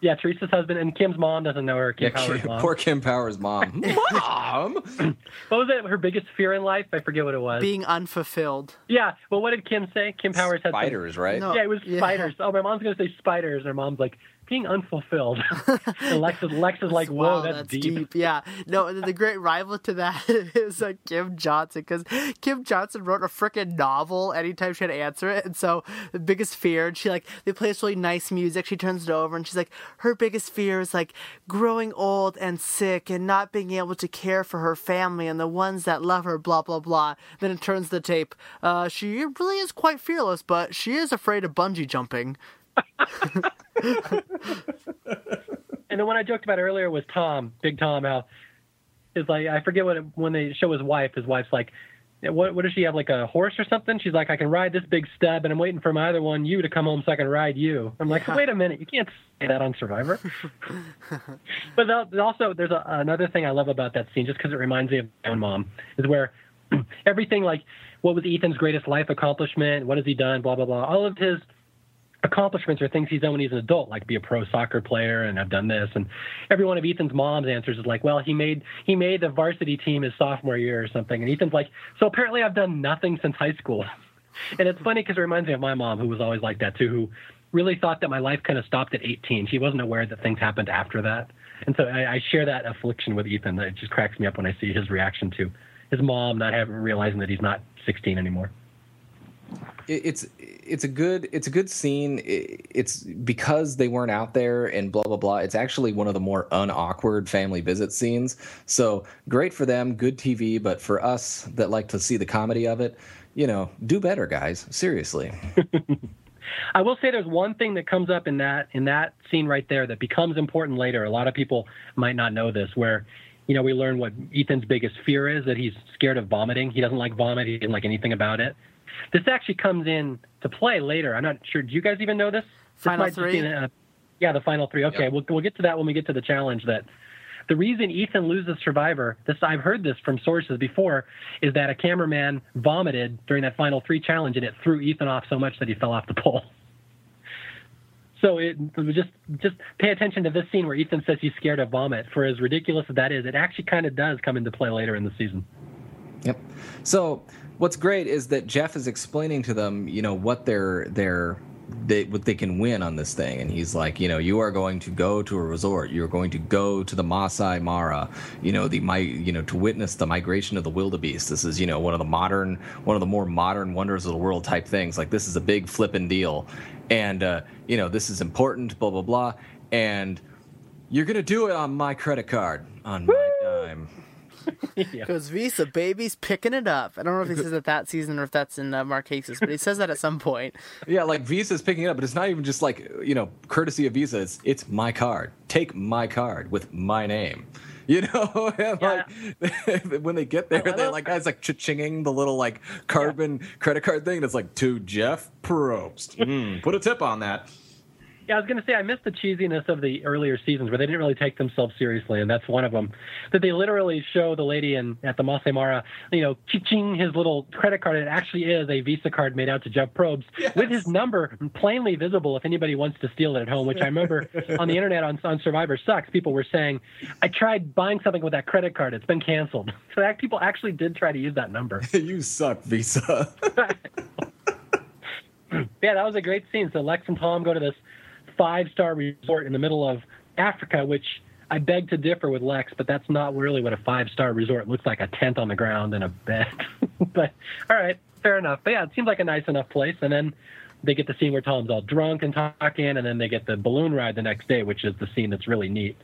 Yeah, Teresa's husband and Kim's mom doesn't know her. Kim yeah, Powers' Kim, mom. Poor Kim Powers' mom. mom. what was it? Her biggest fear in life? I forget what it was. Being unfulfilled. Yeah. Well, what did Kim say? Kim Powers had spiders, some... right? No, yeah, it was yeah. spiders. Oh, my mom's gonna say spiders, and her mom's like, being unfulfilled. and Lex is, Lex is like, whoa, wow, that's, that's deep. deep. Yeah. No, the great rival to that is uh, Kim Johnson because Kim Johnson wrote a freaking novel anytime she had to answer it. And so the biggest fear, and she like, they play this really nice music. She turns it over and she's like, her biggest fear is like growing old and sick and not being able to care for her family and the ones that love her, blah, blah, blah. Then it turns the tape. Uh, she really is quite fearless, but she is afraid of bungee jumping. and the one I joked about earlier was Tom, Big Tom. How is like I forget what it, when they show his wife. His wife's like, what what does she have like a horse or something? She's like, I can ride this big stub, and I'm waiting for my other one, you, to come home so I can ride you. I'm like, wait a minute, you can't say that on Survivor. but also, there's a, another thing I love about that scene, just because it reminds me of my own mom, is where everything like what was Ethan's greatest life accomplishment, what has he done, blah blah blah, all of his accomplishments or things he's done when he's an adult, like be a pro soccer player and I've done this. And every one of Ethan's mom's answers is like, well, he made he made the varsity team his sophomore year or something. And Ethan's like, so apparently I've done nothing since high school. and it's funny because it reminds me of my mom, who was always like that too, who really thought that my life kind of stopped at 18. She wasn't aware that things happened after that. And so I, I share that affliction with Ethan. It just cracks me up when I see his reaction to his mom not having realizing that he's not 16 anymore. It's it's a good it's a good scene. It's because they weren't out there and blah blah blah. It's actually one of the more unawkward family visit scenes. So great for them, good TV. But for us that like to see the comedy of it, you know, do better, guys. Seriously. I will say there's one thing that comes up in that in that scene right there that becomes important later. A lot of people might not know this, where you know we learn what Ethan's biggest fear is that he's scared of vomiting. He doesn't like vomit. He doesn't like anything about it. This actually comes in to play later. I'm not sure. Do you guys even know this? Final this three. A, uh, yeah, the final three. Okay, yep. we'll we'll get to that when we get to the challenge. That the reason Ethan loses Survivor, this I've heard this from sources before, is that a cameraman vomited during that final three challenge, and it threw Ethan off so much that he fell off the pole. So it just just pay attention to this scene where Ethan says he's scared of vomit. For as ridiculous as that is, it actually kind of does come into play later in the season. Yep. So what's great is that Jeff is explaining to them, you know, what their their they what they can win on this thing. And he's like you know you are going to go to a resort. You're going to go to the Masai Mara you know the my you know to witness the migration of the wildebeest. This is you know one of the modern one of the more modern wonders of the world type things. Like this is a big flipping deal. And uh, you know this is important blah blah blah. And you're gonna do it on my credit card on my dime because Visa baby's picking it up. I don't know if he says it that season or if that's in uh, Marquesas, but he says that at some point. Yeah, like Visa's picking it up, but it's not even just like you know courtesy of Visa. It's it's my card. Take my card with my name. You know, yeah. like when they get there, they like guys like chinging the little like carbon yeah. credit card thing. And it's like to Jeff Probst. Mm, put a tip on that. Yeah, I was going to say I missed the cheesiness of the earlier seasons where they didn't really take themselves seriously, and that's one of them. That they literally show the lady in at the Masai Mara, you know, ching his little credit card. It actually is a Visa card made out to Jeff Probst yes. with his number plainly visible if anybody wants to steal it at home. Which I remember on the internet on, on Survivor Sucks, people were saying, "I tried buying something with that credit card. It's been canceled." So that, people actually did try to use that number. you suck, Visa. yeah, that was a great scene. So Lex and Tom go to this five star resort in the middle of Africa, which I beg to differ with Lex, but that's not really what a five star resort looks like a tent on the ground and a bed. but all right, fair enough. But yeah, it seems like a nice enough place. And then they get the scene where Tom's all drunk and talking, and then they get the balloon ride the next day, which is the scene that's really neat.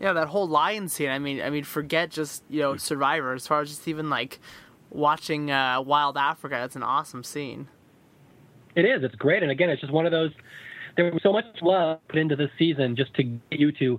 Yeah, that whole lion scene. I mean, I mean, forget just you know Survivor. As far as just even like watching uh, Wild Africa, that's an awesome scene. It is. It's great, and again, it's just one of those there was so much love put into this season just to get you to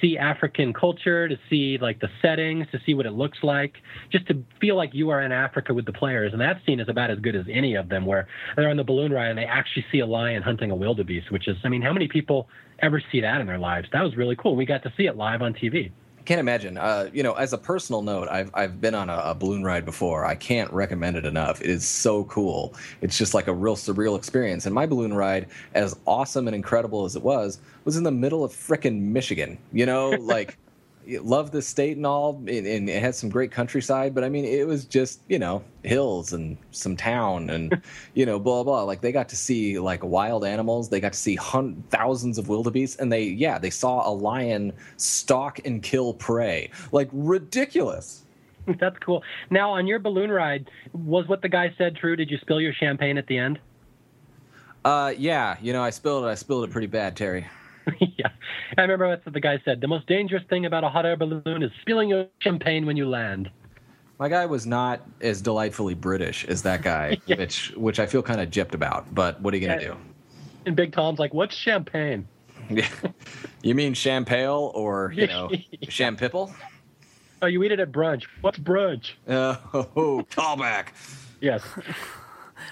see African culture, to see like the settings, to see what it looks like, just to feel like you are in Africa with the players. And that scene is about as good as any of them, where they're on the balloon ride and they actually see a lion hunting a wildebeest, which is, I mean, how many people ever see that in their lives? That was really cool. We got to see it live on TV can't imagine. Uh, you know, as a personal note, I've I've been on a, a, balloon ride before. I can't recommend it enough. It is so cool. It's just like a real surreal experience. And my balloon ride, as awesome and incredible as it was, was in the middle of frickin' Michigan. You know, like love the state and all, and, and, it had some great countryside. But I mean, it was just you know hills and some town and you know blah blah. Like they got to see like wild animals. They got to see hun- thousands of wildebeest, and they yeah they saw a lion stalk and kill prey. Like ridiculous. That's cool. Now on your balloon ride, was what the guy said true? Did you spill your champagne at the end? Uh, yeah. You know, I spilled it. I spilled it pretty bad, Terry. yeah, I remember what the guy said. The most dangerous thing about a hot air balloon is spilling your champagne when you land. My guy was not as delightfully British as that guy, yeah. which which I feel kind of gypped about. But what are you gonna yeah. do? And Big Tom's like, "What's champagne?" you mean champagne or you know champipple? Oh, you eat it at brunch. What's brunch? Uh, oh, callback. yes.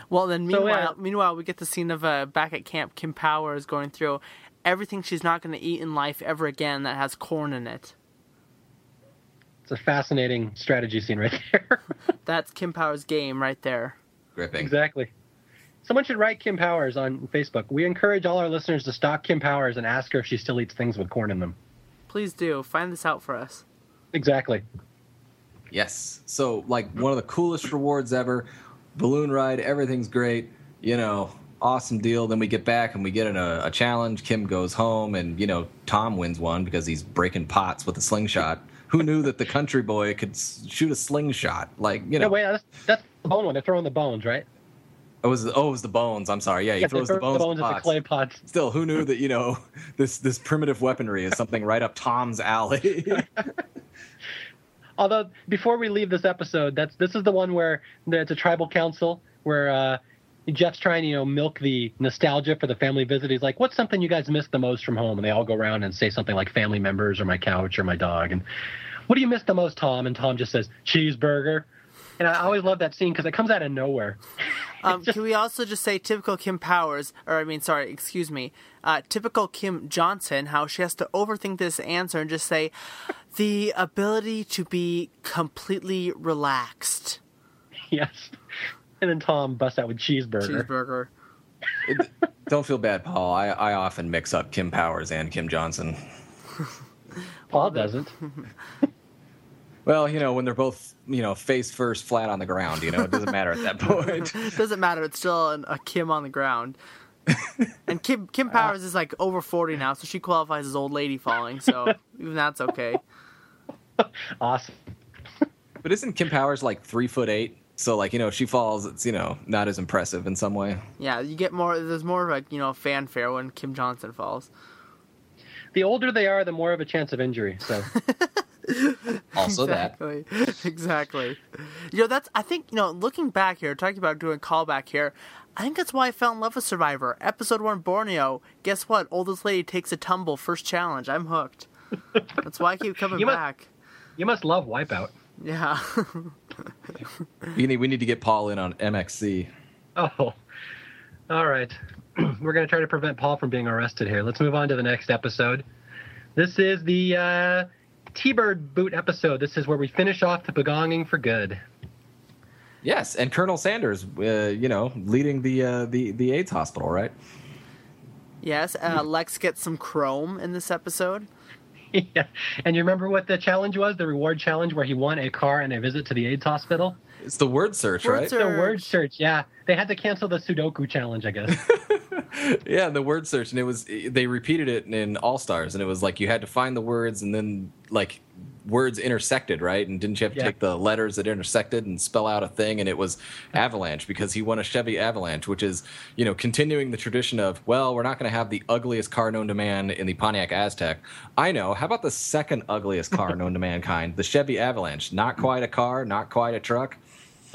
Well, then meanwhile, so, uh, meanwhile, we get the scene of uh, back at camp. Kim Powers going through everything she's not going to eat in life ever again that has corn in it. It's a fascinating strategy scene right there. That's Kim Power's game right there. Gripping. Exactly. Someone should write Kim Powers on Facebook. We encourage all our listeners to stalk Kim Powers and ask her if she still eats things with corn in them. Please do find this out for us. Exactly. Yes. So like one of the coolest rewards ever, balloon ride. Everything's great. You know, awesome deal. Then we get back and we get in a, a challenge. Kim goes home, and you know Tom wins one because he's breaking pots with a slingshot. Who knew that the country boy could shoot a slingshot? Like you know, No, wait, that's, that's the bone one. They're throwing the bones, right? it was oh, it was the bones. I'm sorry. Yeah, he Yeah, throws the bones. the bones at the clay pots. Still, who knew that you know this this primitive weaponry is something right up Tom's alley? Although before we leave this episode, that's this is the one where it's a tribal council where uh, Jeff's trying to you know milk the nostalgia for the family visit. He's like, "What's something you guys miss the most from home?" And they all go around and say something like family members or my couch or my dog. And what do you miss the most, Tom? And Tom just says cheeseburger. And I always love that scene because it comes out of nowhere. Um, can we also just say typical Kim Powers, or I mean, sorry, excuse me, uh, typical Kim Johnson, how she has to overthink this answer and just say the ability to be completely relaxed. yes. And then Tom busts out with cheeseburger. Cheeseburger. It- don't feel bad, Paul. I, I often mix up Kim Powers and Kim Johnson. Paul doesn't. Well, you know, when they're both, you know, face first, flat on the ground, you know, it doesn't matter at that point. Doesn't matter. It's still an, a Kim on the ground. and Kim Kim Powers is like over forty now, so she qualifies as old lady falling. So even that's okay. Awesome. But isn't Kim Powers like three foot eight? So, like, you know, if she falls, it's, you know, not as impressive in some way. Yeah, you get more. There's more of a you know fanfare when Kim Johnson falls. The older they are, the more of a chance of injury. So Also, that. exactly. exactly. You know, that's I think you know, looking back here, talking about doing callback here, I think that's why I fell in love with Survivor. Episode one, Borneo. Guess what? Oldest lady takes a tumble. First challenge. I'm hooked. That's why I keep coming You must- back. you must love Wipeout. Yeah. We need, we need to get Paul in on MXC. Oh, all right. We're going to try to prevent Paul from being arrested here. Let's move on to the next episode. This is the uh, T-Bird boot episode. This is where we finish off the pagonging for good. Yes, and Colonel Sanders, uh, you know, leading the, uh, the, the AIDS hospital, right? yes. Uh, Lex gets some chrome in this episode. yeah. And you remember what the challenge was? The reward challenge where he won a car and a visit to the AIDS hospital? It's the word search, Word right? search. The word search. Yeah. They had to cancel the Sudoku challenge, I guess. Yeah, the word search, and it was they repeated it in All Stars, and it was like you had to find the words, and then like words intersected, right? And didn't you have to Yeah. take the letters that intersected and spell out a thing? And it was Avalanche because he won a Chevy Avalanche, which is you know continuing the tradition of well, we're not going to have the ugliest car known to man in the Pontiac Aztek. I know. How about the second ugliest car known to mankind, the Chevy Avalanche? Not quite a car, not quite a truck.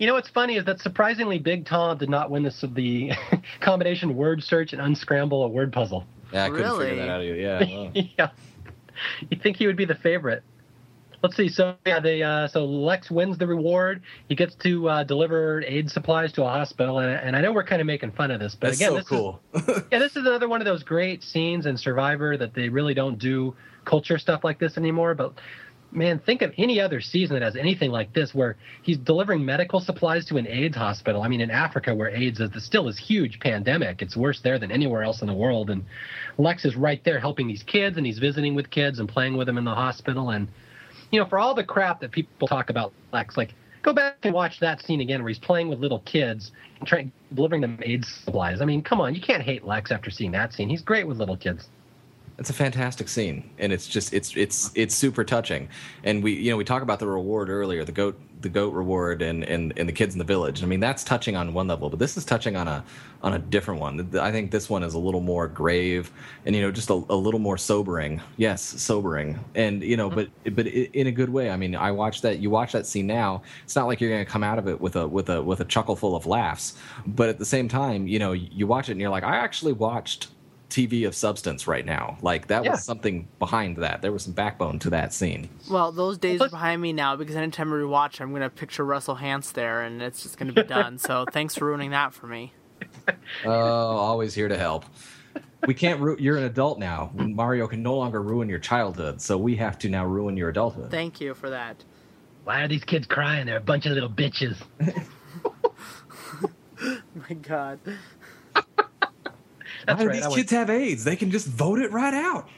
You know what's funny is that surprisingly Big Tom did not win this the combination word search and unscramble a word puzzle. Yeah, I couldn't Really? figure that out either. Yeah. well. yeah. You'd think he would be the favorite. Let's see. So yeah, they uh, so Lex wins the reward. He gets to uh, deliver aid supplies to a hospital, and, and I know we're kind of making fun of this, but That's again, so this cool. is yeah, this is another one of those great scenes in Survivor that they really don't do culture stuff like this anymore. But man, think of any other season that has anything like this, where he's delivering medical supplies to an AIDS hospital. I mean, in Africa, where AIDS is still this huge pandemic, it's worse there than anywhere else in the world. And Lex is right there helping these kids, and he's visiting with kids and playing with them in the hospital. And you know, for all the crap that people talk about Lex, like go back and watch that scene again where he's playing with little kids and trying delivering them AIDS supplies. I mean, come on, you can't hate Lex after seeing that scene. He's great with little kids. It's a fantastic scene, and it's just it's it's it's super touching. And we you know we talk about the reward earlier, the goat the goat reward, and and and the kids in the village. I mean that's touching on one level, but this is touching on a on a different one. I think this one is a little more grave, and you know just a, a little more sobering. Yes, sobering, and you know, but mm-hmm. but in a good way. I mean, I watched that. You watch that scene now. It's not like you're going to come out of it with a with a with a chuckle full of laughs, but at the same time, you know, you watch it and you're like, I actually watched TV of substance right now. Like that Yeah. was something behind that. There was some backbone to that scene. Well, those days Well, are behind me now because anytime I rewatch, I'm gonna picture Russell Hantz there, and it's just gonna be done. so thanks for ruining that for me. Oh, always here to help. We can't. Ru- you're an adult now. Mario can no longer ruin your childhood, so we have to now ruin your adulthood. Thank you for that. Why are these kids crying? They're a bunch of little bitches. my God. Why That's do these I went kids have AIDS? They can just vote it right out.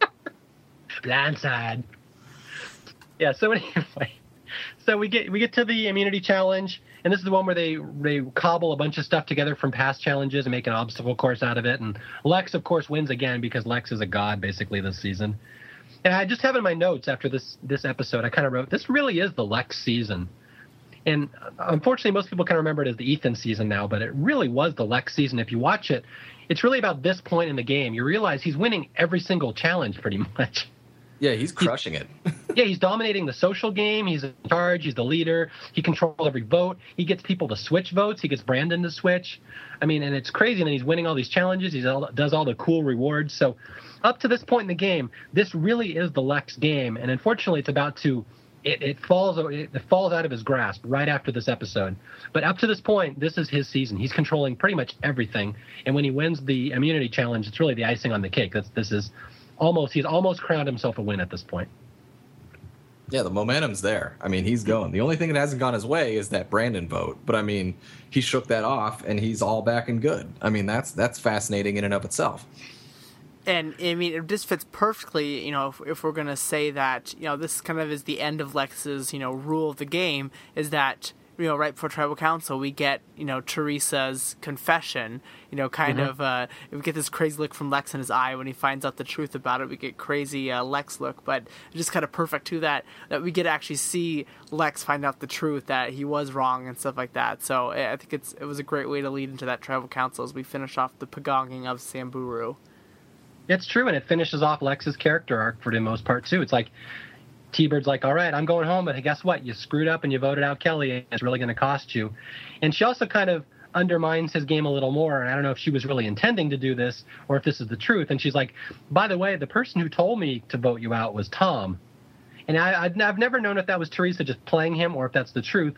blindside. Yeah. So anyway, so we get we get to the immunity challenge, and this is the one where they they cobble a bunch of stuff together from past challenges and make an obstacle course out of it. And Lex, of course, wins again because Lex is a god basically this season. And I just have in my notes after this this episode, I kind of wrote this really is the Lex season. And uh, unfortunately, most people kind of remember it as the Ethan season now, but it really was the Lex season. If you watch it, it's really about this point in the game. You realize he's winning every single challenge pretty much. Yeah, he's crushing it. Yeah, he's dominating the social game. He's in charge. He's the leader. He controls every vote. He gets people to switch votes. He gets Brandon to switch. I mean, and it's crazy. And he's winning all these challenges. He does all the cool rewards. So, up to this point in the game, this really is the Lex game. And unfortunately, it's about to. It, it falls it falls out of his grasp right after this episode. But up to this point, this is his season. He's controlling pretty much everything. And when he wins the immunity challenge, it's really the icing on the cake. That's this is almost he's almost crowned himself a win at this point. Yeah, the momentum's there. I mean, he's going. The only thing that hasn't gone his way is that Brandon vote. But I mean, he shook that off, and he's all back and good. I mean, that's that's fascinating in and of itself. And I mean, it just fits perfectly. You know, if, if we're gonna say that, you know, this kind of is the end of Lex's, you know, rule of the game is that you know, right before tribal council, we get you know Teresa's confession. You know, kind Mhm. of uh, we get this crazy look from Lex in his eye when he finds out the truth about it. We get crazy uh, Lex look, but it's just kind of perfect to that that we get to actually see Lex find out the truth that he was wrong and stuff like that. So I I think it's it was a great way to lead into that tribal council as we finish off the pagonging of Samburu. It's true, and it finishes off Lex's character arc for the most part too. It's like T-Bird's like, "All right, I'm going home, but guess what? You screwed up and you voted out Kelly, and it's really going to cost you." And she also kind of undermines his game a little more. And I don't know if she was really intending to do this or if this is the truth. And she's like, "By the way, the person who told me to vote you out was Tom." And I, I've never known if that was Teresa just playing him or if that's the truth.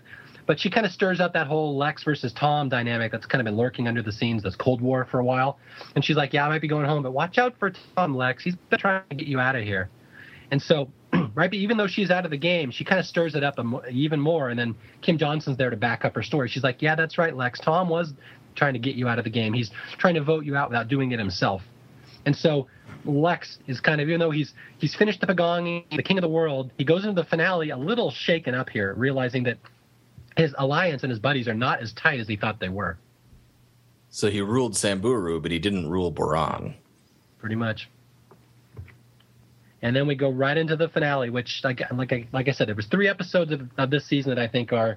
But she kind of stirs up that whole Lex versus Tom dynamic that's kind of been lurking under the scenes, this Cold War for a while. And she's like, Yeah, I might be going home, but watch out for Tom, Lex. He's been trying to get you out of here. And so, right, even though she's out of the game, she kind of stirs it up even more. And then Kim Johnson's there to back up her story. She's like, Yeah, that's right, Lex. Tom was trying to get you out of the game. He's trying to vote you out without doing it himself. And so Lex is kind of, even though he's he's finished the Pagong, the king of the world, he goes into the finale a little shaken up here, realizing that his alliance and his buddies are not as tight as he thought they were. So he ruled Samburu, but he didn't rule Boran. pretty much. And then we go right into the finale, which, like, like, I, like I said, there was three episodes of, of this season that I think are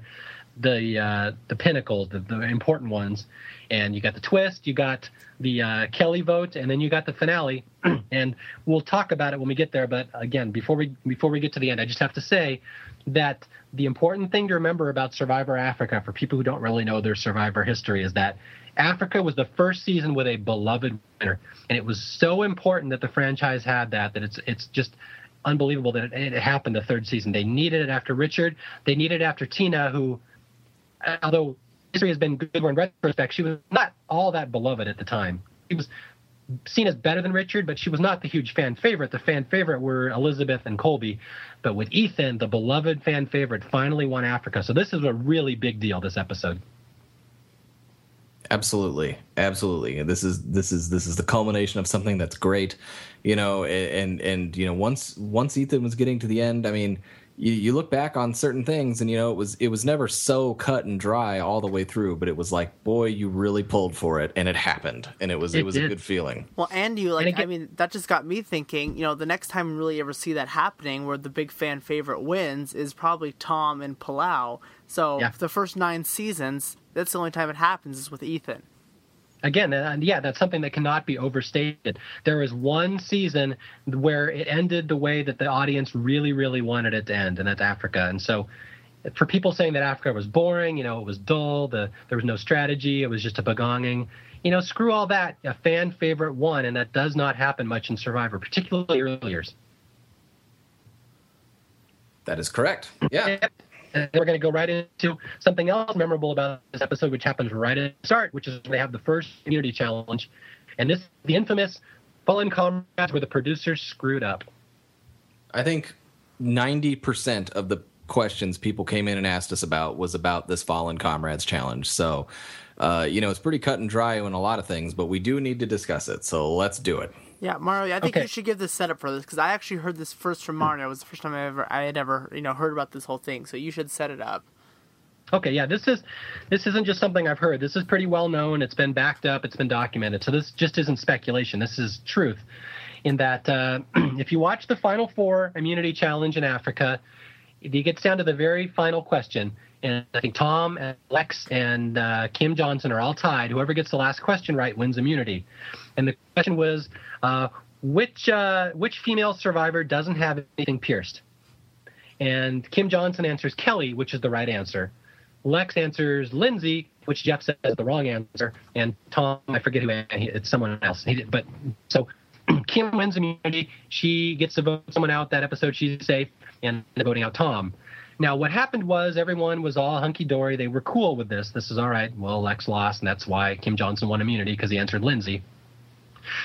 the uh, the pinnacles, the, the important ones. And you got the twist, you got the uh, Kelly vote, and then you got the finale. and we'll talk about it when we get there. But again, before we before we get to the end, I just have to say that the important thing to remember about Survivor Africa for people who don't really know their Survivor history is that Africa was the first season with a beloved winner, and it was so important that the franchise had that that it's it's just unbelievable that it, it happened the third season. They needed it after Richard. They needed it after Tina, who, although history has been good in retrospect, she was not all that beloved at the time. She was seen as better than Richard, but she was not the huge fan favorite. The fan favorite were Elizabeth and Colby, but with Ethan, the beloved fan favorite, finally won Africa. So this is a really big deal. This episode. Absolutely, absolutely. This is this is this is the culmination of something that's great, you know. And and you know, once once Ethan was getting to the end, I mean, you, you look back on certain things, and you know, it was it was never so cut and dry all the way through, but it was like, boy, you really pulled for it, and it happened, and it was it, It was a good feeling. Well, and you like, And again- I mean, that just got me thinking. You know, the next time we really ever see that happening, where the big fan favorite wins, is probably Tom and Palau. So Yeah. the first nine seasons, that's the only time it happens is with Ethan. Again, and yeah, that's something that cannot be overstated. There was one season where it ended the way that the audience really, really wanted it to end, and that's Africa. And so, for people saying that Africa was boring, you know, it was dull, the there was no strategy, it was just a pagonging. You know, screw all that. A fan favorite won, and that does not happen much in Survivor, particularly early years. That is correct. Yeah. And we're going to go right into something else memorable about this episode, which happens right at the start, which is when they have the first community challenge. And this, the infamous Fallen Comrades, where the producers screwed up. I think ninety percent of the questions people came in and asked us about was about this Fallen Comrades challenge. So, uh, you know, it's pretty cut and dry in a lot of things, but we do need to discuss it. So let's do it. Yeah, Mario, I think Okay. you should give the setup for this because I actually heard this first from Mario. It was the first time I ever I had ever you know heard about this whole thing. So you should set it up. Okay, yeah, this is this isn't just something I've heard. This is pretty well known. It's been backed up. It's been documented. So this just isn't speculation. This is truth. In that, uh, if you watch the Final Four Immunity Challenge in Africa, if it gets down to the very final question, and I think Tom and Lex and uh, Kim Johnson are all tied. Whoever gets the last question right wins immunity. And the question was, uh, which uh, which female survivor doesn't have anything pierced? And Kim Johnson answers Kelly, which is the right answer. Lex answers Lindsey, which Jeff says is the wrong answer, and Tom, I forget who, it's someone else. He did, but so Kim wins immunity. She gets to vote someone out that episode. She's safe, and voting out Tom. Now, what happened was everyone was all hunky dory. They were cool with this. This is all right. Well, Lex lost, and that's why Kim Johnson won immunity because he answered Lindsey.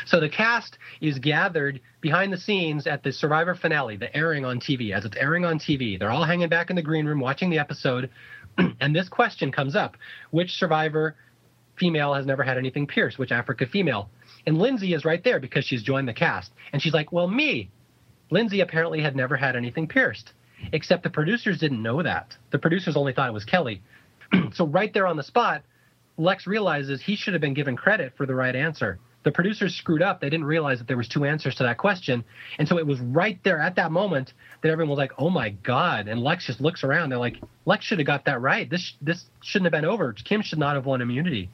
So the cast is gathered behind the scenes at the Survivor finale, the airing on TV. As it's airing on TV, they're all hanging back in the green room watching the episode, and this question comes up: Which Survivor female has never had anything pierced? Which Africa female? And Lindsey is right there because she's joined the cast, and she's like, "Well, me." Lindsey apparently had never had anything pierced, except the producers didn't know that. The producers only thought it was Kelly. so right there on the spot, Lex realizes he should have been given credit for the right answer. The producers screwed up. They didn't realize that there was two answers to that question. And so it was right there at that moment that everyone was like, "Oh my god." And Lex just looks around. They're like, "Lex should have got that right. This this shouldn't have been over. Kim should not have won immunity."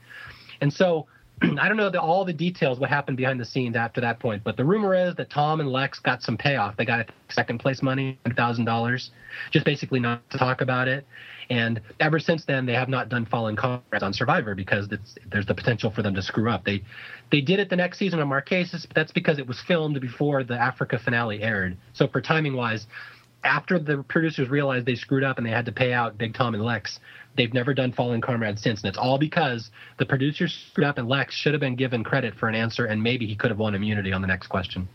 And so I don't know the, all the details what happened behind the scenes after that point, but the rumor is that Tom and Lex got some payoff. They got second place money, thousand dollars, just basically not to talk about it. And ever since then, they have not done Fallen Comrades on Survivor because there's the potential for them to screw up. They they did it the next season on Marquesas, but that's because it was filmed before the Africa finale aired. So for timing wise, after the producers realized they screwed up and they had to pay out Big Tom and Lex, they've never done Fallen Comrade since. And it's all because the producers screwed up and Lex should have been given credit for an answer and maybe he could have won immunity on the next question.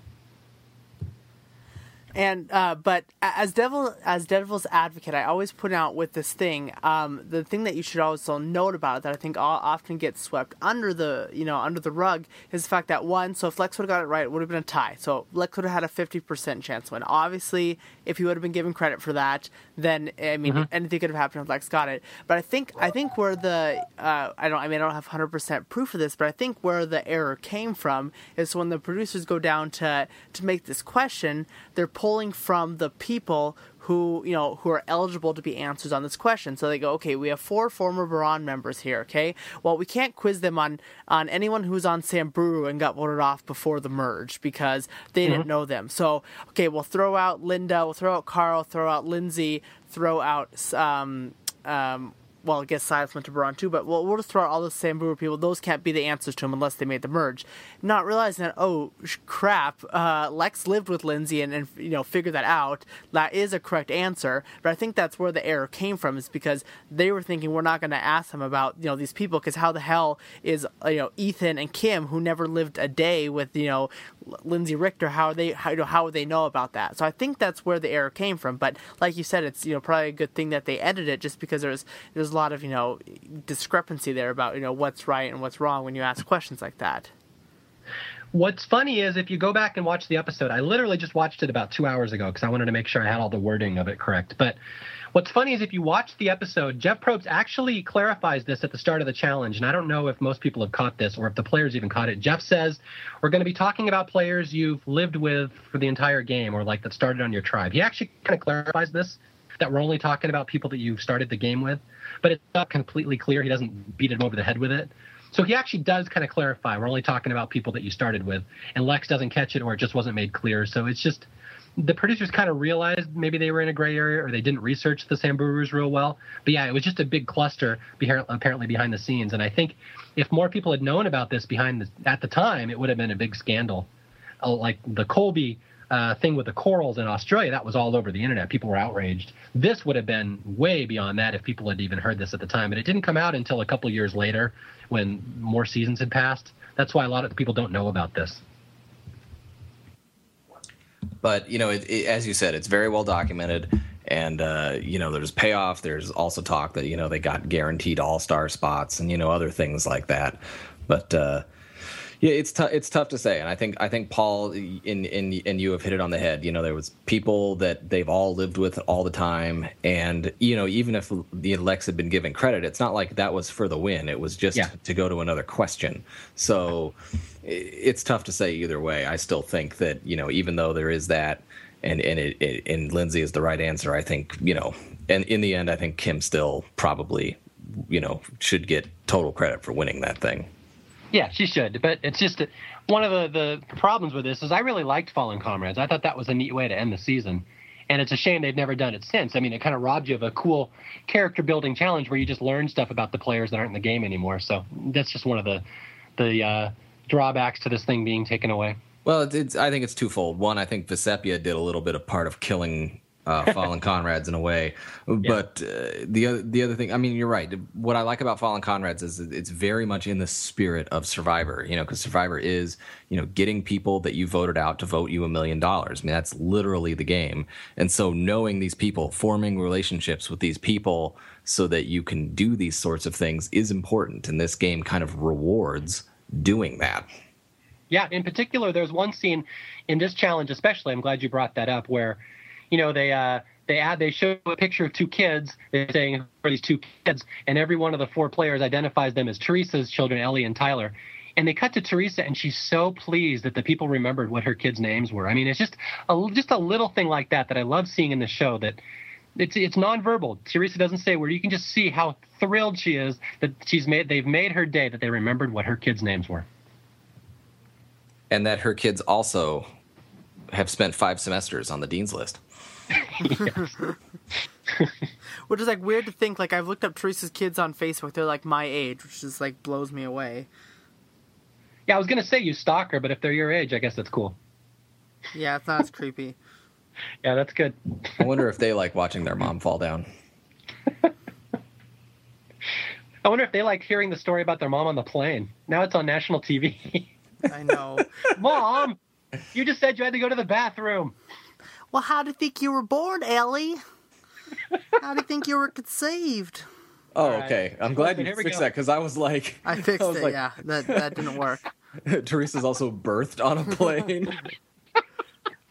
And uh, but as devil as devil's advocate, I always put out with this thing. Um, the thing that you should also note about it that I think all, often gets swept under the you know under the rug is the fact that one. So if Lex would have got it right, it would have been a tie. So Lex would have had a fifty percent chance win. Obviously, if he would have been given credit for that, then I mean anything could have happened if Lex got it. But I think I think where the uh, I don't I mean I don't have hundred percent proof of this, but I think where the error came from is when the producers go down to to make this question, they're pulling from the people who you know who are eligible to be answers on this question. So they go, okay, we have four former Boran members here. Okay, well we can't quiz them on on anyone who's on Samburu and got voted off before the merge because they didn't know them. So okay, we'll throw out Linda, we'll throw out Carl, throw out Lindsey, throw out um um well, I guess Silas went to Boran too, but we'll, we'll just throw out all the Samburu people. Those can't be the answers to him unless they made the merge. Not realizing that, oh, sh- crap, uh, Lex lived with Lindsey and, and, you know, figured that out. That is a correct answer. But I think that's where the error came from is because they were thinking we're not going to ask them about, you know, these people because how the hell is, uh, you know, Ethan and Kim, who never lived a day with, you know, Lindsey Richter, how they, how, you know, how would they know about that? So I think that's where the error came from. But like you said, it's, you know, probably a good thing that they edited it just because there's, there's lot of, you know, discrepancy there about, you know, what's right and what's wrong when you ask questions like that. What's funny is if you go back and watch the episode, I literally just watched it about two hours ago because I wanted to make sure I had all the wording of it correct. But what's funny is if you watch the episode, Jeff Probst actually clarifies this at the start of the challenge. And I don't know if most people have caught this or if the players even caught it. Jeff says, We're going to be talking about players you've lived with for the entire game or like that started on your tribe. He actually kind of clarifies this that we're only talking about people that you started the game with, but it's not completely clear. He doesn't beat him over the head with it. So he actually does kind of clarify. We're only talking about people that you started with, and Lex doesn't catch it, or it just wasn't made clear. So it's just the producers kind of realized maybe they were in a gray area, or they didn't research the Samburus real well. But yeah, it was just a big cluster apparently behind the scenes. And I think if more people had known about this behind the, at the time, it would have been a big scandal. Uh, like the Colby uh, thing with the corals in Australia, that was all over the internet. People were outraged. This would have been way beyond that if people had even heard this at the time. But it didn't come out until a couple years later when more seasons had passed. That's why a lot of people don't know about this. But you know, it, it, as you said, it's very well documented, and uh, you know there's payoff. There's also talk that you know they got guaranteed All Star spots and you know other things like that. But uh, yeah, it's tough. It's tough to say, and I think I think Paul in in and you have hit it on the head. You know, there was people that they've all lived with all the time, and you know, even if the Lex had been given credit, it's not like that was for the win. It was just yeah. to go to another question. So it's tough to say either way. I still think that you know, even though there is that, and and it, it and Lindsey is the right answer. I think you know, and in the end, I think Kim still probably you know should get total credit for winning that thing. Yeah, she should. But it's just one of the, the problems with this is I really liked Fallen Comrades. I thought that was a neat way to end the season. And it's a shame they've never done it since. I mean, it kind of robbed you of a cool character building challenge where you just learn stuff about the players that aren't in the game anymore. So that's just one of the the uh, drawbacks to this thing being taken away. Well, it's, it's, I think it's twofold. One, I think Vecepia did a little bit of part of killing uh, Fallen Comrades in a way. But uh, the other the other thing, I mean, you're right. What I like about Fallen Comrades is it's very much in the spirit of Survivor. You know, because Survivor is you know getting people that you voted out to vote you a million dollars. I mean, that's literally the game. And so knowing these people, forming relationships with these people, so that you can do these sorts of things is important. And this game kind of rewards doing that. Yeah, in particular, there's one scene in this challenge, especially. I'm glad you brought that up, where you know, they uh, they add they show a picture of two kids. They're saying for these two kids, and every one of the four players identifies them as Teresa's children, Ellie and Tyler. And they cut to Teresa, and she's so pleased that the people remembered what her kids' names were. I mean, it's just a just a little thing like that that I love seeing in the show. That it's it's nonverbal. Teresa doesn't say where you can just see how thrilled she is that she's made they've made her day that they remembered what her kids' names were. And that her kids also have spent five semesters on the dean's list. which is like weird to think. Like I've looked up Teresa's kids on Facebook; they're like my age, which just like blows me away. Yeah, I was gonna say you stalk her, but if they're your age, I guess that's cool. Yeah, it's not as creepy. Yeah, that's good. I wonder if they like watching their mom fall down. I wonder if they like hearing the story about their mom on the plane. Now it's on national TV. I know. Mom, you just said you had to go to the bathroom. Well, how do you think you were born, Ellie? How do you think you were conceived? Oh, okay. I'm glad you fixed that because I was like, I fixed I it. Like, yeah, that that didn't work. Teresa's also birthed on a plane.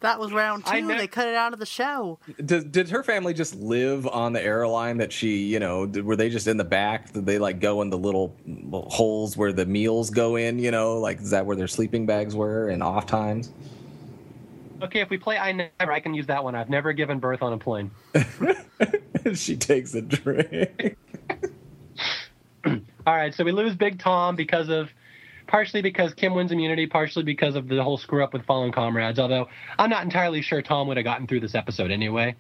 that was round two. They cut it out of the show. Did, did her family just live on the airline that she, you know, did, were they just in the back? Did they like go in the little holes where the meals go in? You know, like is that where their sleeping bags were and off times? Okay, if we play I Never, I can use that one. I've never given birth on a plane. she takes a drink. All right, so we lose Big Tom because of partially because Kim wins immunity, partially because of the whole screw up with fallen comrades. Although I'm not entirely sure Tom would have gotten through this episode anyway.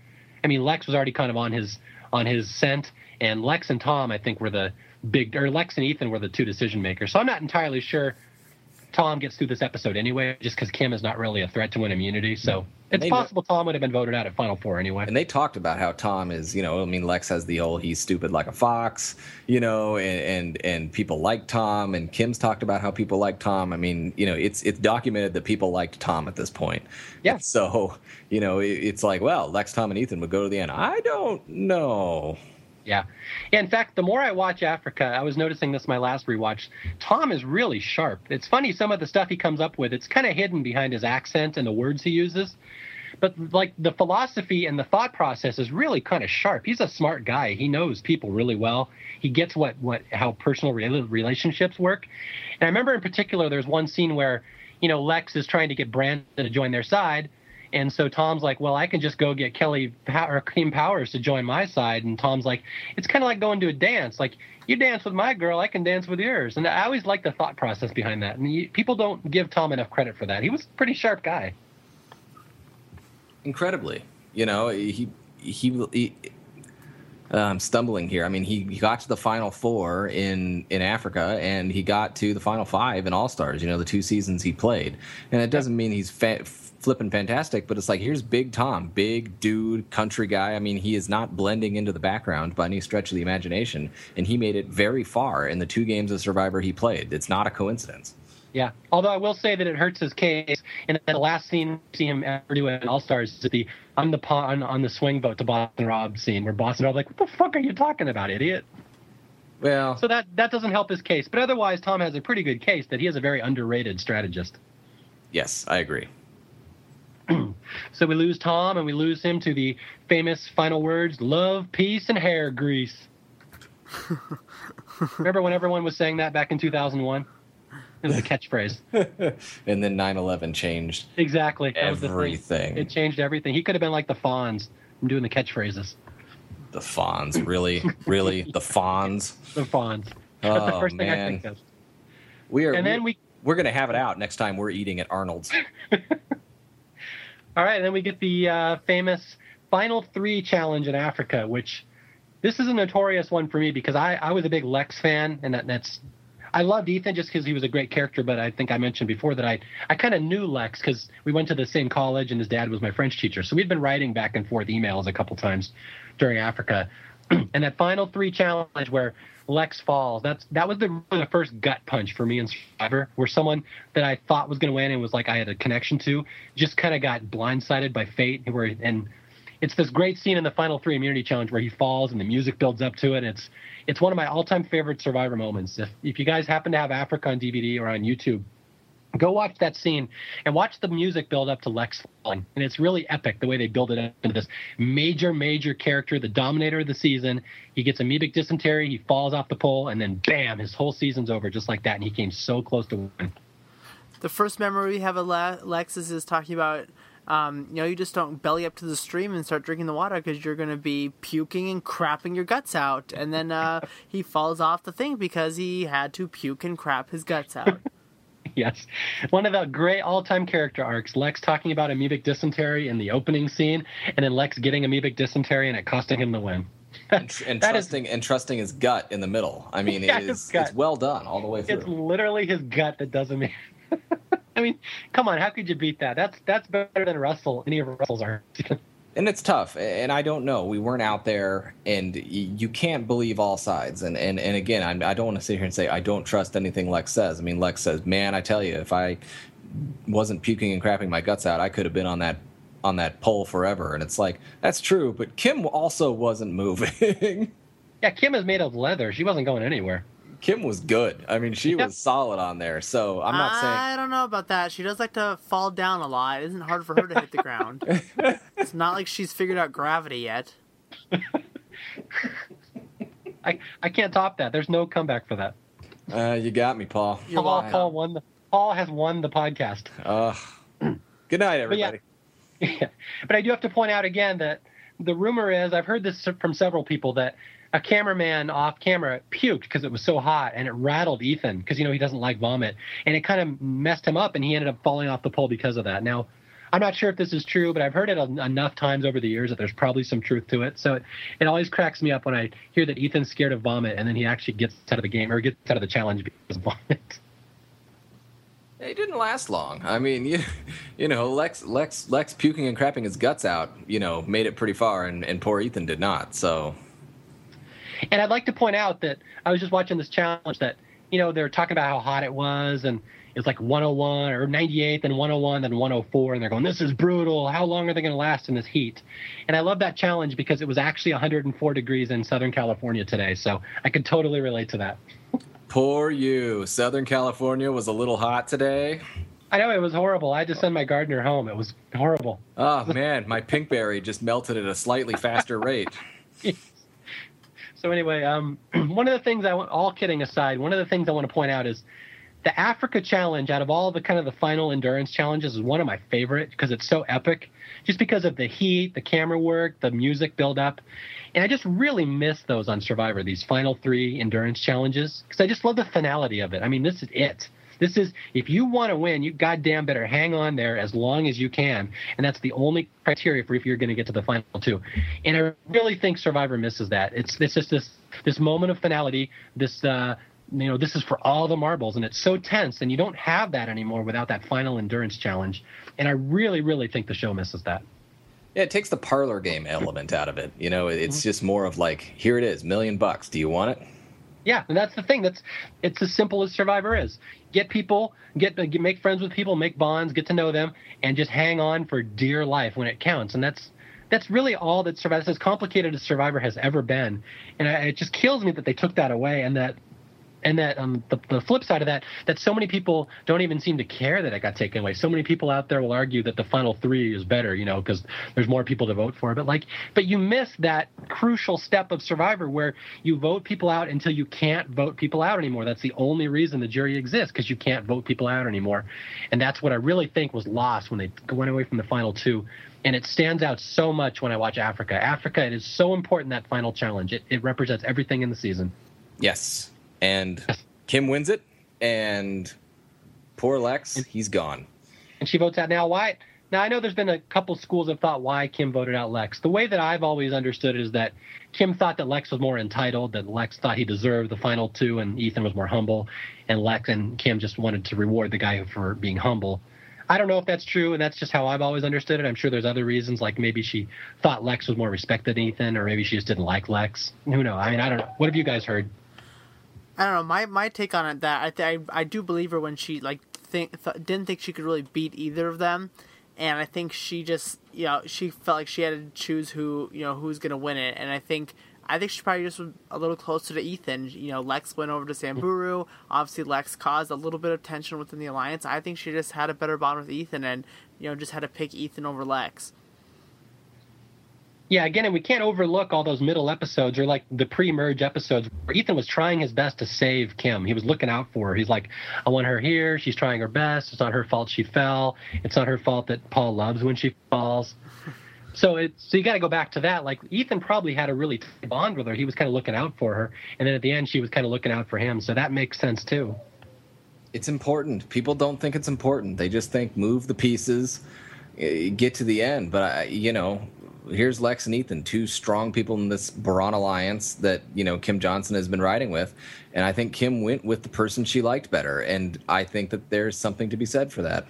I mean, Lex was already kind of on his on his scent, and Lex and Tom, I think, were the big or Lex and Ethan were the two decision makers. So I'm not entirely sure Tom gets through this episode anyway, just because Kim is not really a threat to win immunity. So mm-hmm. it's they possible Tom would have been voted out at Final Four anyway. And they talked about how Tom is, you know, I mean, Lex has the whole "he's stupid like a fox," you know, and and and people like Tom, and Kim's talked about how people like Tom. I mean, you know, it's it's documented that people liked Tom at this point. Yeah. So you know, it, it's like, well, Lex, Tom, and Ethan would go to the end. I don't know. Yeah. In fact, the more I watch Africa, I was noticing this my last rewatch. Tom is really sharp. It's funny some of the stuff he comes up with. It's kind of hidden behind his accent and the words he uses. But like the philosophy and the thought process is really kind of sharp. He's a smart guy. He knows people really well. He gets what what how personal relationships work. And I remember in particular there's one scene where, you know, Lex is trying to get Brandon to join their side and so Tom's like, well, I can just go get Kelly or Kim Powers to join my side. And Tom's like, it's kind of like going to a dance. Like you dance with my girl, I can dance with yours. And I always like the thought process behind that. And he, people don't give Tom enough credit for that. He was a pretty sharp guy. Incredibly, you know, he he. he I'm stumbling here. I mean, he, he got to the final four in in Africa, and he got to the final five in All Stars. You know, the two seasons he played, and it doesn't mean he's fa- flipping fantastic, but it's like here's Big Tom, big dude, country guy. I mean, he is not blending into the background by any stretch of the imagination, and he made it very far in the two games of Survivor he played. It's not a coincidence. Yeah. Although I will say that it hurts his case. And the last scene we see him ever do in All Stars is the on the pond on the swing boat to Boston Rob scene where Boston Rob like, what the fuck are you talking about, idiot? Well, So that that doesn't help his case. But otherwise, Tom has a pretty good case that he is a very underrated strategist. yes, I agree. So we lose Tom and we lose him to the famous final words: "Love, peace, and hair grease." Remember when everyone was saying that back in 2001? It was a catchphrase. And then 9/11 changed Exactly. That was the thing. everything. It changed everything. He could have been like the Fonz. I'm doing the catchphrases. The Fonz, really, really, the Fonz. The Fonz. That's the Oh first thing I man, think of. we are. And then we, we're gonna have it out next time we're eating at Arnold's. All right, and then we get the uh, famous final three challenge in Africa, which this is a notorious one for me because I, I was a big Lex fan, and that, that's I loved Ethan just because he was a great character. But I think I mentioned before that I I kind of knew Lex because we went to the same college and his dad was my French teacher, so we'd been writing back and forth emails a couple times during Africa. and that final three challenge where Lex falls, that's that was the the first gut punch for me in Survivor, where someone that I thought was going to win and was like I had a connection to, just kind of got blindsided by fate. Where and it's this great scene in the final three immunity challenge where he falls and the music builds up to it. It's it's one of my all-time favorite Survivor moments. If if you guys happen to have Africa on DVD or on YouTube, go watch that scene and watch the music build up to Lex falling. And it's really epic the way they build it up into this major, major character, the dominator of the season. He gets amoebic dysentery, he falls off the pole, and then bam, his whole season's over just like that. And he came so close to winning. The first memory we have of Le- Lexus is talking about, um, you know, you just don't belly up to the stream and start drinking the water because you're going to be puking and crapping your guts out. And then uh, he falls off the thing because he had to puke and crap his guts out. Yes. One of the great all time character arcs. Lex talking about amoebic dysentery in the opening scene, and then Lex getting amoebic dysentery and it costing him the win. and, tr- and That is- trusting and trusting his gut in the middle. I mean, Yeah, it is it's well done all the way through. It's literally his gut that doesn't mean. I mean, come on, how could you beat that? That's that's better than Russell. Any of Russell's are. And it's tough, and I don't know. We weren't out there, and you can't believe all sides. And and and again, I'm, I don't want to sit here and say I don't trust anything Lex says. I mean, Lex says, "Man, I tell you, if I wasn't puking and crapping my guts out, I could have been on that on that pole forever." And it's like that's true, but Kim also wasn't moving. yeah, Kim is made of leather. She wasn't going anywhere. Kim was good. I mean, she Yep. was solid on there. So I'm not saying. I don't know about that. She does like to fall down a lot. It isn't hard for her to hit the ground. It's not like she's figured out gravity yet. I I can't top that. There's no comeback for that. Uh, you got me, Paul. You're Paul, welcome. Paul won the. Paul has won the podcast. Uh, good night, But yeah. everybody. Yeah. But I do have to point out again that the rumor is I've heard this from several people that a cameraman off camera puked because it was so hot and it rattled Ethan because you know he doesn't like vomit and it kind of messed him up and he ended up falling off the pole because of that. Now, I'm not sure if this is true, but I've heard it enough times over the years that there's probably some truth to it. So it, it always cracks me up when I hear that Ethan's scared of vomit and then he actually gets out of the game or gets out of the challenge because of vomit. It didn't last long. I mean, you, you know, Lex, Lex, Lex puking and crapping his guts out, you know, made it pretty far, and, and poor Ethan did not. So, And I'd like to point out that I was just watching this challenge that, you know, they're talking about how hot it was and it's like 101 or 98, then 101, then 104. And they're going, this is brutal. How long are they going to last in this heat? And I love that challenge because it was actually 104 degrees in Southern California today. So I could totally relate to that. poor you. Southern California was a little hot today. I know it was horrible. I had to send my gardener home. It was horrible. Oh man, my pinkberry just melted at a slightly faster rate. So anyway, um, one of the things I want, all kidding aside, one of the things I want to point out is the Africa challenge. Out of all the kind of the final endurance challenges, is one of my favorite because it's so epic. Just because of the heat, the camera work, the music build up, and I just really miss those on Survivor. These final three endurance challenges because I just love the finality of it. I mean, this is it. This is if you want to win, you goddamn better hang on there as long as you can, and that's the only criteria for if you're going to get to the final two. And I really think Survivor misses that. It's it's just this this moment of finality. This uh, you know this is for all the marbles, and it's so tense, and you don't have that anymore without that final endurance challenge. And I really really think the show misses that. Yeah, it takes the parlor game element out of it. You know, it's just more of like, here it is, million bucks. Do you want it? Yeah, and that's the thing. That's it's as simple as Survivor is. Get people, get, uh, get make friends with people, make bonds, get to know them, and just hang on for dear life when it counts. And that's that's really all that Survivor. That's as complicated as Survivor has ever been. And I, it just kills me that they took that away and that and that um, the, the flip side of that, that so many people don't even seem to care that it got taken away. So many people out there will argue that the final three is better, you know, because there's more people to vote for. But like, but you miss that crucial step of Survivor where you vote people out until you can't vote people out anymore. That's the only reason the jury exists because you can't vote people out anymore, and that's what I really think was lost when they went away from the final two. And it stands out so much when I watch Africa. Africa, it is so important that final challenge. It, it represents everything in the season. Yes, and Kim wins it, and poor Lex, he's gone. And she votes out now. Why? Now I know there's been a couple schools have thought why Kim voted out Lex. The way that I've always understood it is that Kim thought that Lex was more entitled, that Lex thought he deserved the final two, and Ethan was more humble, and Lex and Kim just wanted to reward the guy for being humble. I don't know if that's true, and that's just how I've always understood it. I'm sure there's other reasons, like maybe she thought Lex was more respected than Ethan, or maybe she just didn't like Lex. Who knows? I mean, I don't know. What have you guys heard? I don't know. My my take on it that I th- I, I do believe her when she like think th- didn't think she could really beat either of them, and I think she just you know she felt like she had to choose who you know who's gonna win it, and I think I think she probably just was a little closer to Ethan. You know, Lex went over to Samburu. Obviously, Lex caused a little bit of tension within the alliance. I think she just had a better bond with Ethan, and you know just had to pick Ethan over Lex. Yeah, again, and we can't overlook all those middle episodes or like the pre-merge episodes where Ethan was trying his best to save Kim. He was looking out for her. He's like, I want her here. She's trying her best. It's not her fault she fell. It's not her fault that Paul loves when she falls. So it's so you got to go back to that. Like Ethan probably had a really tight bond with her. He was kind of looking out for her, and then at the end she was kind of looking out for him. So that makes sense too. It's important. People don't think it's important. They just think move the pieces, eh, get to the end. But I, you know, here's Lex and Ethan, two strong people in this Boran alliance that you know Kim Johnson has been riding with, and I think Kim went with the person she liked better, and I think that there's something to be said for that.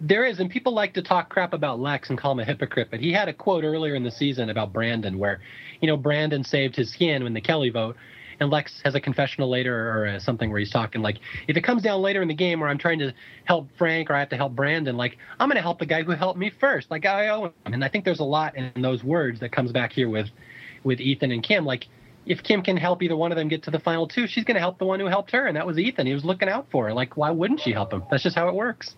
There is, and people like to talk crap about Lex and call him a hypocrite, but he had a quote earlier in the season about Brandon where, you know, Brandon saved his skin when the Kelly vote, and Lex has a confessional later or uh, something where he's talking like, if it comes down later in the game where I'm trying to help Frank or I have to help Brandon, like I'm going to help the guy who helped me first, like I owe him. And I think there's a lot in those words that comes back here with, with Ethan and Kim. Like, if Kim can help either one of them get to the final two, she's going to help the one who helped her, and that was Ethan. He was looking out for her. Like, why wouldn't she help him? That's just how it works.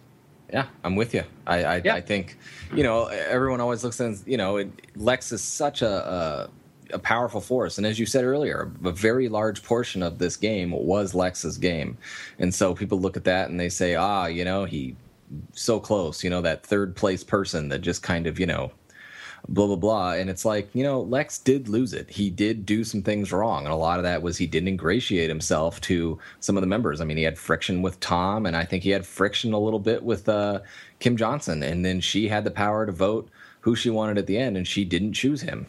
Yeah, I'm with you. I I, Yeah. I think, you know, everyone always looks at you know, it, Lex is such a, a a powerful force, and as you said earlier, a very large portion of this game was Lex's game, and so people look at that and they say, ah, you know, he so close, you know, that third place person that just kind of, you know, blah blah blah. And it's like you know lex did lose it. He did do some things wrong. And a lot of that was he didn't ingratiate himself to some of the members. I mean he had friction with tom and i think he had friction a little bit with uh, kim johnson. And then she had the power to vote who she wanted at the end and she didn't choose him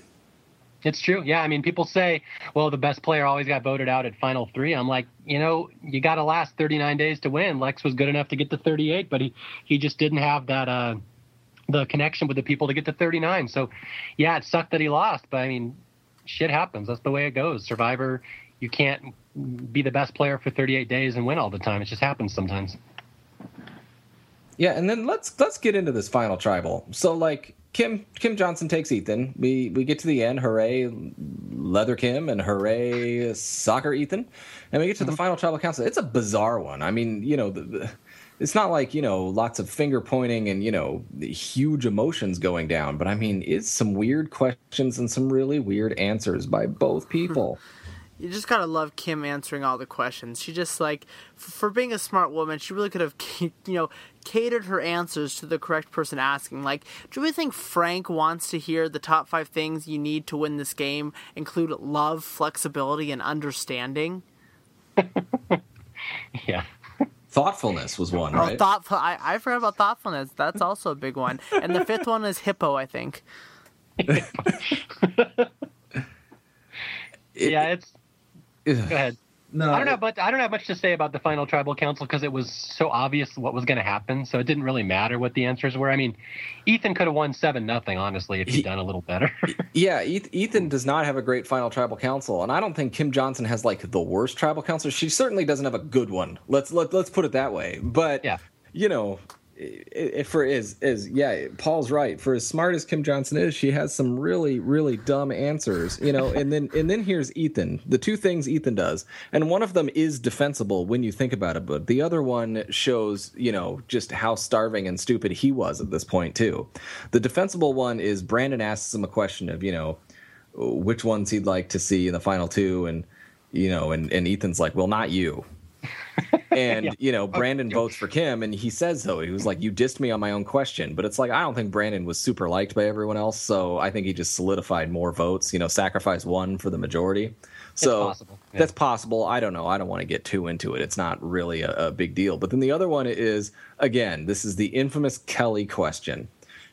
It's true. Yeah, I mean, people say, well, the best player always got voted out at final three. I'm like, you know, you got to last 39 days to win. Lex was good enough to get to 38, but he he just didn't have that uh the connection with the people to get to 39. So, yeah, it sucked that he lost, but I mean, shit happens. That's the way it goes. Survivor, you can't be the best player for 38 days and win all the time. It just happens sometimes. Yeah, and then let's let's get into this final tribal. So like Kim Kim Johnson takes Ethan. We we get to the end. Hooray, Leather Kim, and hooray, Soccer Ethan. And we get to the mm-hmm. final tribal council. It's a bizarre one. I mean, you know, the, the, it's not like you know lots of finger pointing and you know huge emotions going down. But I mean, it's some weird questions and some really weird answers by both hmm. people. You just gotta love Kim answering all the questions. She just like, f- for being a smart woman, she really could have, you know, catered her answers to the correct person asking. Like, do we think Frank wants to hear the top five things you need to win this game include love, flexibility, and understanding? Yeah. Thoughtfulness was one, oh, right? thoughtful. I, I forgot about thoughtfulness. That's also a big one. And the fifth one is hippo, I think. It- yeah, it's. It- Go ahead. No, I don't know, but I don't have much to say about the final tribal council because it was so obvious what was going to happen. So it didn't really matter what the answers were. I mean, Ethan could have won seven nothing, honestly, if he'd He- done a little better. Yeah, Ethan does not have a great final tribal council, and I don't think Kim Johnson has like the worst tribal council. She certainly doesn't have a good one. Let's let, let's put it that way. But Yeah. you know, i- i- for is is yeah, Paul's right. For as smart as Kim Johnson is, she has some really really dumb answers. You know, and then and then here's Ethan. The two things Ethan does, and one of them is defensible when you think about it, but the other one shows you know just how starving and stupid he was at this point too. The defensible one is Brandon asks him a question of you know which ones he'd like to see in the final two and you know and, and ethan's like well not you and Yeah. you know oh, brandon votes for kim and he says so he was like you dissed me on my own question. But it's like i don't think brandon was super liked by everyone else so i think he just solidified more votes you know sacrifice one for the majority. So possible, yeah. that's possible. I don't know. I don't want to get too into it. It's not really a, a big deal. But then the other one is again this is the infamous kelly question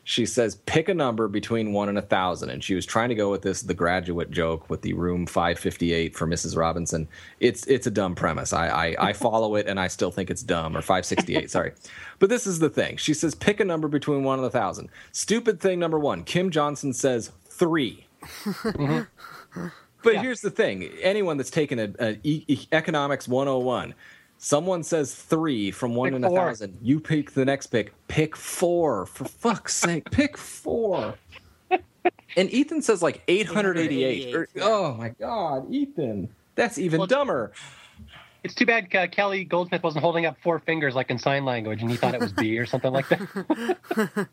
she says pick a number between one and a thousand. And she was trying to go with this the graduate joke with the room 558 for mrs robinson. It's it's a dumb premise. I i, I follow it and i still think it's dumb or 568 sorry. But this is the thing. She says pick a number between one and a thousand. Stupid thing number one. Kim johnson says 3 mm-hmm. but here's the thing. Anyone that's taken a, a e- e- economics 101 someone says three from one Pick in a four. thousand you pick the next pick pick four for fuck's sake pick four and ethan says like 888, or- yeah. oh my god ethan that's even Well, dumber it's too bad uh, Kelly Goldsmith wasn't holding up four fingers like in sign language, and he thought it was B or something like that.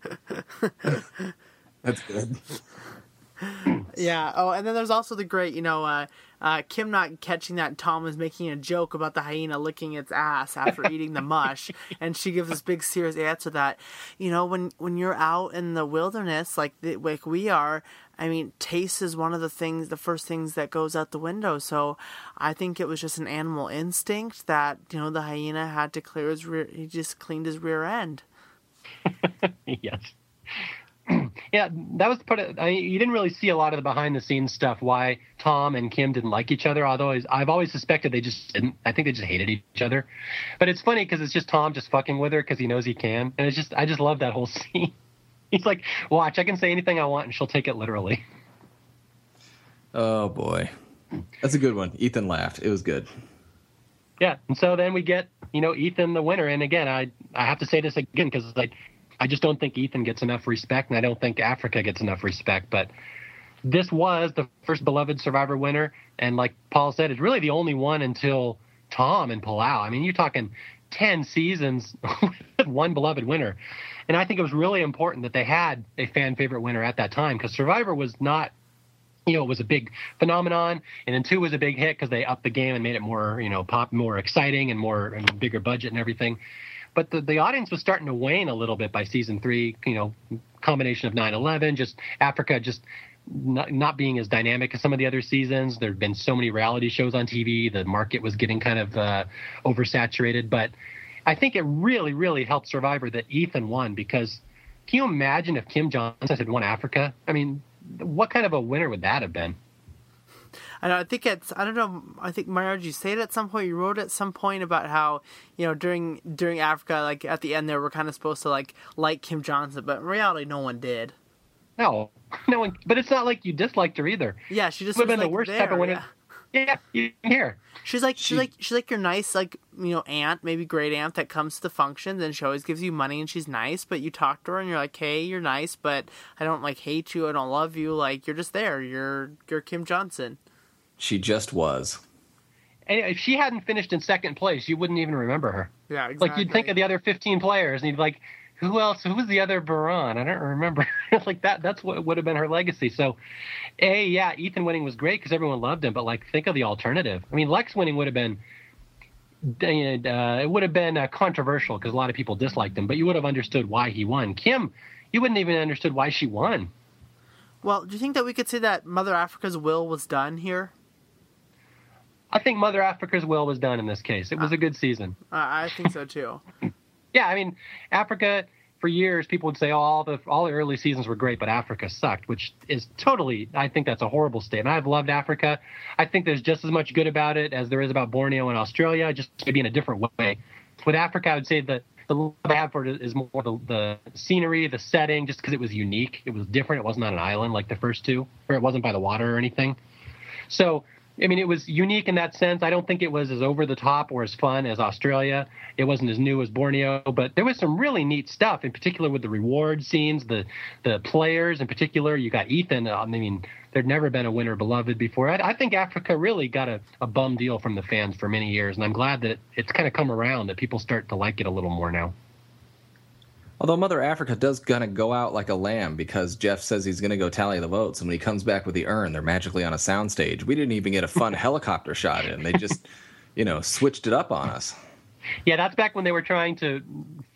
that's good Yeah. Oh, and then there's also the great, you know, uh, uh, Kim not catching that Tom is making a joke about the hyena licking its ass after eating the mush, and she gives this big serious answer that, you know, when when you're out in the wilderness like the, like we are, I mean, taste is one of the things, the first things that goes out the window. So I think it was just an animal instinct that you know the hyena had to clear his rear. He just cleaned his rear end. yes. Yeah, that was part of. I mean, you didn't really see a lot of the behind the scenes stuff. Why Tom and Kim didn't like each other. Although I've always suspected they just didn't. I think they just hated each other. But it's funny because it's just Tom just fucking with her because he knows he can, and it's just I just love that whole scene. He's like, watch, I can say anything I want, and she'll take it literally. oh boy that's a good one ethan laughed it was good Yeah, and so then we get you know Ethan the winner, and again I I have to say this again because it's like I just don't think Ethan gets enough respect, and I don't think Africa gets enough respect. But this was the first beloved Survivor winner, and like Paul said, it's really the only one until Tom and Palau. I mean, you're talking ten seasons with one beloved winner, and I think it was really important that they had a fan favorite winner at that time because Survivor was not you know, it was a big phenomenon, and then two was a big hit because they upped the game and made it more, you know, pop, more exciting and more and bigger budget and everything. But the, the audience was starting to wane a little bit by season three. You know, combination of 9/11, just Africa, just not, not being as dynamic as some of the other seasons. There had been so many reality shows on TV. The market was getting kind of uh, oversaturated. But I think it really, really helped Survivor that Ethan won because can you imagine if Kim Johnson had won Africa? I mean, what kind of a winner would that have been? I know. I think it's. I don't know. I think Mario, you say it at some point? You wrote at some point about how you know during during Africa, like at the end, there we're kind of supposed to like like Kim Johnson, but in reality, no one did. No, no one. But it's not like you disliked her either. Yeah, she just Would have been like the worst there, type of winner. yeah. Yeah, you can hear. She's like She- she's like she's like your nice like you know aunt, maybe great aunt that comes to the functions and she always gives you money and she's nice, but you talk to her and you're like, hey, you're nice, but I don't like hate you, I don't love you, like you're just there, you're you're Kim Johnson. she just was And if she hadn't finished in second place, you wouldn't even remember her. Yeah, exactly. Like you'd think of the other 15 players, and you'd be like, who else? Who was the other Boran? I don't remember. like that. That's what would have been her legacy. So, a yeah, Ethan winning was great because everyone loved him. But like, think of the alternative. I mean, Lex winning would have been. Uh, it would have been uh, controversial because a lot of people disliked him, but you would have understood why he won. Kim, you wouldn't even understood why she won. Well, do you think that we could say that Mother Africa's will was done here? I think Mother Africa's will was done in this case. It was a good season. Uh, I think so too. Yeah, I mean, Africa for years people would say oh, all the all the early seasons were great, but Africa sucked, which is totally. I think that's a horrible statement. I've loved Africa. I think there's just as much good about it as there is about Borneo and Australia, just maybe in a different way. With Africa, I would say that the love I have for it is more the, the scenery, the setting, just because it was unique. It was different. It wasn't on an island like the first two, or it wasn't by the water or anything. So I mean, it was unique in that sense. I don't think it was as over the top or as fun as Australia. It wasn't as new as Borneo, but there was some really neat stuff, in particular with the reward scenes, the the players in particular. You got Ethan. Uh, I mean, there'd never been a winner beloved before. I, I think Africa really got a, a bum deal from the fans for many years, and I'm glad that it's kind of come around that people start to like it a little more now. Although Mother Africa does kind of go out like a lamb because Jeff says he's going to go tally the votes, and when he comes back with the urn, they're magically on a soundstage. We didn't even get a fun helicopter shot in. They just, you know, switched it up on us. Yeah, that's back when they were trying to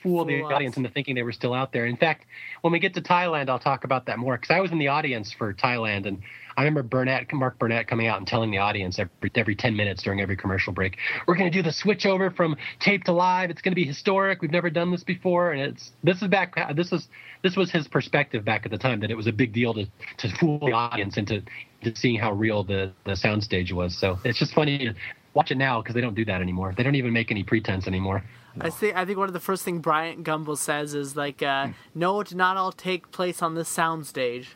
fool the audience into thinking they were still out there. In fact, when we get to Thailand, I'll talk about that more because I was in the audience for Thailand, and I remember Burnett, Mark Burnett, coming out and telling the audience every every ten minutes during every commercial break, "We're going to do the switch over from tape to live. It's going to be historic. We've never done this before." And it's this is back. This is this was his perspective back at the time that it was a big deal to to fool the audience into to seeing how real the the soundstage was. So it's just funny to watch it now because they don't do that anymore. They don't even make any pretense anymore. I think I think one of the first thing Bryant Gumbel says is like, uh, "No, it did not all take place on this soundstage."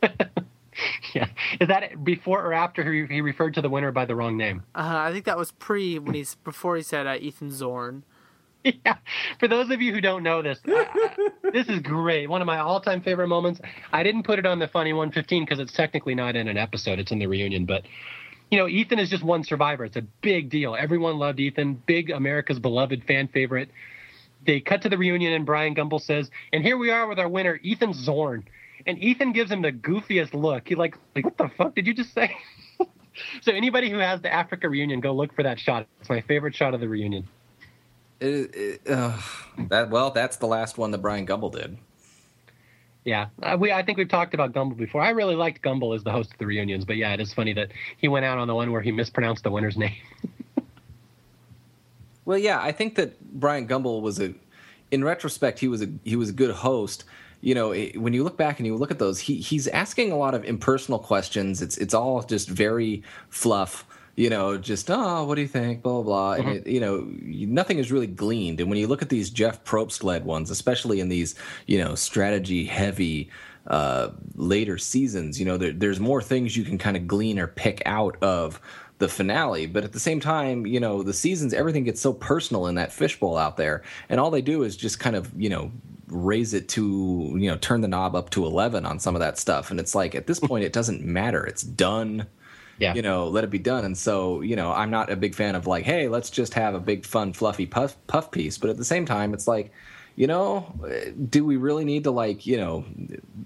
yeah, is that before or after he, he referred to the winner by the wrong name? Uh, I think that was pre when he's before he said uh, Ethan Zorn. Yeah, for those of you who don't know this, I, I, this is great. One of my all-time favorite moments. I didn't put it on the funny 115 because it's technically not in an episode; it's in the reunion. But you know, Ethan is just one survivor. It's a big deal. Everyone loved Ethan, big America's beloved fan favorite. They cut to the reunion, and Brian Gumbel says, "And here we are with our winner, Ethan Zorn." And Ethan gives him the goofiest look. He like, like, what the fuck did you just say? so anybody who has the Africa reunion, go look for that shot. It's my favorite shot of the reunion. It, it, uh, that well, that's the last one that Brian Gumbel did. Yeah, uh, we I think we've talked about Gumbel before. I really liked Gumbel as the host of the reunions, but yeah, it is funny that he went out on the one where he mispronounced the winner's name. well, yeah, I think that Brian Gumbel was a, in retrospect, he was a he was a good host. You know, it, when you look back and you look at those, he he's asking a lot of impersonal questions. It's it's all just very fluff you know, just oh, what do you think? Blah blah blah. Mm-hmm. And it, you know, nothing is really gleaned. And when you look at these Jeff Probst led ones, especially in these you know strategy heavy uh, later seasons, you know, there, there's more things you can kind of glean or pick out of the finale. But at the same time, you know, the seasons, everything gets so personal in that fishbowl out there, and all they do is just kind of you know raise it to you know turn the knob up to 11 on some of that stuff and it's like at this point it doesn't matter it's done yeah. you know, let it be done. And so, you know, I'm not a big fan of like, hey, let's just have a big, fun, fluffy puff puff piece. But at the same time, it's like, you know, do we really need to like, you know,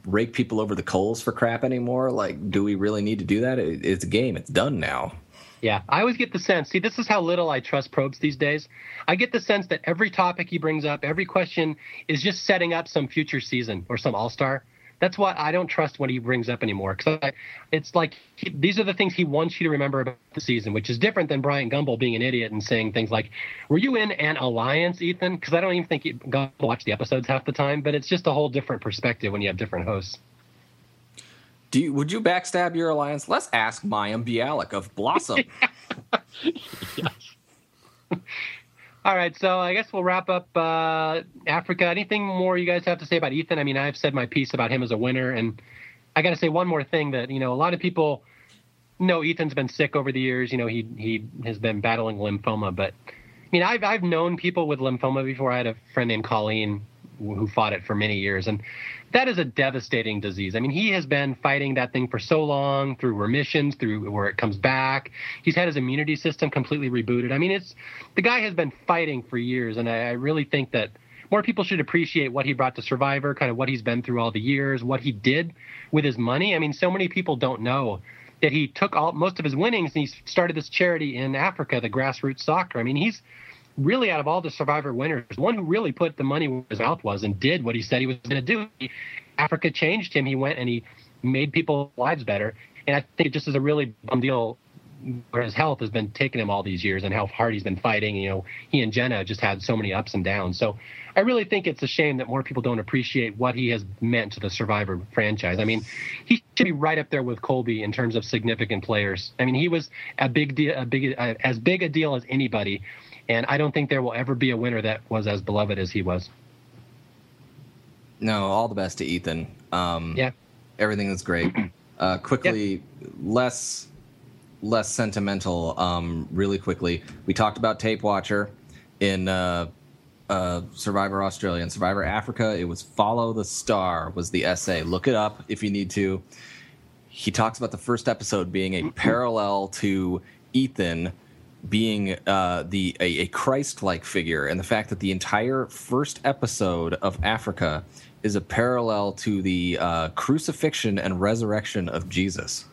rake people over the coals for crap anymore? Like, do we really need to do that? It's a game. It's done now. Yeah, I always get the sense. See, this is how little I trust Probst these days. I get the sense that every topic he brings up, every question is just setting up some future season or some all star that's why I don't trust what he brings up anymore. Because it's like he, these are the things he wants you to remember about the season, which is different than Brian Gumbel being an idiot and saying things like, "Were you in an alliance, Ethan?" Because I don't even think he Gumbel watched the episodes half the time. But it's just a whole different perspective when you have different hosts. Do you, would you backstab your alliance? Let's ask Mayim Bialik of Blossom. All right, so I guess we'll wrap up uh, Africa. Anything more you guys have to say about Ethan? I mean, I've said my piece about him as a winner, and I got to say one more thing that you know a lot of people know Ethan's been sick over the years. You know, he he has been battling lymphoma, but I mean, I've I've known people with lymphoma before. I had a friend named Colleen who fought it for many years, and that is a devastating disease. I mean, he has been fighting that thing for so long through remissions, through where it comes back. He's had his immunity system completely rebooted. I mean, it's the guy has been fighting for years, and I, I really think that more people should appreciate what he brought to Survivor, kind of what he's been through all the years, what he did with his money. I mean, so many people don't know that he took all most of his winnings and he started this charity in Africa, the grassroots soccer. I mean, he's really out of all the survivor winners, one who really put the money where his mouth was and did what he said he was going to do. Africa changed him. He went and he made people's lives better. And I think it just is a really bum deal where his health has been taking him all these years and how hard he's been fighting. You know, he and Jenna just had so many ups and downs. So I really think it's a shame that more people don't appreciate what he has meant to the Survivor franchise. I mean, he should be right up there with Colby in terms of significant players. I mean, he was a big deal, a big, uh, as big a deal as anybody. And I don't think there will ever be a winner that was as beloved as he was. No, all the best to Ethan. Um, yeah, everything is great. Uh, quickly, yeah. less less sentimental. Um, really quickly, we talked about Tape Watcher in uh, uh, Survivor Australia and Survivor Africa. It was Follow the Star was the essay. Look it up if you need to. He talks about the first episode being a parallel to Ethan being uh, the a, a Christ-like figure, and the fact that the entire first episode of Africa is a parallel to the uh, crucifixion and resurrection of Jesus.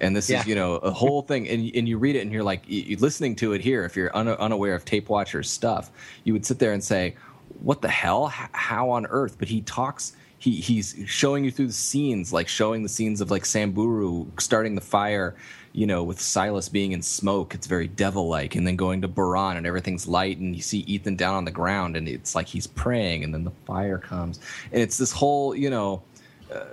And this yeah. is, you know, a whole thing. And, and you read it and you're like, you're listening to it here. If you're un- unaware of Tape Watcher's stuff, you would sit there and say, what the hell? H- how on earth? But he talks, he, he's showing you through the scenes, like showing the scenes of like Samburu starting the fire you know, with Silas being in smoke, it's very devil like. And then going to Boran and everything's light, and you see Ethan down on the ground, and it's like he's praying, and then the fire comes. And it's this whole, you know, uh,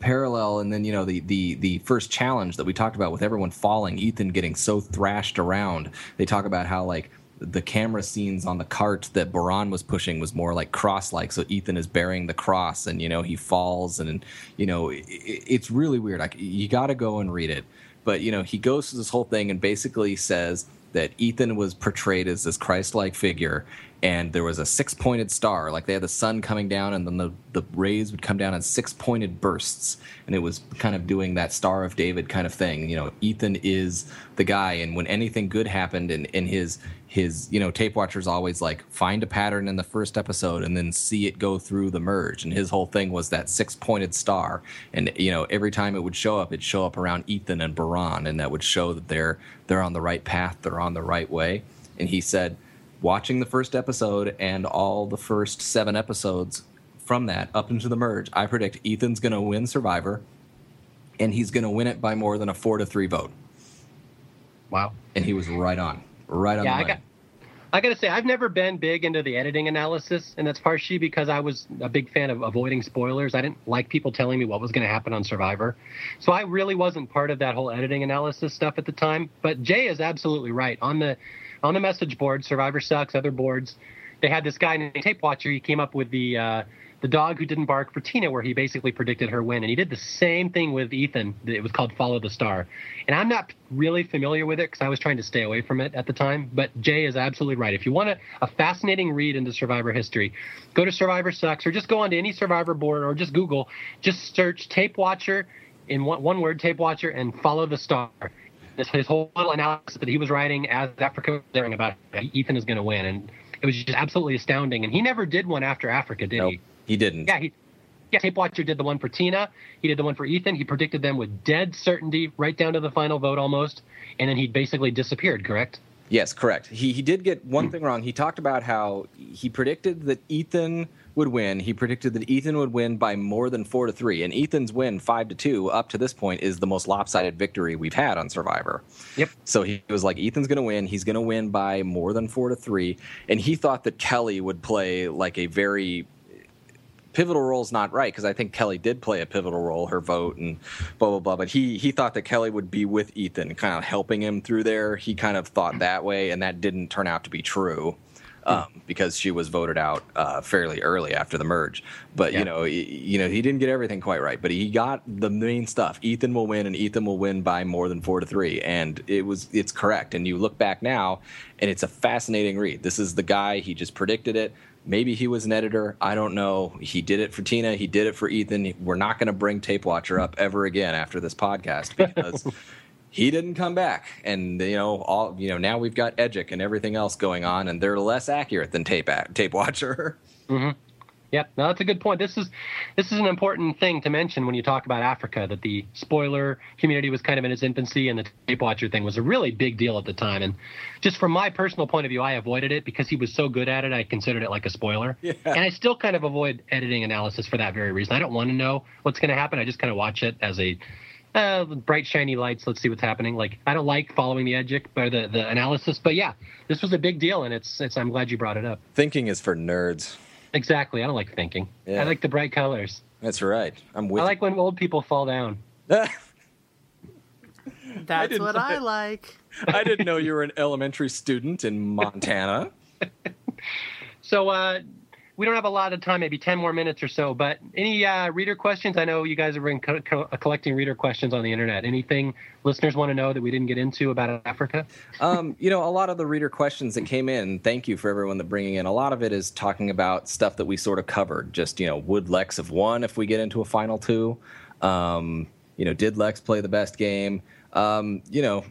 parallel. And then, you know, the, the, the first challenge that we talked about with everyone falling, Ethan getting so thrashed around. They talk about how, like, the camera scenes on the cart that Boran was pushing was more like cross like. So Ethan is bearing the cross and, you know, he falls and, you know, it, it's really weird. Like, you got to go and read it. But you know, he goes through this whole thing and basically says that Ethan was portrayed as this Christ-like figure, and there was a six-pointed star, like they had the sun coming down, and then the the rays would come down in six-pointed bursts, and it was kind of doing that Star of David kind of thing. You know, Ethan is the guy, and when anything good happened in in his his you know tape watchers always like find a pattern in the first episode and then see it go through the merge. And his whole thing was that six pointed star. And you know every time it would show up it'd show up around ethan and Boran and that would show that they're they're on the right path they're on the right way. And he said watching the first episode and all the first seven episodes from that up into the merge i predict ethan's going to win survivor and he's going to win it by more than a four to three vote. Wow. And he was right on right on yeah, the I got, I got to say, I've never been big into the editing analysis, and that's partially because I was a big fan of avoiding spoilers. I didn't like people telling me what was going to happen on Survivor. So I really wasn't part of that whole editing analysis stuff at the time. But Jay is absolutely right. On the on the message board, Survivor Sucks, other boards, they had this guy named Tape Watcher. He came up with the uh, the dog who didn't bark for Tina, where he basically predicted her win. And he did the same thing with Ethan. It was called Follow the Star. And I'm not really familiar with it because I was trying to stay away from it at the time. But Jay is absolutely right. If you want a, a fascinating read into Survivor history, go to Survivor Sucks or just go onto any Survivor board or just Google, just search Tape Watcher in one, one word, Tape Watcher, and Follow the Star. This his whole little analysis that he was writing as Africa was airing about Ethan is going to win. And it was just absolutely astounding. And he never did one after Africa, did nope. he? He didn't. Yeah, he. Yeah, Tape Watcher did the one for Tina. He did the one for Ethan. He predicted them with dead certainty, right down to the final vote almost, and then he basically disappeared. Correct? Yes, correct. He he did get one hmm. thing wrong. He talked about how he predicted that Ethan would win. He predicted that Ethan would win by more than four to three, and Ethan's win five to two up to this point is the most lopsided victory we've had on Survivor. Yep. So he was like, Ethan's going to win. He's going to win by more than four to three, and he thought that Kelly would play like a very pivotal role is not right because I think Kelly did play a pivotal role, her vote and blah blah blah. But he he thought that Kelly would be with Ethan, kind of helping him through there. He kind of thought that way, and that didn't turn out to be true. Um, because she was voted out uh, fairly early after the merge, but yeah. you know, he, you know, he didn't get everything quite right, but he got the main stuff. Ethan will win, and Ethan will win by more than four to three, and it was it's correct. And you look back now, and it's a fascinating read. This is the guy he just predicted it Maybe he was an editor. I don't know. He did it for Tina. He did it for Ethan. We're not going to bring Tape Watcher up ever again after this podcast because he didn't come back. And you know, all you know, now we've got Edgic and everything else going on, and they're less accurate than Tape Tape Watcher. Mm-hmm. Yep, no, that's a good point. This is this is an important thing to mention when you talk about Africa. That the spoiler community was kind of in its infancy, and the tape watcher thing was a really big deal at the time. And just from my personal point of view, I avoided it because he was so good at it. I considered it like a spoiler, yeah. and I still kind of avoid editing analysis for that very reason. I don't want to know what's going to happen. I just kind of watch it as a uh, bright shiny lights. Let's see what's happening. Like I don't like following the edgic or the the analysis, but yeah, this was a big deal, and it's it's. I'm glad you brought it up. Thinking is for nerds. Exactly. I don't like thinking. Yeah. I like the bright colors. That's right. I'm with. I like when old people fall down. That's didn't what I like. I didn't know you were an elementary student in Montana. So uh, we don't have a lot of time, maybe 10 more minutes or so, but any uh, reader questions? I know you guys have been co- co- collecting reader questions on the internet. Anything listeners want to know that we didn't get into about Africa? um, you know, a lot of the reader questions that came in, thank you for everyone that bringing in. A lot of it is talking about stuff that we sort of covered. Just, you know, would Lex have won if we get into a final two? Um, you know, did Lex play the best game? Um, you know,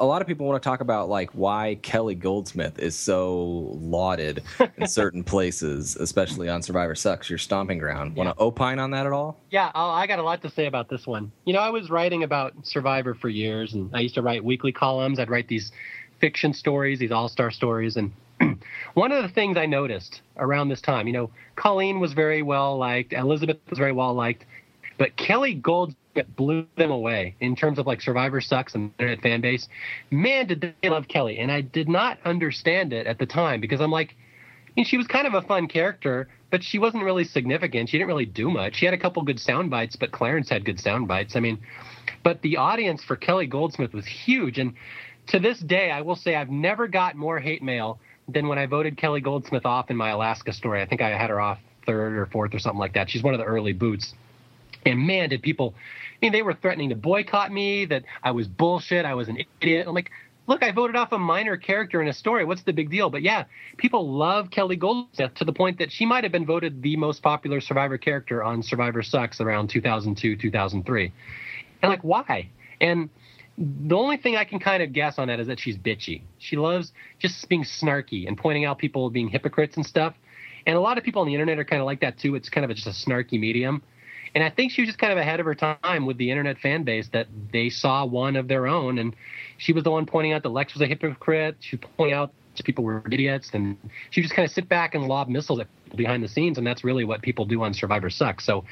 a lot of people want to talk about like why Kelly Goldsmith is so lauded in certain places, especially on Survivor Sucks, your stomping ground. Want to opine on that at all? Yeah, i I got a lot to say about this one. You know, I was writing about Survivor for years, and I used to write weekly columns. I'd write these fiction stories, these all star stories. And one of the things I noticed around this time, you know, Colleen was very well liked, Elizabeth was very well liked, but Kelly Goldsmith blew them away in terms of like Survivor Sucks and internet fan base. Man, did they love Kelly. And I did not understand it at the time because I'm like, she was kind of a fun character, but she wasn't really significant. She didn't really do much. She had a couple good sound bites, but Clarence had good sound bites. I mean, but the audience for Kelly Goldsmith was huge. And to this day, I will say I've never got more hate mail than when I voted Kelly Goldsmith off in my Alaska story. I think I had her off third or fourth or something like that. She's one of the early boots. And man, did people, I mean, they were threatening to boycott me, that I was bullshit, I was an idiot. I'm like, look, I voted off a minor character in a story. What's the big deal? But yeah, people love Kelly Goldsmith to the point that she might have been voted the most popular Survivor character on Survivor Sucks around 2002, 2003. And like, why? And the only thing I can kind of guess on that is that she's bitchy. She loves just being snarky and pointing out people being hypocrites and stuff. And a lot of people on the internet are kind of like that too. It's kind of a, just a snarky medium. And I think she was just kind of ahead of her time with the internet fan base that they saw one of their own. And she was the one pointing out that Lex was a hypocrite. She was pointing out people were idiots. And she just kind of sit back and lob missiles behind the scenes. And that's really what people do on Survivor Sucks. So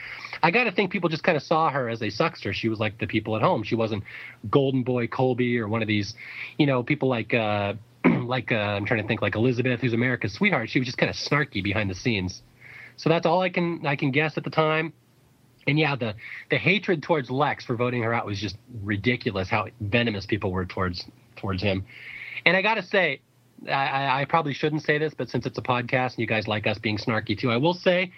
I got to think people just kind of saw her as a suckster. She was like the people at home. She wasn't Golden Boy Colby or one of these, you know, people like, uh, like uh, I'm trying to think like Elizabeth, who's America's sweetheart. She was just kind of snarky behind the scenes. So that's all I can I can guess at the time. And yeah, the the hatred towards Lex for voting her out was just ridiculous. How venomous people were towards towards him. And I got to say, I, I probably shouldn't say this, but since it's a podcast and you guys like us being snarky too, I will say,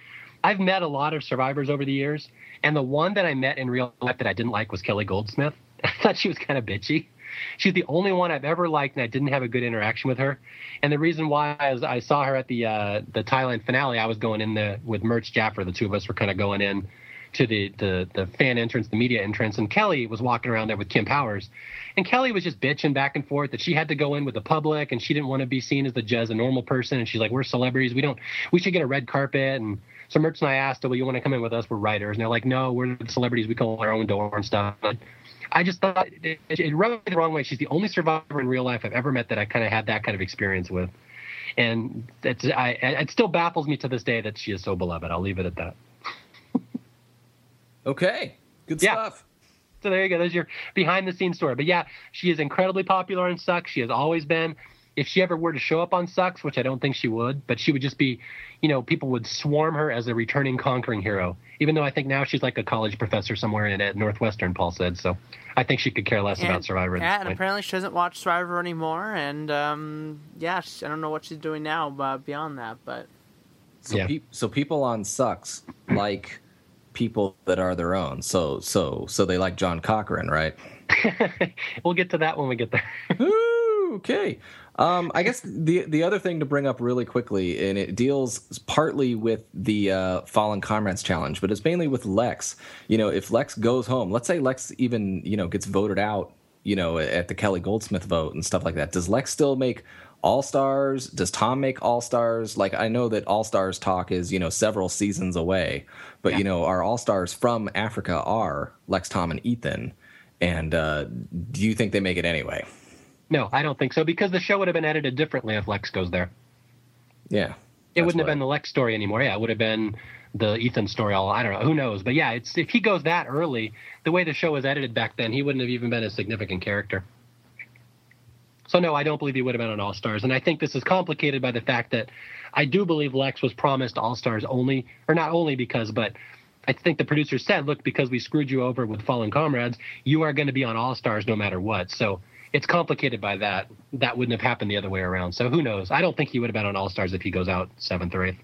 I've met a lot of survivors over the years, and the one that I met in real life that I didn't like was Kelly Goldsmith. I thought she was kind of bitchy. She's the only one I've ever liked, and I didn't have a good interaction with her. And the reason why is I saw her at the uh, the Thailand finale. I was going in the with Merch Jaffer. The two of us were kind of going in to the, the the fan entrance, the media entrance, and Kelly was walking around there with Kim Powers, and Kelly was just bitching back and forth that she had to go in with the public, and she didn't want to be seen as the as a normal person, and she's like, "We're celebrities, we don't, we should get a red carpet." And so Merch and I asked, "Well, you want to come in with us? We're writers," and they're like, "No, we're the celebrities. We call our own door and stuff." I just thought it, it, rubbed me the wrong way. She's the only survivor in real life I've ever met that I kind of had that kind of experience with, and I, it still baffles me to this day that she is so beloved. I'll leave it at that. Okay, good Yeah. stuff. So there you go. There's your behind the scenes story. But yeah, she is incredibly popular on Sucks. She has always been. If she ever were to show up on Sucks, which I don't think she would, but she would just be, you know, people would swarm her as a returning conquering hero. Even though I think now she's like a college professor somewhere in at Northwestern, Paul said. So I think she could care less about Survivor. Yeah, and apparently she doesn't watch Survivor anymore. And um, yeah, she, I don't know what she's doing now uh, beyond that, but So, Yeah. peop so people on sucks like people that are their own. So so so they like John Cochran, right? we'll get to that when we get there. Ooh, okay. Um, I guess the the other thing to bring up really quickly, and it deals partly with the uh, Fallen Comrades challenge, but it's mainly with Lex. You know, if Lex goes home, let's say Lex even you know gets voted out, you know, at the Kelly Goldsmith vote and stuff like that. Does Lex still make All Stars? Does Tom make All Stars? Like I know that All Stars talk is you know several seasons away, but you know our All Stars from Africa are Lex, Tom, and Ethan. And uh, do you think they make it anyway? no, I don't think so because the show would have been edited differently if Lex goes there. Yeah. It wouldn't have been the Lex story anymore. Yeah, it would have been the Ethan story. All I don't know. Who knows? But yeah, it's if he goes that early, the way the show was edited back then, he wouldn't have even been a significant character. So no, I don't believe he would have been on All Stars, and I think this is complicated by the fact that I do believe Lex was promised All Stars only, or not only because, but I think the producer said, look, because we screwed you over with Fallen Comrades, you are going to be on All Stars no matter what. So it's complicated by that. That wouldn't have happened the other way around. So who knows? I don't think he would have been on All Stars if he goes out seventh or eighth.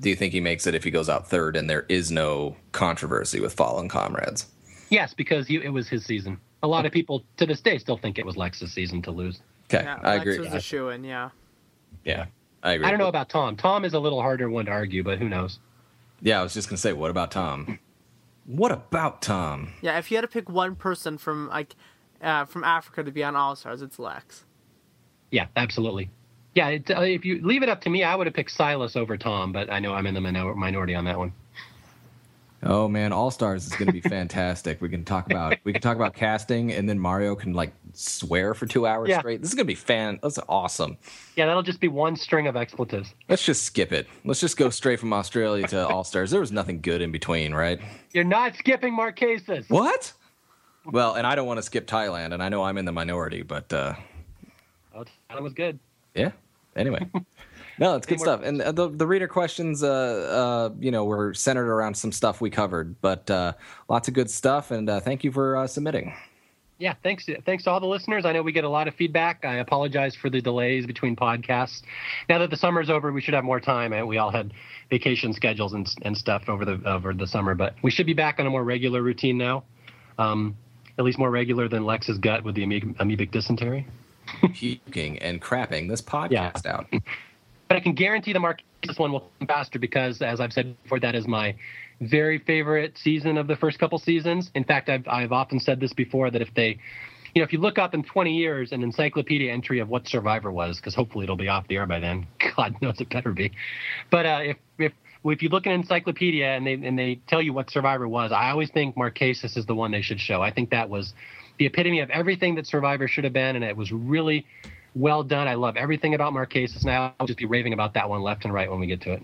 Do you think he makes it if he goes out third and there is no controversy with Fallen Comrades? Yes, because he, it was his season. A lot of people to this day still think it was Lex's season to lose. Okay, Yeah, I Lex agree. was a shoe in, yeah. yeah, I agree. I don't know about Tom. Tom is a little harder one to argue, but who knows? Yeah, I was just gonna say, what about Tom? What about Tom? Yeah, if you had to pick one person from like uh, from Africa to be on All Stars, it's Lex. Yeah, absolutely. Yeah, it, uh, if you leave it up to me, I would have picked Silas over Tom, but I know I'm in the minor- minority on that one. Oh man, All Stars is going to be fantastic. We can talk about we can talk about casting, and then Mario can like swear for two hours Yeah. straight. This is going to be fan. That's awesome. Yeah, that'll just be one string of expletives. Let's just skip it. Let's just go straight from Australia to All Stars. There was nothing good in between, right? You're not skipping Marquesas. What? Well, and I don't want to skip Thailand, and I know I'm in the minority, but uh, Oh, that was good. yeah. Anyway, no, it's good stuff. And uh, the the reader questions, uh, uh, you know, were centered around some stuff we covered, but uh, lots of good stuff. And uh, thank you for uh, submitting. Yeah, thanks. Thanks to all the listeners. I know we get a lot of feedback. I apologize for the delays between podcasts. Now that the summer's over, we should have more time. And we all had vacation schedules and, and stuff over the over the summer, but we should be back on a more regular routine now. Um, at least more regular than Lex's gut with the amoeb- amoebic dysentery. puking and crapping this podcast out. But I can guarantee the Marquesas one will come faster because, as I've said before, that is my very favorite season of the first couple seasons. In fact, I've, I've often said this before that if they, you know, if you look up in 20 years an encyclopedia entry of what Survivor was, because hopefully it'll be off the air by then. God knows it better be. But uh, if if if you look in an encyclopedia and they and they tell you what Survivor was, I always think Marquesas is the one they should show. I think that was the epitome of everything that Survivor should have been, and it was really well done. I love everything about Marquesas, and I'll just be raving about that one left and right when we get to it.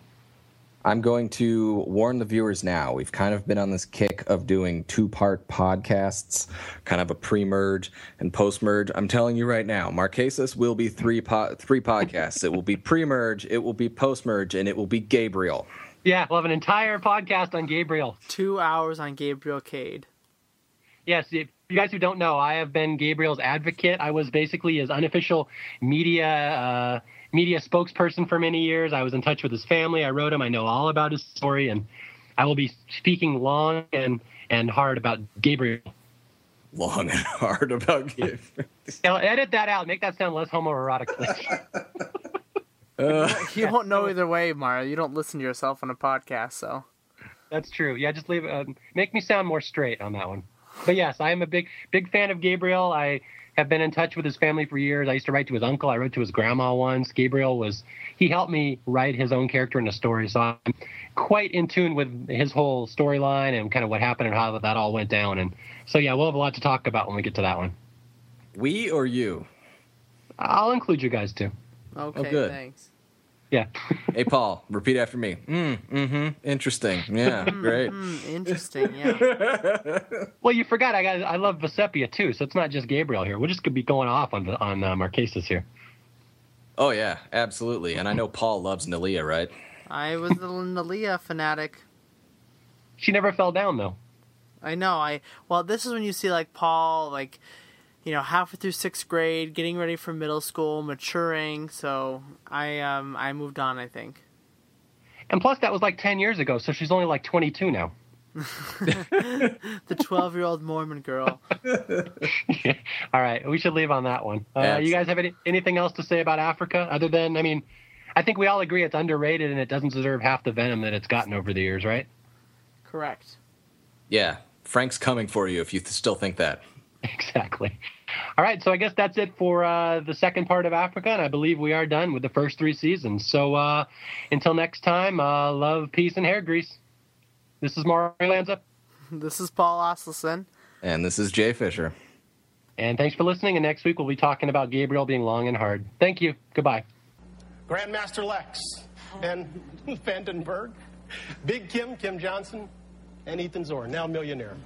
I'm going to warn the viewers now. We've kind of been on this kick of doing two part podcasts, kind of a pre merge and post merge. I'm telling you right now, Marquesas will be three, po- three podcasts. it will be pre merge, it will be post merge, and it will be Gabriel. Yeah, we'll have an entire podcast on Gabriel. Two hours on Gabriel Cade. Yes, if you guys who don't know, I have been Gabriel's advocate. I was basically his unofficial media uh, media spokesperson for many years. I was in touch with his family. I wrote him. I know all about his story, and I will be speaking long and and hard about Gabriel. Long and hard about Gabriel. Now, edit that out. Make that sound less homoerotic, please. You won't know either way, Mario. You don't listen to yourself on a podcast, so. That's true. Yeah, just leave. Uh, make me sound more straight on that one. But yes, I am a big big fan of Gabriel. I have been in touch with his family for years. I used to write to his uncle. I wrote to his grandma once. Gabriel was he helped me write his own character in a story, so I'm quite in tune with his whole storyline and kind of what happened and how that all went down. And so yeah, we'll have a lot to talk about when we get to that one. we or you? I'll include you guys too. Okay, oh, good. thanks. Yeah. Hey, Paul, repeat after me. Mm, mm-hmm. Interesting. Yeah, great. Hmm, interesting, yeah. well, you forgot I got I love Vecepia too, so it's not just Gabriel here. We're just gonna be going off on on uh, Marquesas here. Oh, yeah, absolutely. And I know Paul loves Neleh, right? I was a Neleh fanatic. She never fell down though. I know. I well, this is when you see like Paul, like you know, halfway through sixth grade, getting ready for middle school, maturing. So I um I moved on. I think. And plus, that was like 10 years ago, so she's only like 22 now. The twelve-year-old Mormon girl. All right, we should leave on that one. Uh, Yeah, you guys have any, anything else to say about Africa other than, I mean, I think we all agree it's underrated and it doesn't deserve half the venom that it's gotten over the years, right? Correct. Yeah, Frank's coming for you if you th- still think that. Exactly. All right, so I guess that's it for uh, the second part of Africa, and I believe we are done with the first three seasons. So uh, until next time, uh, love, peace, and hair grease. This is Mario Lanza, This is Paul Asleson. And this is Jay Fischer. and thanks for listening. And next week we'll be talking about Gabriel being long and hard. Thank you. Goodbye. Grandmaster Lex and van den Berghe. Big Kim, Kim Johnson, and Ethan Zorn, now millionaire.